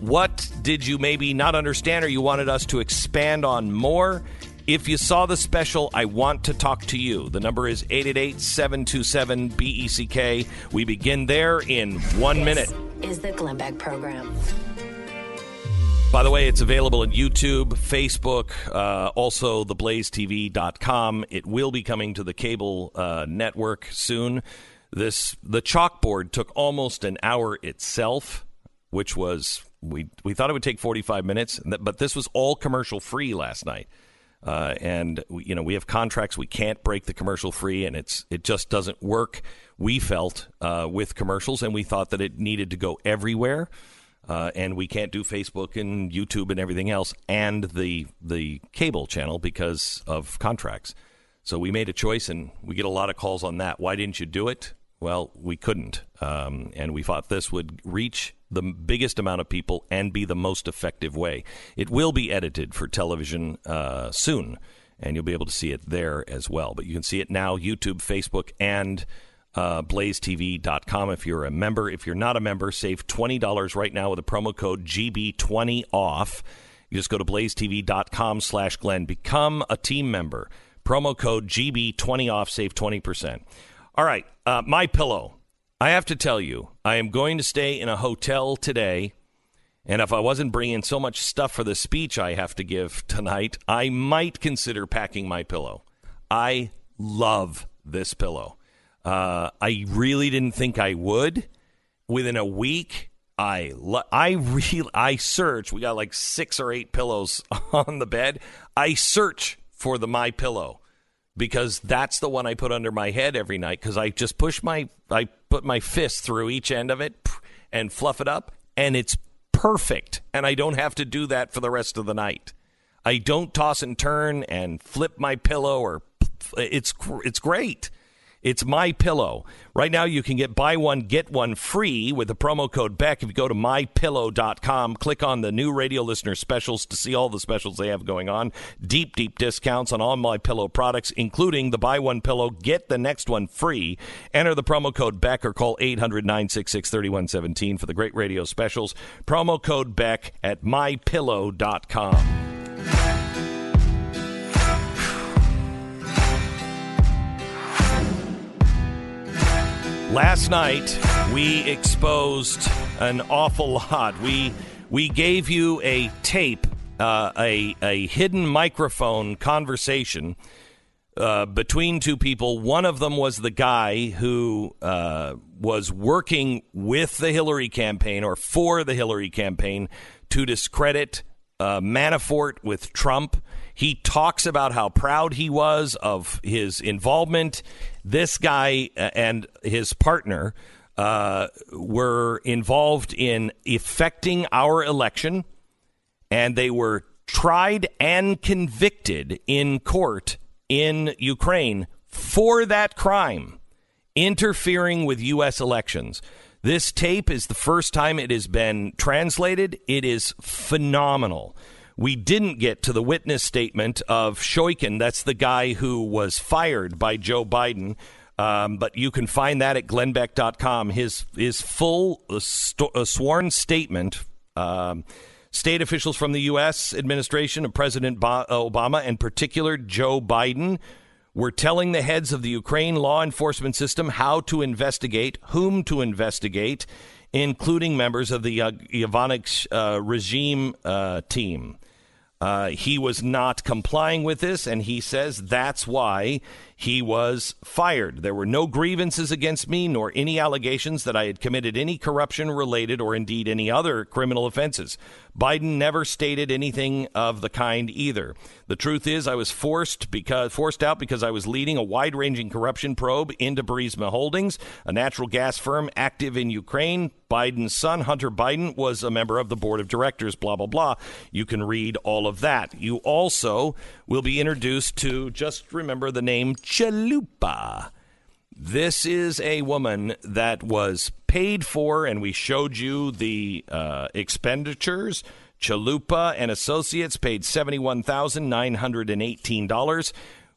What did you maybe not understand or you wanted us to expand on more? If you saw the special, I want to talk to you. The number is 888 727 BECK. We begin there in one minute. Is the Glenn Beck Program. By the way, it's available on YouTube, Facebook, uh, also theblazetv.com. It will be coming to the cable uh, network soon. This the chalkboard took almost an hour itself, which was we we thought it would take 45 minutes, but this was all commercial free last night. Uh, and we, you know we have contracts we can't break the commercial free, and it's it just doesn't work. We felt uh, with commercials, and we thought that it needed to go everywhere uh, and we can't do Facebook and YouTube and everything else and the the cable channel because of contracts. So we made a choice, and we get a lot of calls on that. Why didn't you do it? Well, we couldn't, um, and we thought this would reach the biggest amount of people and be the most effective way. It will be edited for television uh, soon, and you'll be able to see it there as well. But you can see it now: YouTube, Facebook, and uh, blazetv.com if you're a member. If you're not a member, save $20 right now with a promo code GB20 off. You just go to blazetv.com slash Glenn. Become a team member. Promo code GB20 off, save 20%. All right, uh, my pillow. I have to tell you, I am going to stay in a hotel today. And if I wasn't bringing so much stuff for the speech I have to give tonight, I might consider packing my pillow. I love this pillow. Uh, I really didn't think I would. Within a week, I I really I search. We got like six or eight pillows on the bed. I search for the my pillow because that's the one I put under my head every night because I just push my I put my fist through each end of it and fluff it up and it's perfect and I don't have to do that for the rest of the night. I don't toss and turn and flip my pillow or it's it's great. It's my pillow. Right now you can get buy one get one free with the promo code Beck if you go to mypillow.com, click on the new radio listener specials to see all the specials they have going on. Deep deep discounts on all my pillow products including the buy one pillow get the next one free. Enter the promo code Beck or call 800-966-3117 for the great radio specials. Promo code Beck at mypillow.com. Last night we exposed an awful lot. We we gave you a tape, uh, a a hidden microphone conversation uh, between two people. One of them was the guy who uh, was working with the Hillary campaign or for the Hillary campaign to discredit uh, Manafort with Trump. He talks about how proud he was of his involvement. This guy uh, and his partner uh, were involved in effecting our election, and they were tried and convicted in court in Ukraine for that crime, interfering with U.S. elections. This tape is the first time it has been translated. It is phenomenal. We didn't get to the witness statement of Shokin. That's the guy who was fired by Joe Biden. Um, but you can find that at glennbeck.com. His, his full uh, st- uh, sworn statement. Um, state officials from the U.S. administration of President Obama, and particular Joe Biden, were telling the heads of the Ukraine law enforcement system how to investigate, whom to investigate, including members of the uh, uh, regime uh, team. Uh, he was not complying with this, and he says that's why he was fired. There were no grievances against me, nor any allegations that I had committed any corruption related or indeed any other criminal offenses. Biden never stated anything of the kind either. The truth is, I was forced because forced out because I was leading a wide-ranging corruption probe into Burisma Holdings, a natural gas firm active in Ukraine. Biden's son, Hunter Biden, was a member of the board of directors. Blah blah blah. You can read all of that. You also will be introduced to. Just remember the name Chalupa. This is a woman that was paid for, and we showed you the uh, expenditures. Chalupa and Associates paid $71,918.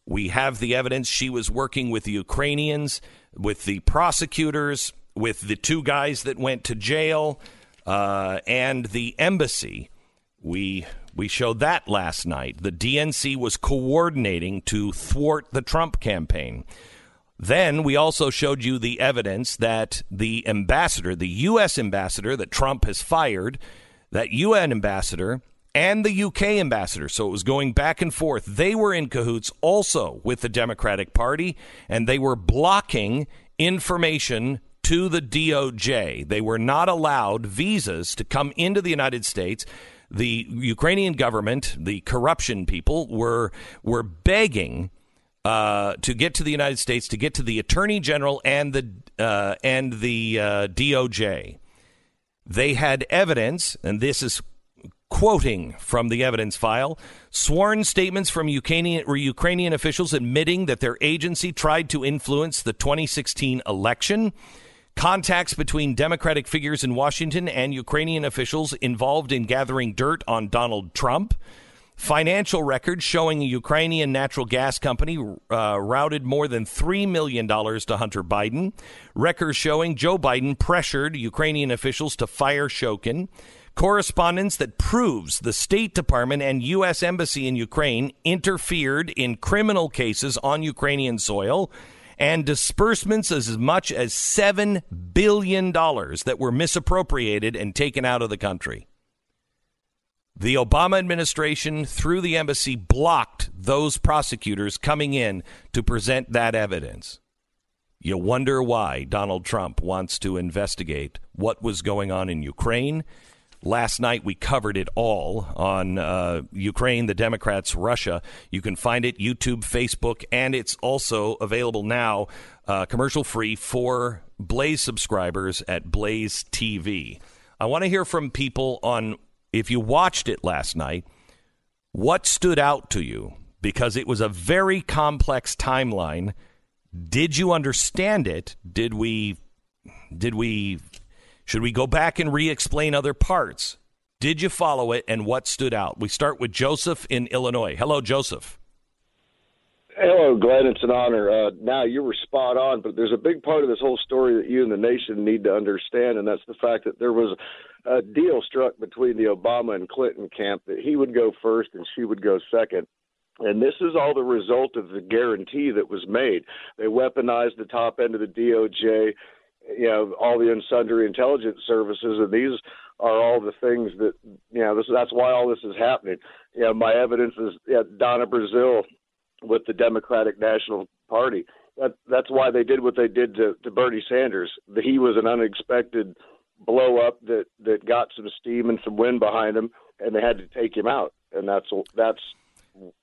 We have the evidence she was working with the Ukrainians, with the prosecutors, with the two guys that went to jail, uh, and the embassy. We we showed that last night. The DNC was coordinating to thwart the Trump campaign. Then we also showed you the evidence that the ambassador, the U.S. ambassador that Trump has fired, that UN ambassador, and the UK ambassador, so it was going back and forth, they were in cahoots also with the Democratic Party, and they were blocking information to the DOJ. They were not allowed visas to come into the United States the Ukrainian government, the corruption people, were were begging uh, to get to the United States, to get to the Attorney General and the uh, and the uh, DOJ. They had evidence, and this is quoting from the evidence file sworn statements from Ukrainian, Ukrainian officials admitting that their agency tried to influence the 2016 election. Contacts between Democratic figures in Washington and Ukrainian officials involved in gathering dirt on Donald Trump Financial records showing a Ukrainian natural gas company uh, routed more than $3 million to Hunter Biden. Records showing Joe Biden pressured Ukrainian officials to fire Shokin. Correspondence that proves the State Department and U.S. Embassy in Ukraine interfered in criminal cases on Ukrainian soil and disbursements as much as $7 billion that were misappropriated and taken out of the country. The Obama administration, through the embassy, blocked those prosecutors coming in to present that evidence. You wonder why Donald Trump wants to investigate what was going on in Ukraine. Last night we covered it all on uh, Ukraine, the Democrats, Russia. You can find it YouTube, Facebook, and it's also available now, uh, commercial free for Blaze subscribers at Blaze TV. I want to hear from people on if you watched it last night, what stood out to you? Because it was a very complex timeline. Did you understand it? Did we did we should we go back and re-explain other parts? Did you follow it and what stood out? We start with Joseph in Illinois. Hello, Joseph. Hello, Glenn. It's an honor. Uh, now you were spot on, but there's a big part of this whole story that you and the nation need to understand, and that's the fact that there was a deal struck between the Obama and Clinton camp that he would go first and she would go second. And this is all the result of the guarantee that was made. They weaponized the top end of the DOJ, you know, all the sundry intelligence services, and these are all the things that you know. This that's why all this is happening. You know, my evidence is yeah, Donna Brazile with the Democratic National Party. That that's why they did what they did to, to Bernie Sanders. He was an unexpected blow up that that got some steam and some wind behind him, and they had to take him out. And that's that's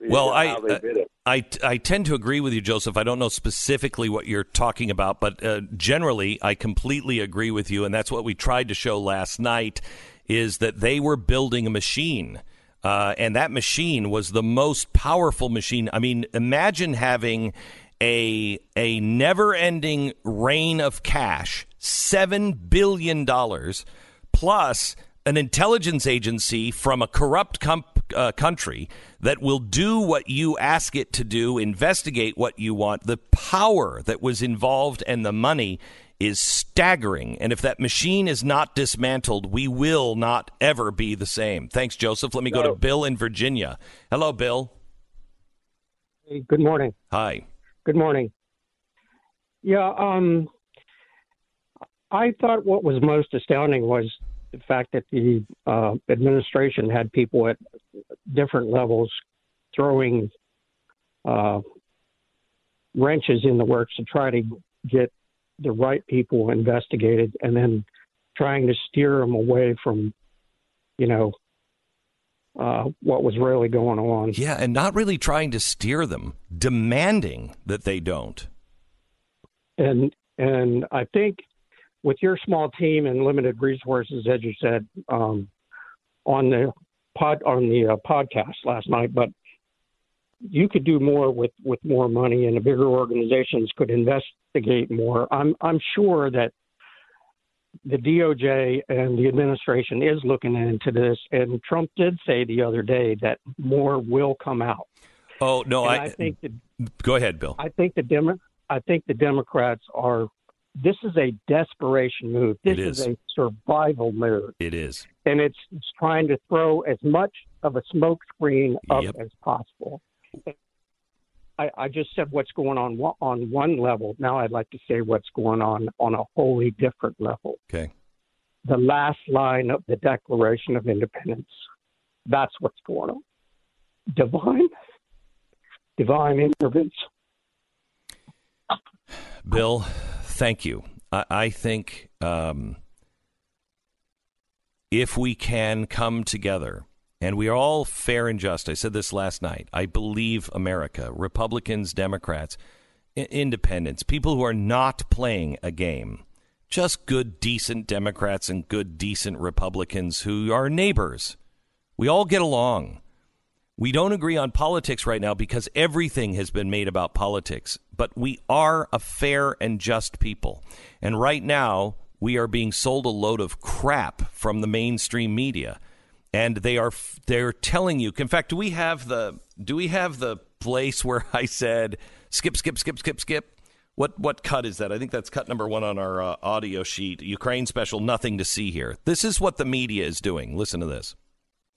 well, I, how they did it. I I tend to agree with you, Joseph. I don't know specifically what you're talking about, but uh, generally, I completely agree with you, and that's what we tried to show last night. Is that they were building a machine. Uh, and that machine was the most powerful machine. I mean, imagine having a a never ending rain of cash, seven billion dollars, plus an intelligence agency from a corrupt com- uh, country that will do what you ask it to do, investigate what you want. The power that was involved and the money is staggering. And if that machine is not dismantled, we will not ever be the same. Thanks, Joseph. Let me go to Bill in Virginia. Hello, Bill. Hey, good morning. Hi. Good morning. Yeah, um, I thought what was most astounding was the fact that the uh, administration had people at different levels throwing uh, wrenches in the works to try to get the right people investigated and then trying to steer them away from, you know, uh, what was really going on. Yeah, and not really trying to steer them, demanding that they don't. And and I think with your small team and limited resources, as you said um, on the pod on the uh, podcast last night, but you could do more with with more money, and the bigger organizations could investigate more. I'm I'm sure that the DOJ and the administration is looking into this, and Trump did say the other day that more will come out. Oh no, I, I think that go ahead, Bill. I think the Demo- I think the Democrats are. This is a desperation move. This It is. a survival move, It is. and it's, it's trying to throw as much of a smoke screen up Yep. as possible. I, I just said what's going on on one level. Now I'd like to say what's going on on a wholly different level. Okay. The last line of the Declaration of Independence. That's what's going on. Divine, divine intervention. Bill, thank you. I, I think um, if we can come together, and we are all fair and just, I said this last night. I believe America, Republicans, Democrats, I- independents, people who are not playing a game, just good, decent Democrats and good, decent Republicans who are neighbors. We all get along. We don't agree on politics right now because everything has been made about politics, but we are a fair and just people. And right now, we are being sold a load of crap from the mainstream media. And they are they're telling you. In fact, do we have the do we have the place where I said skip skip skip skip skip? What what cut is that? I think that's cut number 1 on our uh, audio sheet. Ukraine special nothing to see here. This is what the media is doing. Listen to this.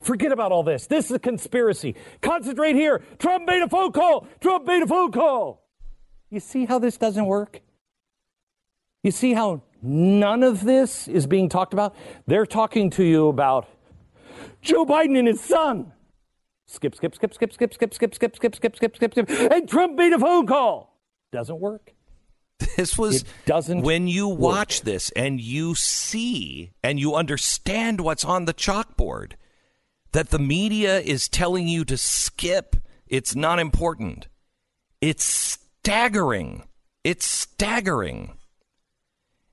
Forget about all this. This is a conspiracy. Concentrate here. Trump made a phone call. Trump made a phone call. You see how this doesn't work? You see how none of this is being talked about? They're talking to you about Joe Biden and his son. Skip, skip, skip, skip, skip, skip, skip, skip, skip, skip, skip, skip, skip. And Trump made a phone call. Doesn't work. This was It doesn't when you work. watch this and you see and you understand what's on the chalkboard that the media is telling you to skip. It's not important. It's staggering. It's staggering.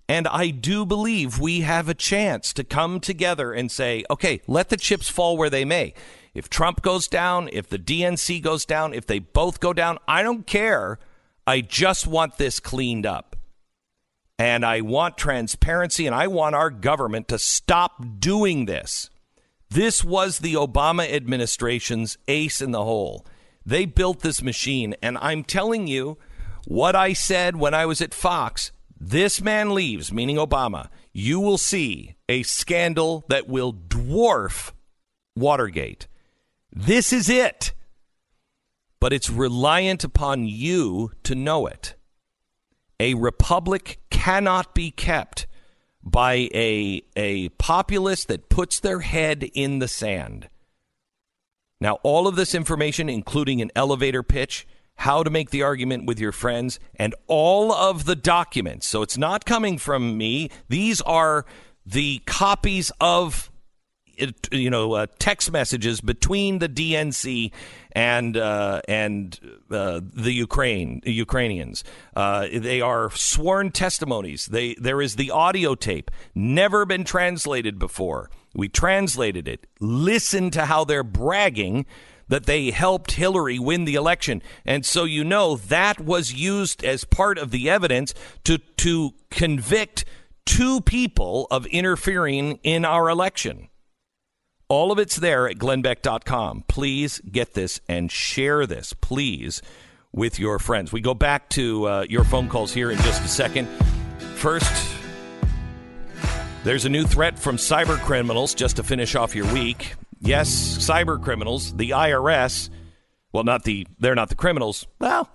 And I do believe we have a chance to come together and say, okay, let the chips fall where they may. If Trump goes down, if the DNC goes down, if they both go down, I don't care. I just want this cleaned up. And I want transparency and I want our government to stop doing this. This was the Obama administration's ace in the hole. They built this machine. And I'm telling you what I said when I was at Fox this man leaves, meaning Obama, you will see a scandal that will dwarf Watergate. This is it. But it's reliant upon you to know it. A republic cannot be kept by a, a populace that puts their head in the sand. Now, all of this information, including an elevator pitch, how to make the argument with your friends, and all of the documents. So it's not coming from me. These are the copies of you know uh, text messages between the DNC and uh, and uh, the Ukraine Ukrainians. Uh, they are sworn testimonies. They there is the audio tape, never been translated before. We translated it. Listen to how they're bragging that they helped Hillary win the election, and so you know that was used as part of the evidence to to convict two people of interfering in our election. All of it's there at glennbeck.com. Please get this and share this, please, with your friends. We go back to uh, your phone calls here in just a second. First, there's a new threat from cyber criminals just to finish off your week. Yes, cyber criminals, the IRS. Well, not the they're not the criminals. Well,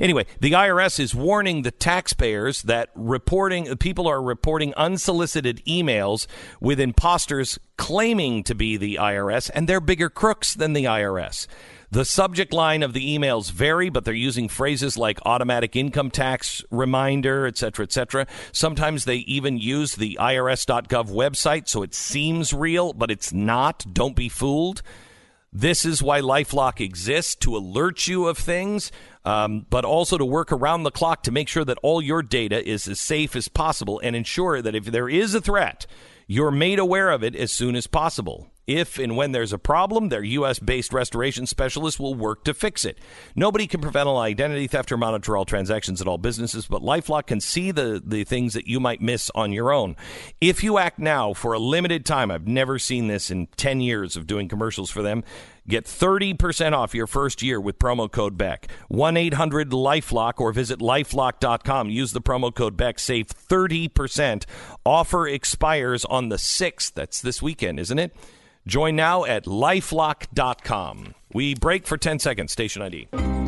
anyway, the IRS is warning the taxpayers that reporting people are reporting unsolicited emails with imposters claiming to be the IRS and they're bigger crooks than the IRS. The subject line of the emails vary, but they're using phrases like automatic income tax reminder, et cetera, et cetera. Sometimes they even use the IRS.gov website, so it seems real, but it's not. Don't be fooled. This is why Lifelock exists to alert you of things, um, but also to work around the clock to make sure that all your data is as safe as possible and ensure that if there is a threat, you're made aware of it as soon as possible. If and when there's a problem, their U.S. based restoration specialists will work to fix it. Nobody can prevent all identity theft or monitor all transactions at all businesses, but Lifelock can see the, the things that you might miss on your own. If you act now for a limited time, I've never seen this in 10 years of doing commercials for them. Get 30% off your first year with promo code BECK. 1 800 Lifelock or visit lifelock.com. Use the promo code BECK. Save 30%. Offer expires on the 6th. That's this weekend, isn't it? Join now at lifelock.com. We break for 10 seconds. Station ID.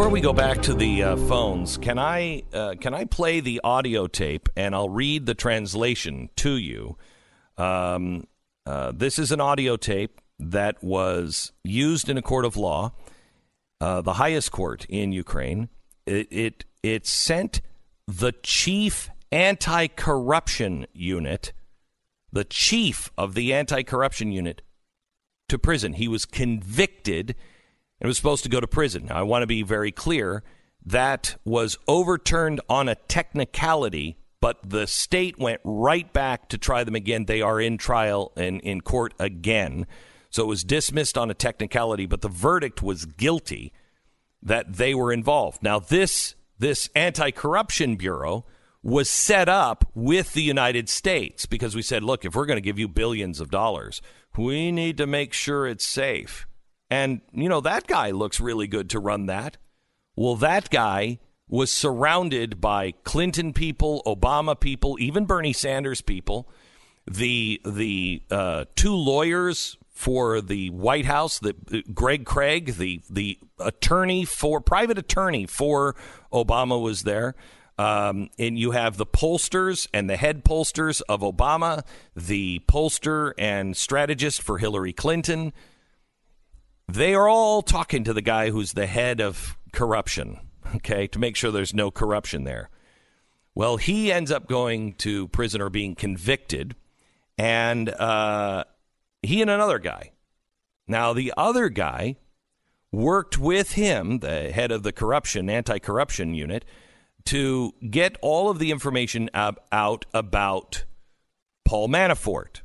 Before we go back to the uh, phones, can I uh, can I play the audio tape and I'll read the translation to you? Um, uh, this is an audio tape that was used in a court of law, uh, the highest court in Ukraine. It it, it sent the chief anti-corruption unit, the chief of the anti-corruption unit, to prison. He was convicted and was supposed to go to prison. Now, I want to be very clear that was overturned on a technicality, but the state went right back to try them again. They are in trial and in court again. So it was dismissed on a technicality, but the verdict was guilty that they were involved. Now, this this anti-corruption bureau was set up with the United States because we said, look, if we're going to give you billions of dollars, we need to make sure it's safe. And, you know, that guy looks really good to run that. Well, that guy was surrounded by Clinton people, Obama people, even Bernie Sanders people. The the uh, two lawyers for the White House, the Greg Craig, the the attorney for private attorney for Obama was there. Um, and you have the pollsters and the head pollsters of Obama, the pollster and strategist for Hillary Clinton. They are all talking to the guy who's the head of corruption, okay, to make sure there's no corruption there. Well, he ends up going to prison or being convicted, and uh, he and another guy. Now, the other guy worked with him, the head of the corruption, anti corruption unit, to get all of the information ab- out about Paul Manafort.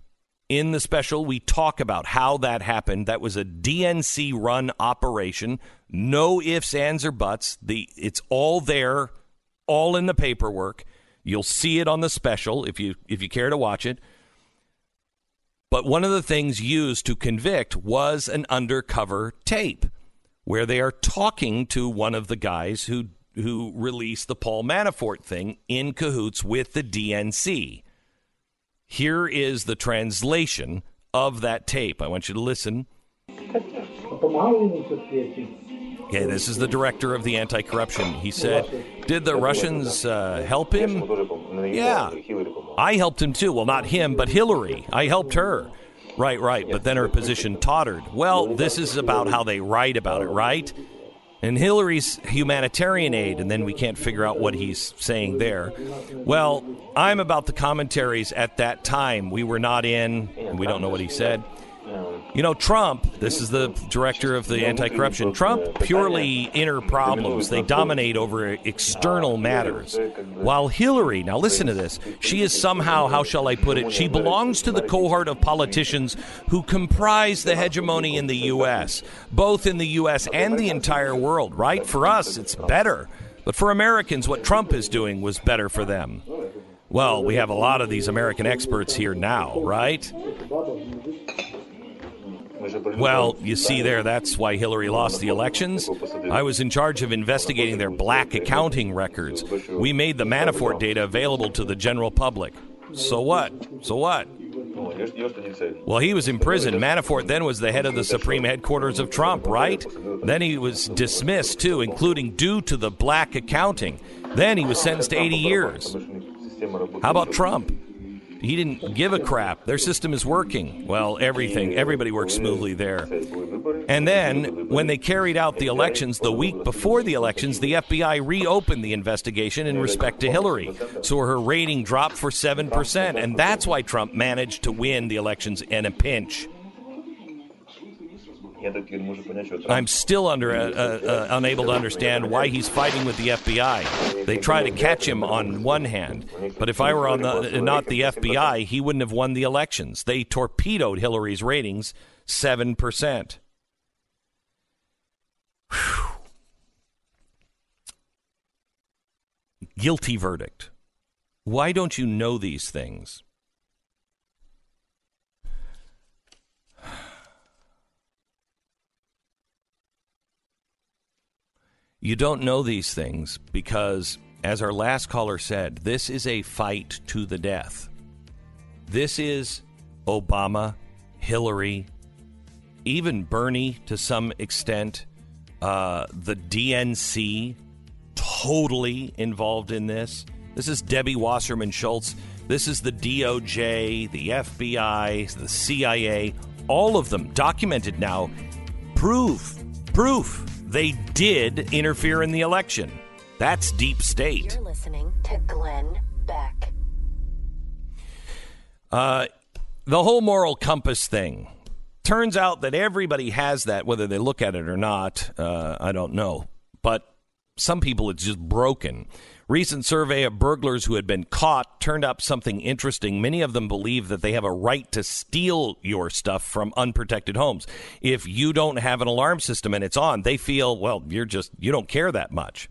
In the special, we talk about how that happened. That was a DNC run operation. No ifs, ands, or buts. The it's all there, all in the paperwork. You'll see it on the special if you if you care to watch it. But one of the things used to convict was an undercover tape where they are talking to one of the guys who who released the Paul Manafort thing in cahoots with the DNC. Here is the translation of that tape. I want you to listen. Okay, this is the director of the anti corruption. He said, Did the Russians uh, help him? Yeah. I helped him too. Well, not him, but Hillary. I helped her. Right, right. But then her position tottered. Well, this is about how they write about it, right? And Hillary's humanitarian aid, and then we can't figure out what he's saying there. Well, I'm about the commentaries at that time. We were not in, and we don't know what he said. You know, Trump, this is the director of the anti corruption, Trump purely inner problems. They dominate over external matters. While Hillary, now listen to this, she is somehow, how shall I put it, she belongs to the cohort of politicians who comprise the hegemony in the U.S., both in the U.S. and the entire world, right? For us, it's better. But for Americans, what Trump is doing was better for them. Well, we have a lot of these American experts here now, right? Well, you see there, that's why Hillary lost the elections. I was in charge of investigating their black accounting records. We made the Manafort data available to the general public. So what? So what? Well, he was in prison. Manafort then was the head of the supreme headquarters of Trump, right? Then he was dismissed, too, including due to the black accounting. Then he was sentenced to 80 years. How about Trump? He didn't give a crap. Their system is working. Well, everything, everybody works smoothly there. And then, when they carried out the elections the week before the elections, the FBI reopened the investigation in respect to Hillary. So her rating dropped for 7%. And that's why Trump managed to win the elections in a pinch. I'm still under uh, uh, unable to understand why he's fighting with the FBI. They try to catch him on one hand, but if I were on the not the FBI, he wouldn't have won the elections. They torpedoed Hillary's ratings seven percent. Guilty verdict. Why don't you know these things? You don't know these things because, as our last caller said, this is a fight to the death. This is Obama, Hillary, even Bernie to some extent, uh, the DNC totally involved in this. This is Debbie Wasserman Schultz. This is the DOJ, the FBI, the CIA, all of them documented now. Proof, proof they did interfere in the election. That's deep state. You're listening to Glenn Beck. Uh, the whole moral compass thing. Turns out that everybody has that, whether they look at it or not. Uh, I don't know. But some people, it's just broken. Recent survey of burglars who had been caught turned up something interesting. Many of them believe that they have a right to steal your stuff from unprotected homes. If you don't have an alarm system and it's on, they feel, well, you're just, you don't care that much.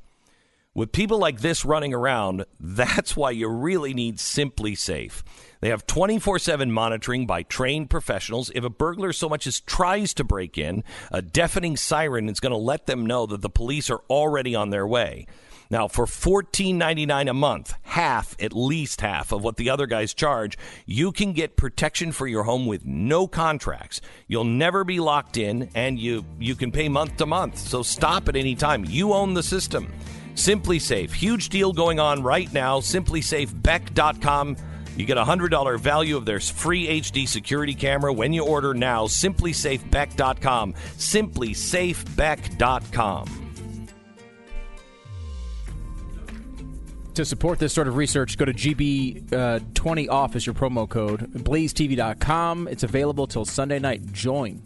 With people like this running around, that's why you really need SimpliSafe. They have 24 7 monitoring by trained professionals. If a burglar so much as tries to break in, a deafening siren is going to let them know that the police are already on their way. Now, for $14.99 a month, half, at least half of what the other guys charge, you can get protection for your home with no contracts. You'll never be locked in, and you, you can pay month to month. So stop at any time. You own the system. SimpliSafe. Huge deal going on right now. SimpliSafeBeck.com. You get a $100 value of their free HD security camera when you order now. SimpliSafeBeck.com. SimpliSafeBeck.com. To support this sort of research, go to GB20 uh, your promo code. BlazeTV.com. It's available till Sunday night. Join.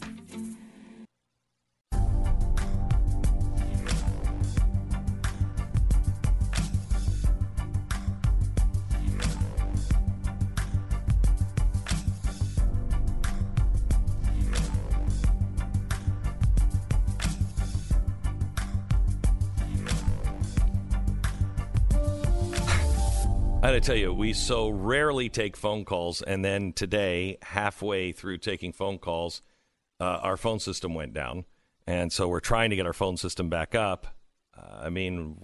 I got to tell you, we so rarely take phone calls, and then today, halfway through taking phone calls, uh, our phone system went down, and so we're trying to get our phone system back up. Uh, I mean,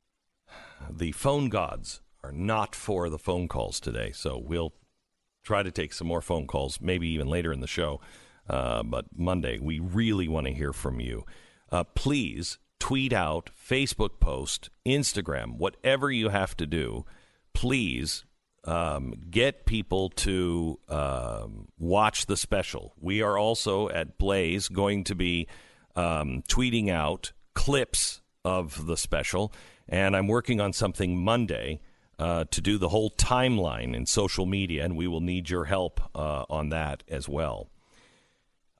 the phone gods are not for the phone calls today, so we'll try to take some more phone calls, maybe even later in the show. Uh, but Monday, we really want to hear from you. Uh, please tweet out, Facebook post, Instagram, whatever you have to do. Please um, get people to um, watch the special. We are also at Blaze going to be um, tweeting out clips of the special, and I'm working on something Monday. Uh, to do the whole timeline in social media, and we will need your help uh, on that as well.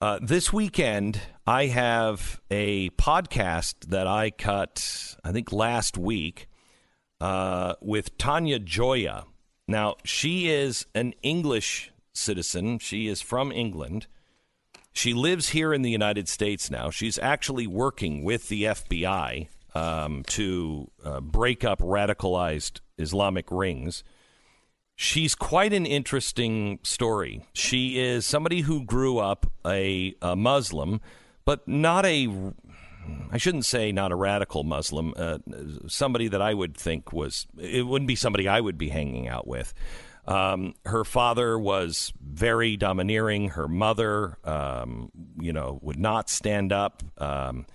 Uh, this weekend, I have a podcast that I cut, I think, last week uh, with Tania Joya. Now, she is an English citizen. She is from England. She lives here in the United States now. She's actually working with the FBI um, to uh, break up radicalized Islamic rings. She's quite an interesting story. She is somebody who grew up a, a Muslim, but not a, I shouldn't say not a radical Muslim, uh, somebody that I would think was, it wouldn't be somebody I would be hanging out with. Um, her father was very domineering. Her mother, um, you know, would not stand up. Um,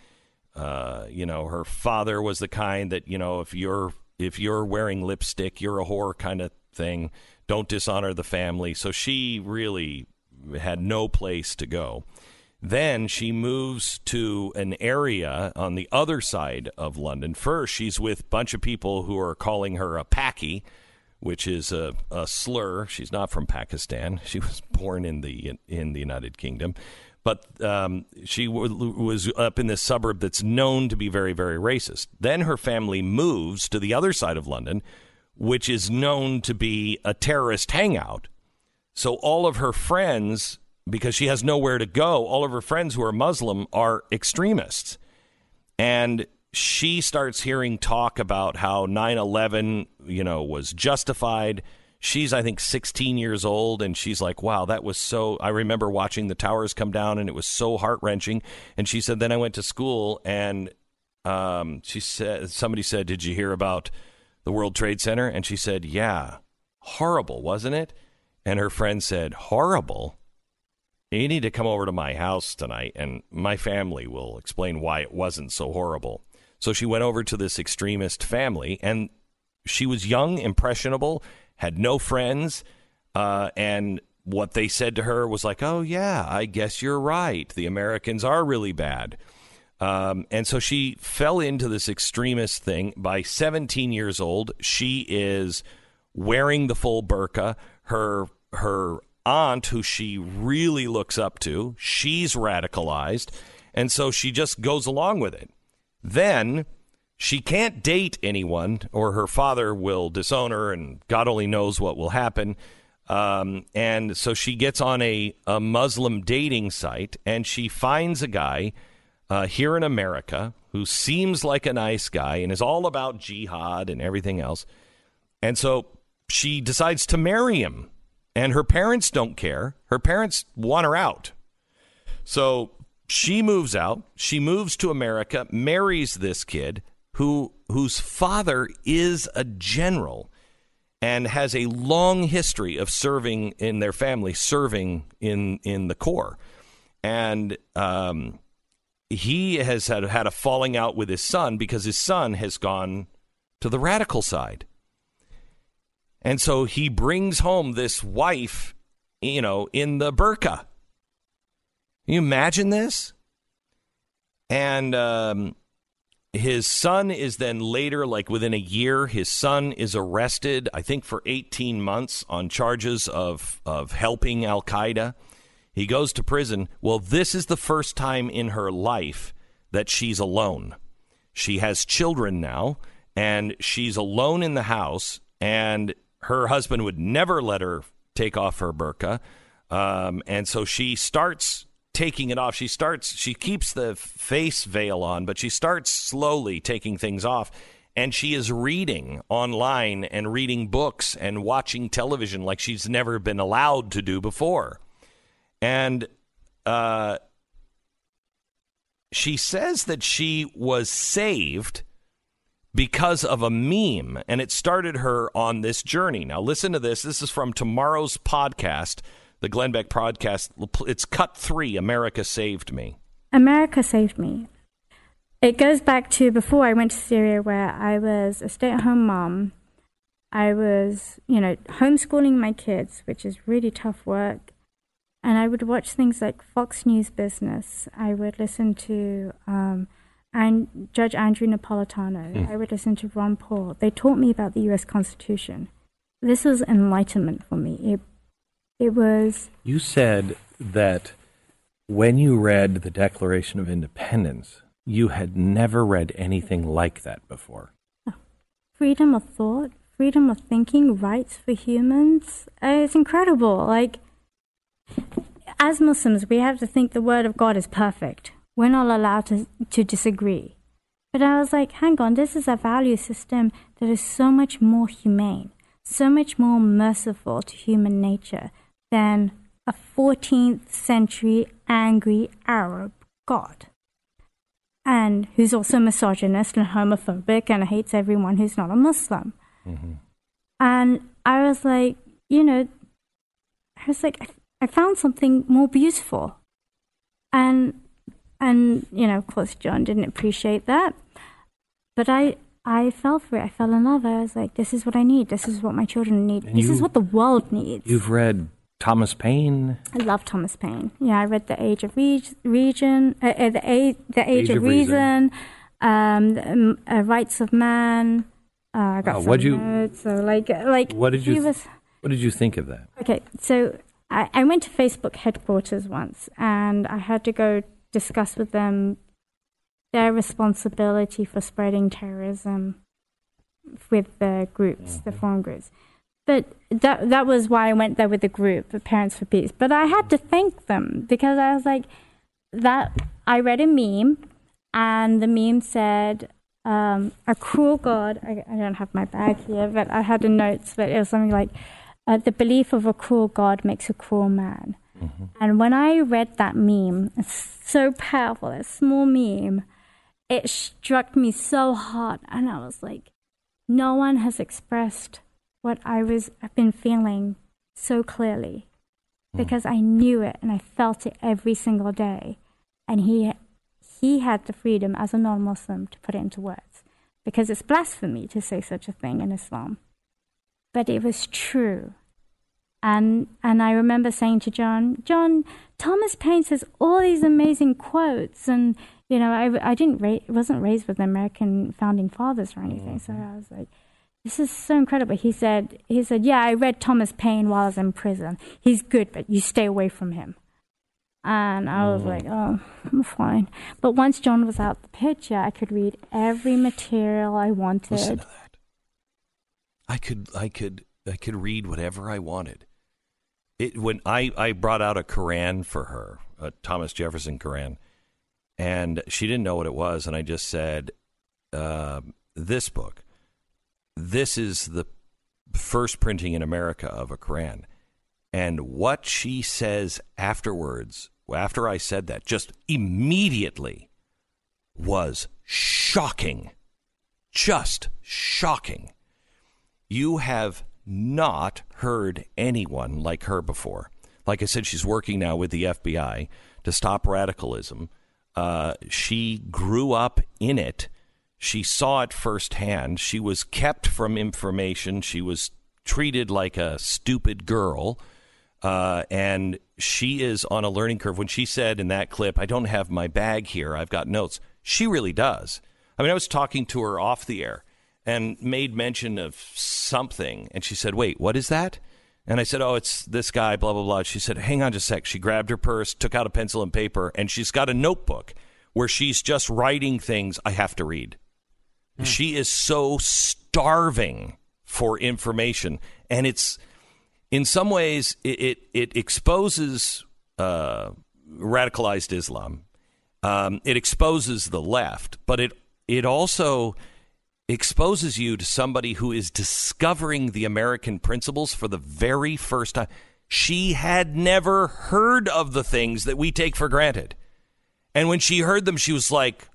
uh, you know, her father was the kind that you know, if you're if you're wearing lipstick, you're a whore kind of thing. Don't dishonor the family. So she really had no place to go. Then she moves to an area on the other side of London. First, she's with a bunch of people who are calling her a Paki, which is a, a slur. She's not from Pakistan. She was born in the in, in the United Kingdom but um, she w- was up in this suburb that's known to be very, very racist. Then her family moves to the other side of London, which is known to be a terrorist hangout. So all of her friends, because she has nowhere to go, all of her friends who are Muslim are extremists. And she starts hearing talk about how 9 11, you know, was justified she's I think 16 years old and she's like wow that was so I remember watching the towers come down and it was so heart-wrenching. And she said then I went to school and um, she said somebody said did you hear about the World Trade Center and she said yeah horrible wasn't it? And her friend said horrible? You need to come over to my house tonight and my family will explain why it wasn't so horrible. So she went over to this extremist family and she was young impressionable had no friends, uh, and what they said to her was like, "Oh yeah, I guess you're right. The Americans are really bad." Um, and so she fell into this extremist thing. By 17 years old, she is wearing the full burqa. Her her aunt, who she really looks up to, she's radicalized, and so she just goes along with it. Then she can't date anyone, or her father will disown her, and God only knows what will happen. Um, and so she gets on a, a Muslim dating site, and she finds a guy uh, here in America who seems like a nice guy and is all about jihad and everything else. And so she decides to marry him, and her parents don't care. Her parents want her out. So she moves out. She moves to America, marries this kid who whose father is a general and has a long history of serving in their family, serving in in the Corps, and um, he has had had a falling out with his son because his son has gone to the radical side, and so he brings home this wife, you know, in the burqa. Can you imagine this? And um, his son is then later, like within a year, his son is arrested, I think for 18 months on charges of, of helping Al Qaeda. He goes to prison. Well, this is the first time in her life that she's alone. She has children now, and she's alone in the house, and her husband would never let her take off her burqa. Um, and so she starts taking it off. She starts, she keeps the face veil on, but she starts slowly taking things off. And she is reading online and reading books and watching television like she's never been allowed to do before. And uh, she says that she was saved because of a meme, and it started her on this journey. Now, listen to this. This is from tomorrow's podcast the Glenn Beck podcast. It's cut three. America saved me. America saved me. It goes back to before I went to Syria, where I was a stay at home mom. I was, you know, homeschooling my kids, which is really tough work. And I would watch things like Fox News Business. I would listen to um, and Judge Andrew Napolitano. Hmm. I would listen to Ron Paul. They taught me about the U.S. Constitution. This was enlightenment for me. It, it was You said that when you read the Declaration of Independence, you had never read anything like that before. freedom of thought, freedom of thinking, rights for humans. Uh, It's incredible. Like, as Muslims, we have to think the word of God is perfect. We're not allowed to, to disagree. But I was like, hang on, this is a value system that is so much more humane, so much more merciful to human nature than a 14th century angry Arab God. And who's also misogynist and homophobic and hates everyone who's not a Muslim. Mm-hmm. And I was like, you know, I was like, I, I found something more beautiful. And, and, you know, of course, John didn't appreciate that. But I, I fell for it. I fell in love. I was like, this is what I need. This is what my children need. And this is what the world needs. You've read Thomas Paine. I love Thomas Paine. Yeah, I read The Age of Reg- Region, uh, uh, the, Age, the Age, of, Reason, um, the, um, uh, Rights of Man. Uh, I got Wow, some you- notes. So like, like What did you? was. what did you think of that? Okay, so I, I went to Facebook headquarters once and I had to go discuss with them their responsibility for spreading terrorism with the groups, the foreign groups. But that that was why I went there with the group, the Parents for Peace. But I had to thank them because I was like, that I read a meme, and the meme said, um, "A cruel God." I, I don't have my bag here, but I had the notes. But it was something like, uh, "The belief of a cruel God makes a cruel man." And when I read that meme, it's so powerful. A small meme, it struck me so hard, and I was like, no one has expressed what I was I've been feeling so clearly hmm. because I knew it and I felt it every single day. And he he had the freedom as a non-muslim to put it into words because it's blasphemy to say such a thing in Islam. But it was true. And and I remember saying to John John Thomas Paine says all these amazing quotes and you know I, I didn't ra- wasn't raised with the American founding fathers or anything. So mm-hmm. I was like this is so incredible. He said, he said, yeah, I read Thomas Paine while I was in prison. He's good, but you stay away from him. And I was like, oh, I'm fine. But once John was out the picture, I could read every material I wanted. Listen to that. I could, I could, I could read whatever I wanted. It when I I brought out a Koran for her, a Thomas Jefferson Koran, and she didn't know what it was, and I just said, uh, "This book, this is the first printing in America of a Quran. And what she says afterwards, after I said that, just immediately was shocking. Just shocking. You have not heard anyone like her before. Like I said, she's working now with the FBI to stop radicalism. Uh, she grew up in it. She saw it firsthand. She was kept from information. She was treated like a stupid girl. Uh, and she is on a learning curve. When she said in that clip, I don't have my bag here, I've got notes, she really does. I mean, I was talking to her off the air and made mention of something. And she said, Wait, what is that? And I said, Oh, it's this guy, blah, blah, blah. She said, Hang on just a sec. She grabbed her purse, took out a pencil and paper, and she's got a notebook where she's just writing things I have to read. She is so starving for information. And it's, in some ways, it, it, it exposes uh, radicalized Islam. Um, it exposes the left, but it, it also exposes you to somebody who is discovering the American principles for the very first time. She had never heard of the things that we take for granted. And when she heard them, she was like,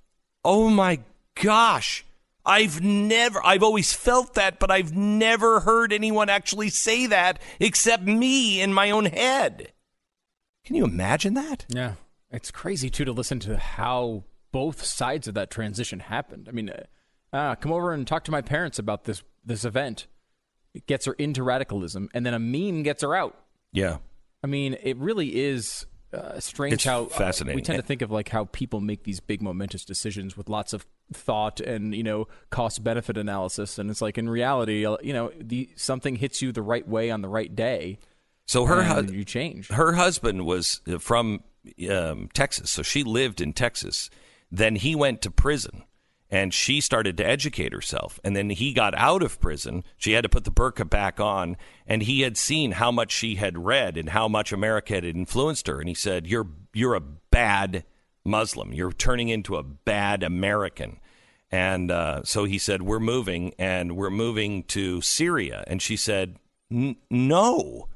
oh my gosh, I've never, I've always felt that, but I've never heard anyone actually say that except me in my own head. Can you imagine that? Yeah. It's crazy, too, to listen to how both sides of that transition happened. I mean, uh, ah, come over and talk to my parents about this, this event. It gets her into radicalism, and then a meme gets her out. Yeah. I mean, it really is uh, strange It's how uh, fascinating. we tend to think of like how people make these big momentous decisions with lots of thought and you know cost benefit analysis, and it's like in reality, uh, you know, the something hits you the right way on the right day. So her hu- you change. Her husband was uh, from um, Texas, so she lived in Texas. Then he went to prison, and she started to educate herself. And then he got out of prison. She had to put the burqa back on, and he had seen how much she had read and how much America had influenced her. And he said, "You're you're a bad Muslim. You're turning into a bad American." And uh, so he said, "We're moving, and we're moving to Syria." And she said, "N- "No."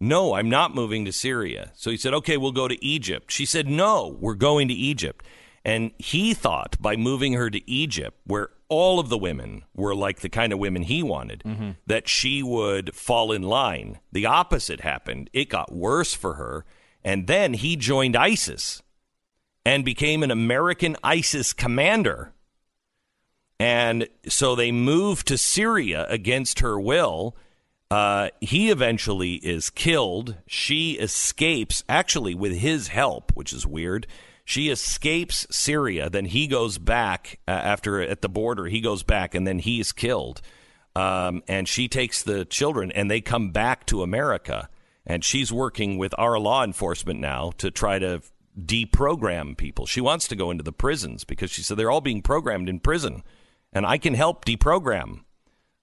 No, I'm not moving to Syria. So he said, okay, we'll go to Egypt. She said, no, we're going to Egypt. And he thought by moving her to Egypt, where all of the women were like the kind of women he wanted, that she would fall in line. The opposite happened. It got worse for her. And then he joined ISIS and became an American ISIS commander. And so they moved to Syria against her will. Uh, he eventually is killed. She escapes, actually, with his help, which is weird. She escapes Syria. Then he goes back uh, after at the border. He goes back, and then he is killed. Um, and she takes the children, and they come back to America. And she's working with our law enforcement now to try to deprogram people. She wants to go into the prisons because she said they're all being programmed in prison, and I can help deprogram.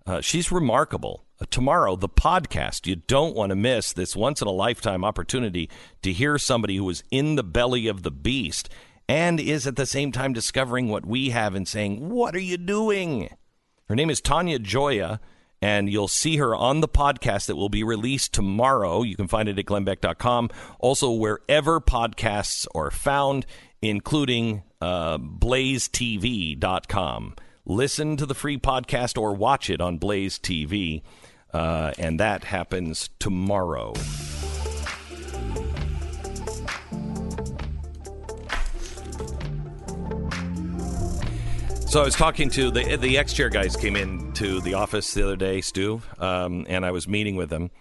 Uh, she's remarkable. Uh, tomorrow, the podcast. You don't want to miss this once in a lifetime opportunity to hear somebody who was in the belly of the beast and is at the same time discovering what we have and saying, What are you doing? Her name is Tania Joya, and you'll see her on the podcast that will be released tomorrow. You can find it at glennbeck.com. Also, wherever podcasts are found, including uh, blazetv.com. Listen to the free podcast or watch it on Blaze TV. Uh, and that happens tomorrow. So I was talking to the the X Chair guys came into the office the other day, Stu, um, and I was meeting with them,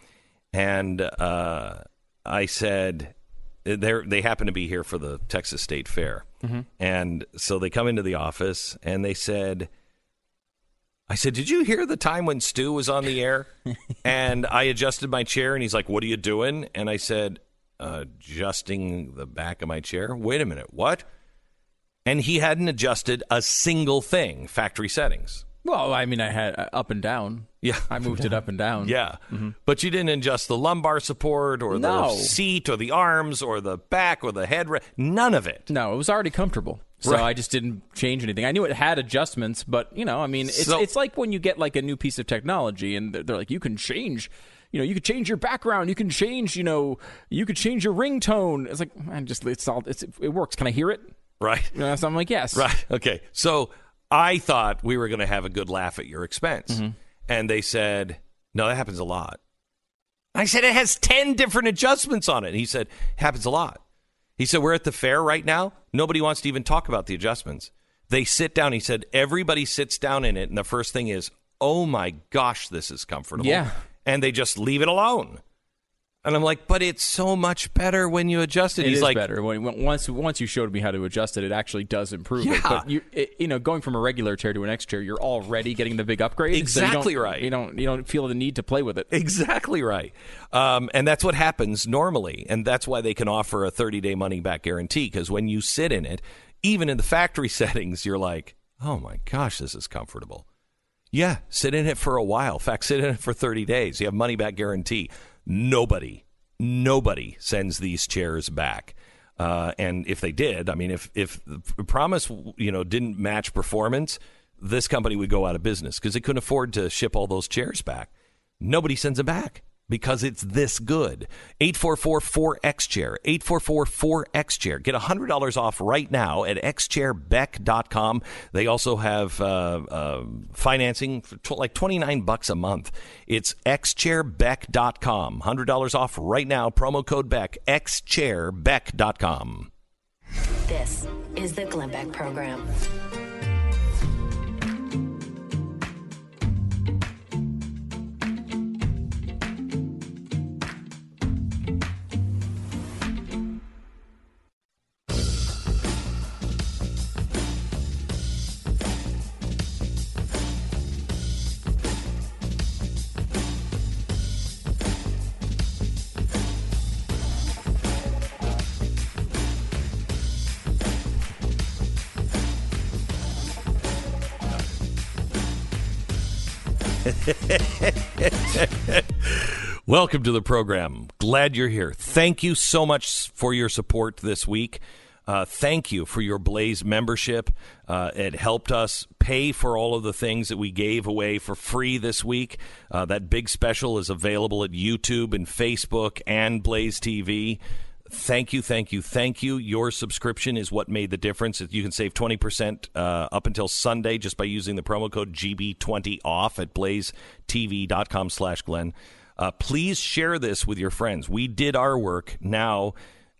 and uh, I said they they happen to be here for the Texas State Fair, Mhm. and so they come into the office and they said. I said, "Did you hear the time when Stu was on the air?" and I adjusted my chair, and he's like, "What are you doing?" And I said, "Adjusting the back of my chair." Wait a minute, what? And he hadn't adjusted a single thing. Factory settings. Well, I mean, I had uh, up and down. Yeah, I moved it up and down. Yeah, Mhm. but you didn't adjust the lumbar support or No. the seat or the arms or the back or the head. None of it. No, it was already comfortable. So Right. I just didn't change anything. I knew it had adjustments, but you know, I mean, it's So- it's like when you get like a new piece of technology and they're, they're like, you can change, you know, you could change your background, you can change, you know, you could change your ringtone. It's like, I just it's all it's, it works. Can I hear it? Right. So I'm like, yes. Right. Okay. So I thought we were going to have a good laugh at your expense. Mm-hmm. And they said, no, that happens a lot. I said, it has 10 different adjustments on it. And he said, happens a lot. He said, we're at the fair right now. Nobody wants to even talk about the adjustments. They sit down. He said, everybody sits down in it. And the first thing is, oh my gosh, this is comfortable. Yeah. And they just leave it alone. And I'm like, but it's so much better when you adjust it. It He's is like, better when, once once you showed me how to adjust it. It actually does improve Yeah. it. But you it, you know, going from a regular chair to an X chair, you're already getting the big upgrade. so you Exactly right. You don't you don't feel the need to play with it. Exactly right. Um, and that's what happens normally. And that's why they can offer a 30 day money back guarantee. Because when you sit in it, even in the factory settings, you're like, oh my gosh, this is comfortable. Yeah, sit in it for a while. In fact, sit in it for 30 days. You have money back guarantee. Nobody, nobody sends these chairs back. Uh, and if they did, I mean, if if the promise you know didn't match performance, this company would go out of business because they couldn't afford to ship all those chairs back. Nobody sends them back. Because it's this good. 844-4X-Chair, 844-4X-Chair. Get $100 off right now at xchairbeck.com. They also have uh, uh, financing for tw- like 29 bucks a month. It's xchairbeck.com. $100 off right now, promo code BECK, xchairbeck.com. This is the Glenn Beck Program. Welcome to the program. Glad you're here. Thank you so much for your support this week. Uh, thank you for your Blaze membership. Uh, it helped us pay for all of the things that we gave away for free this week. Uh, that big special is available at YouTube and Facebook and Blaze TV. Thank you, thank you, thank you. Your subscription is what made the difference. You can save 20% uh, up until Sunday just by using the promo code GB20 off at blazetv.com slash Glenn. Uh, please share this with your friends. We did our work. Now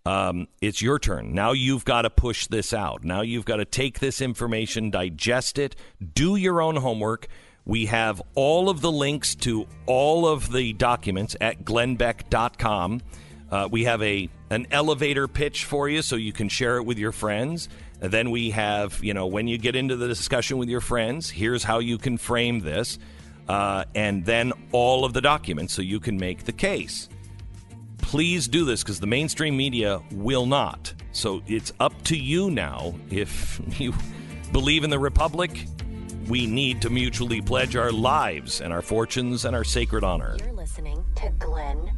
um, it's your turn. Now you've got to push this out. Now you've got to take this information, digest it, do your own homework. We have all of the links to all of the documents at glennbeck.com. Uh, we have a an elevator pitch for you so you can share it with your friends. And then we have, you know, when you get into the discussion with your friends, here's how you can frame this. Uh, and then all of the documents so you can make the case. Please do this because the mainstream media will not. So it's up to you now. If you believe in the Republic, we need to mutually pledge our lives and our fortunes and our sacred honor. You're listening to Glenn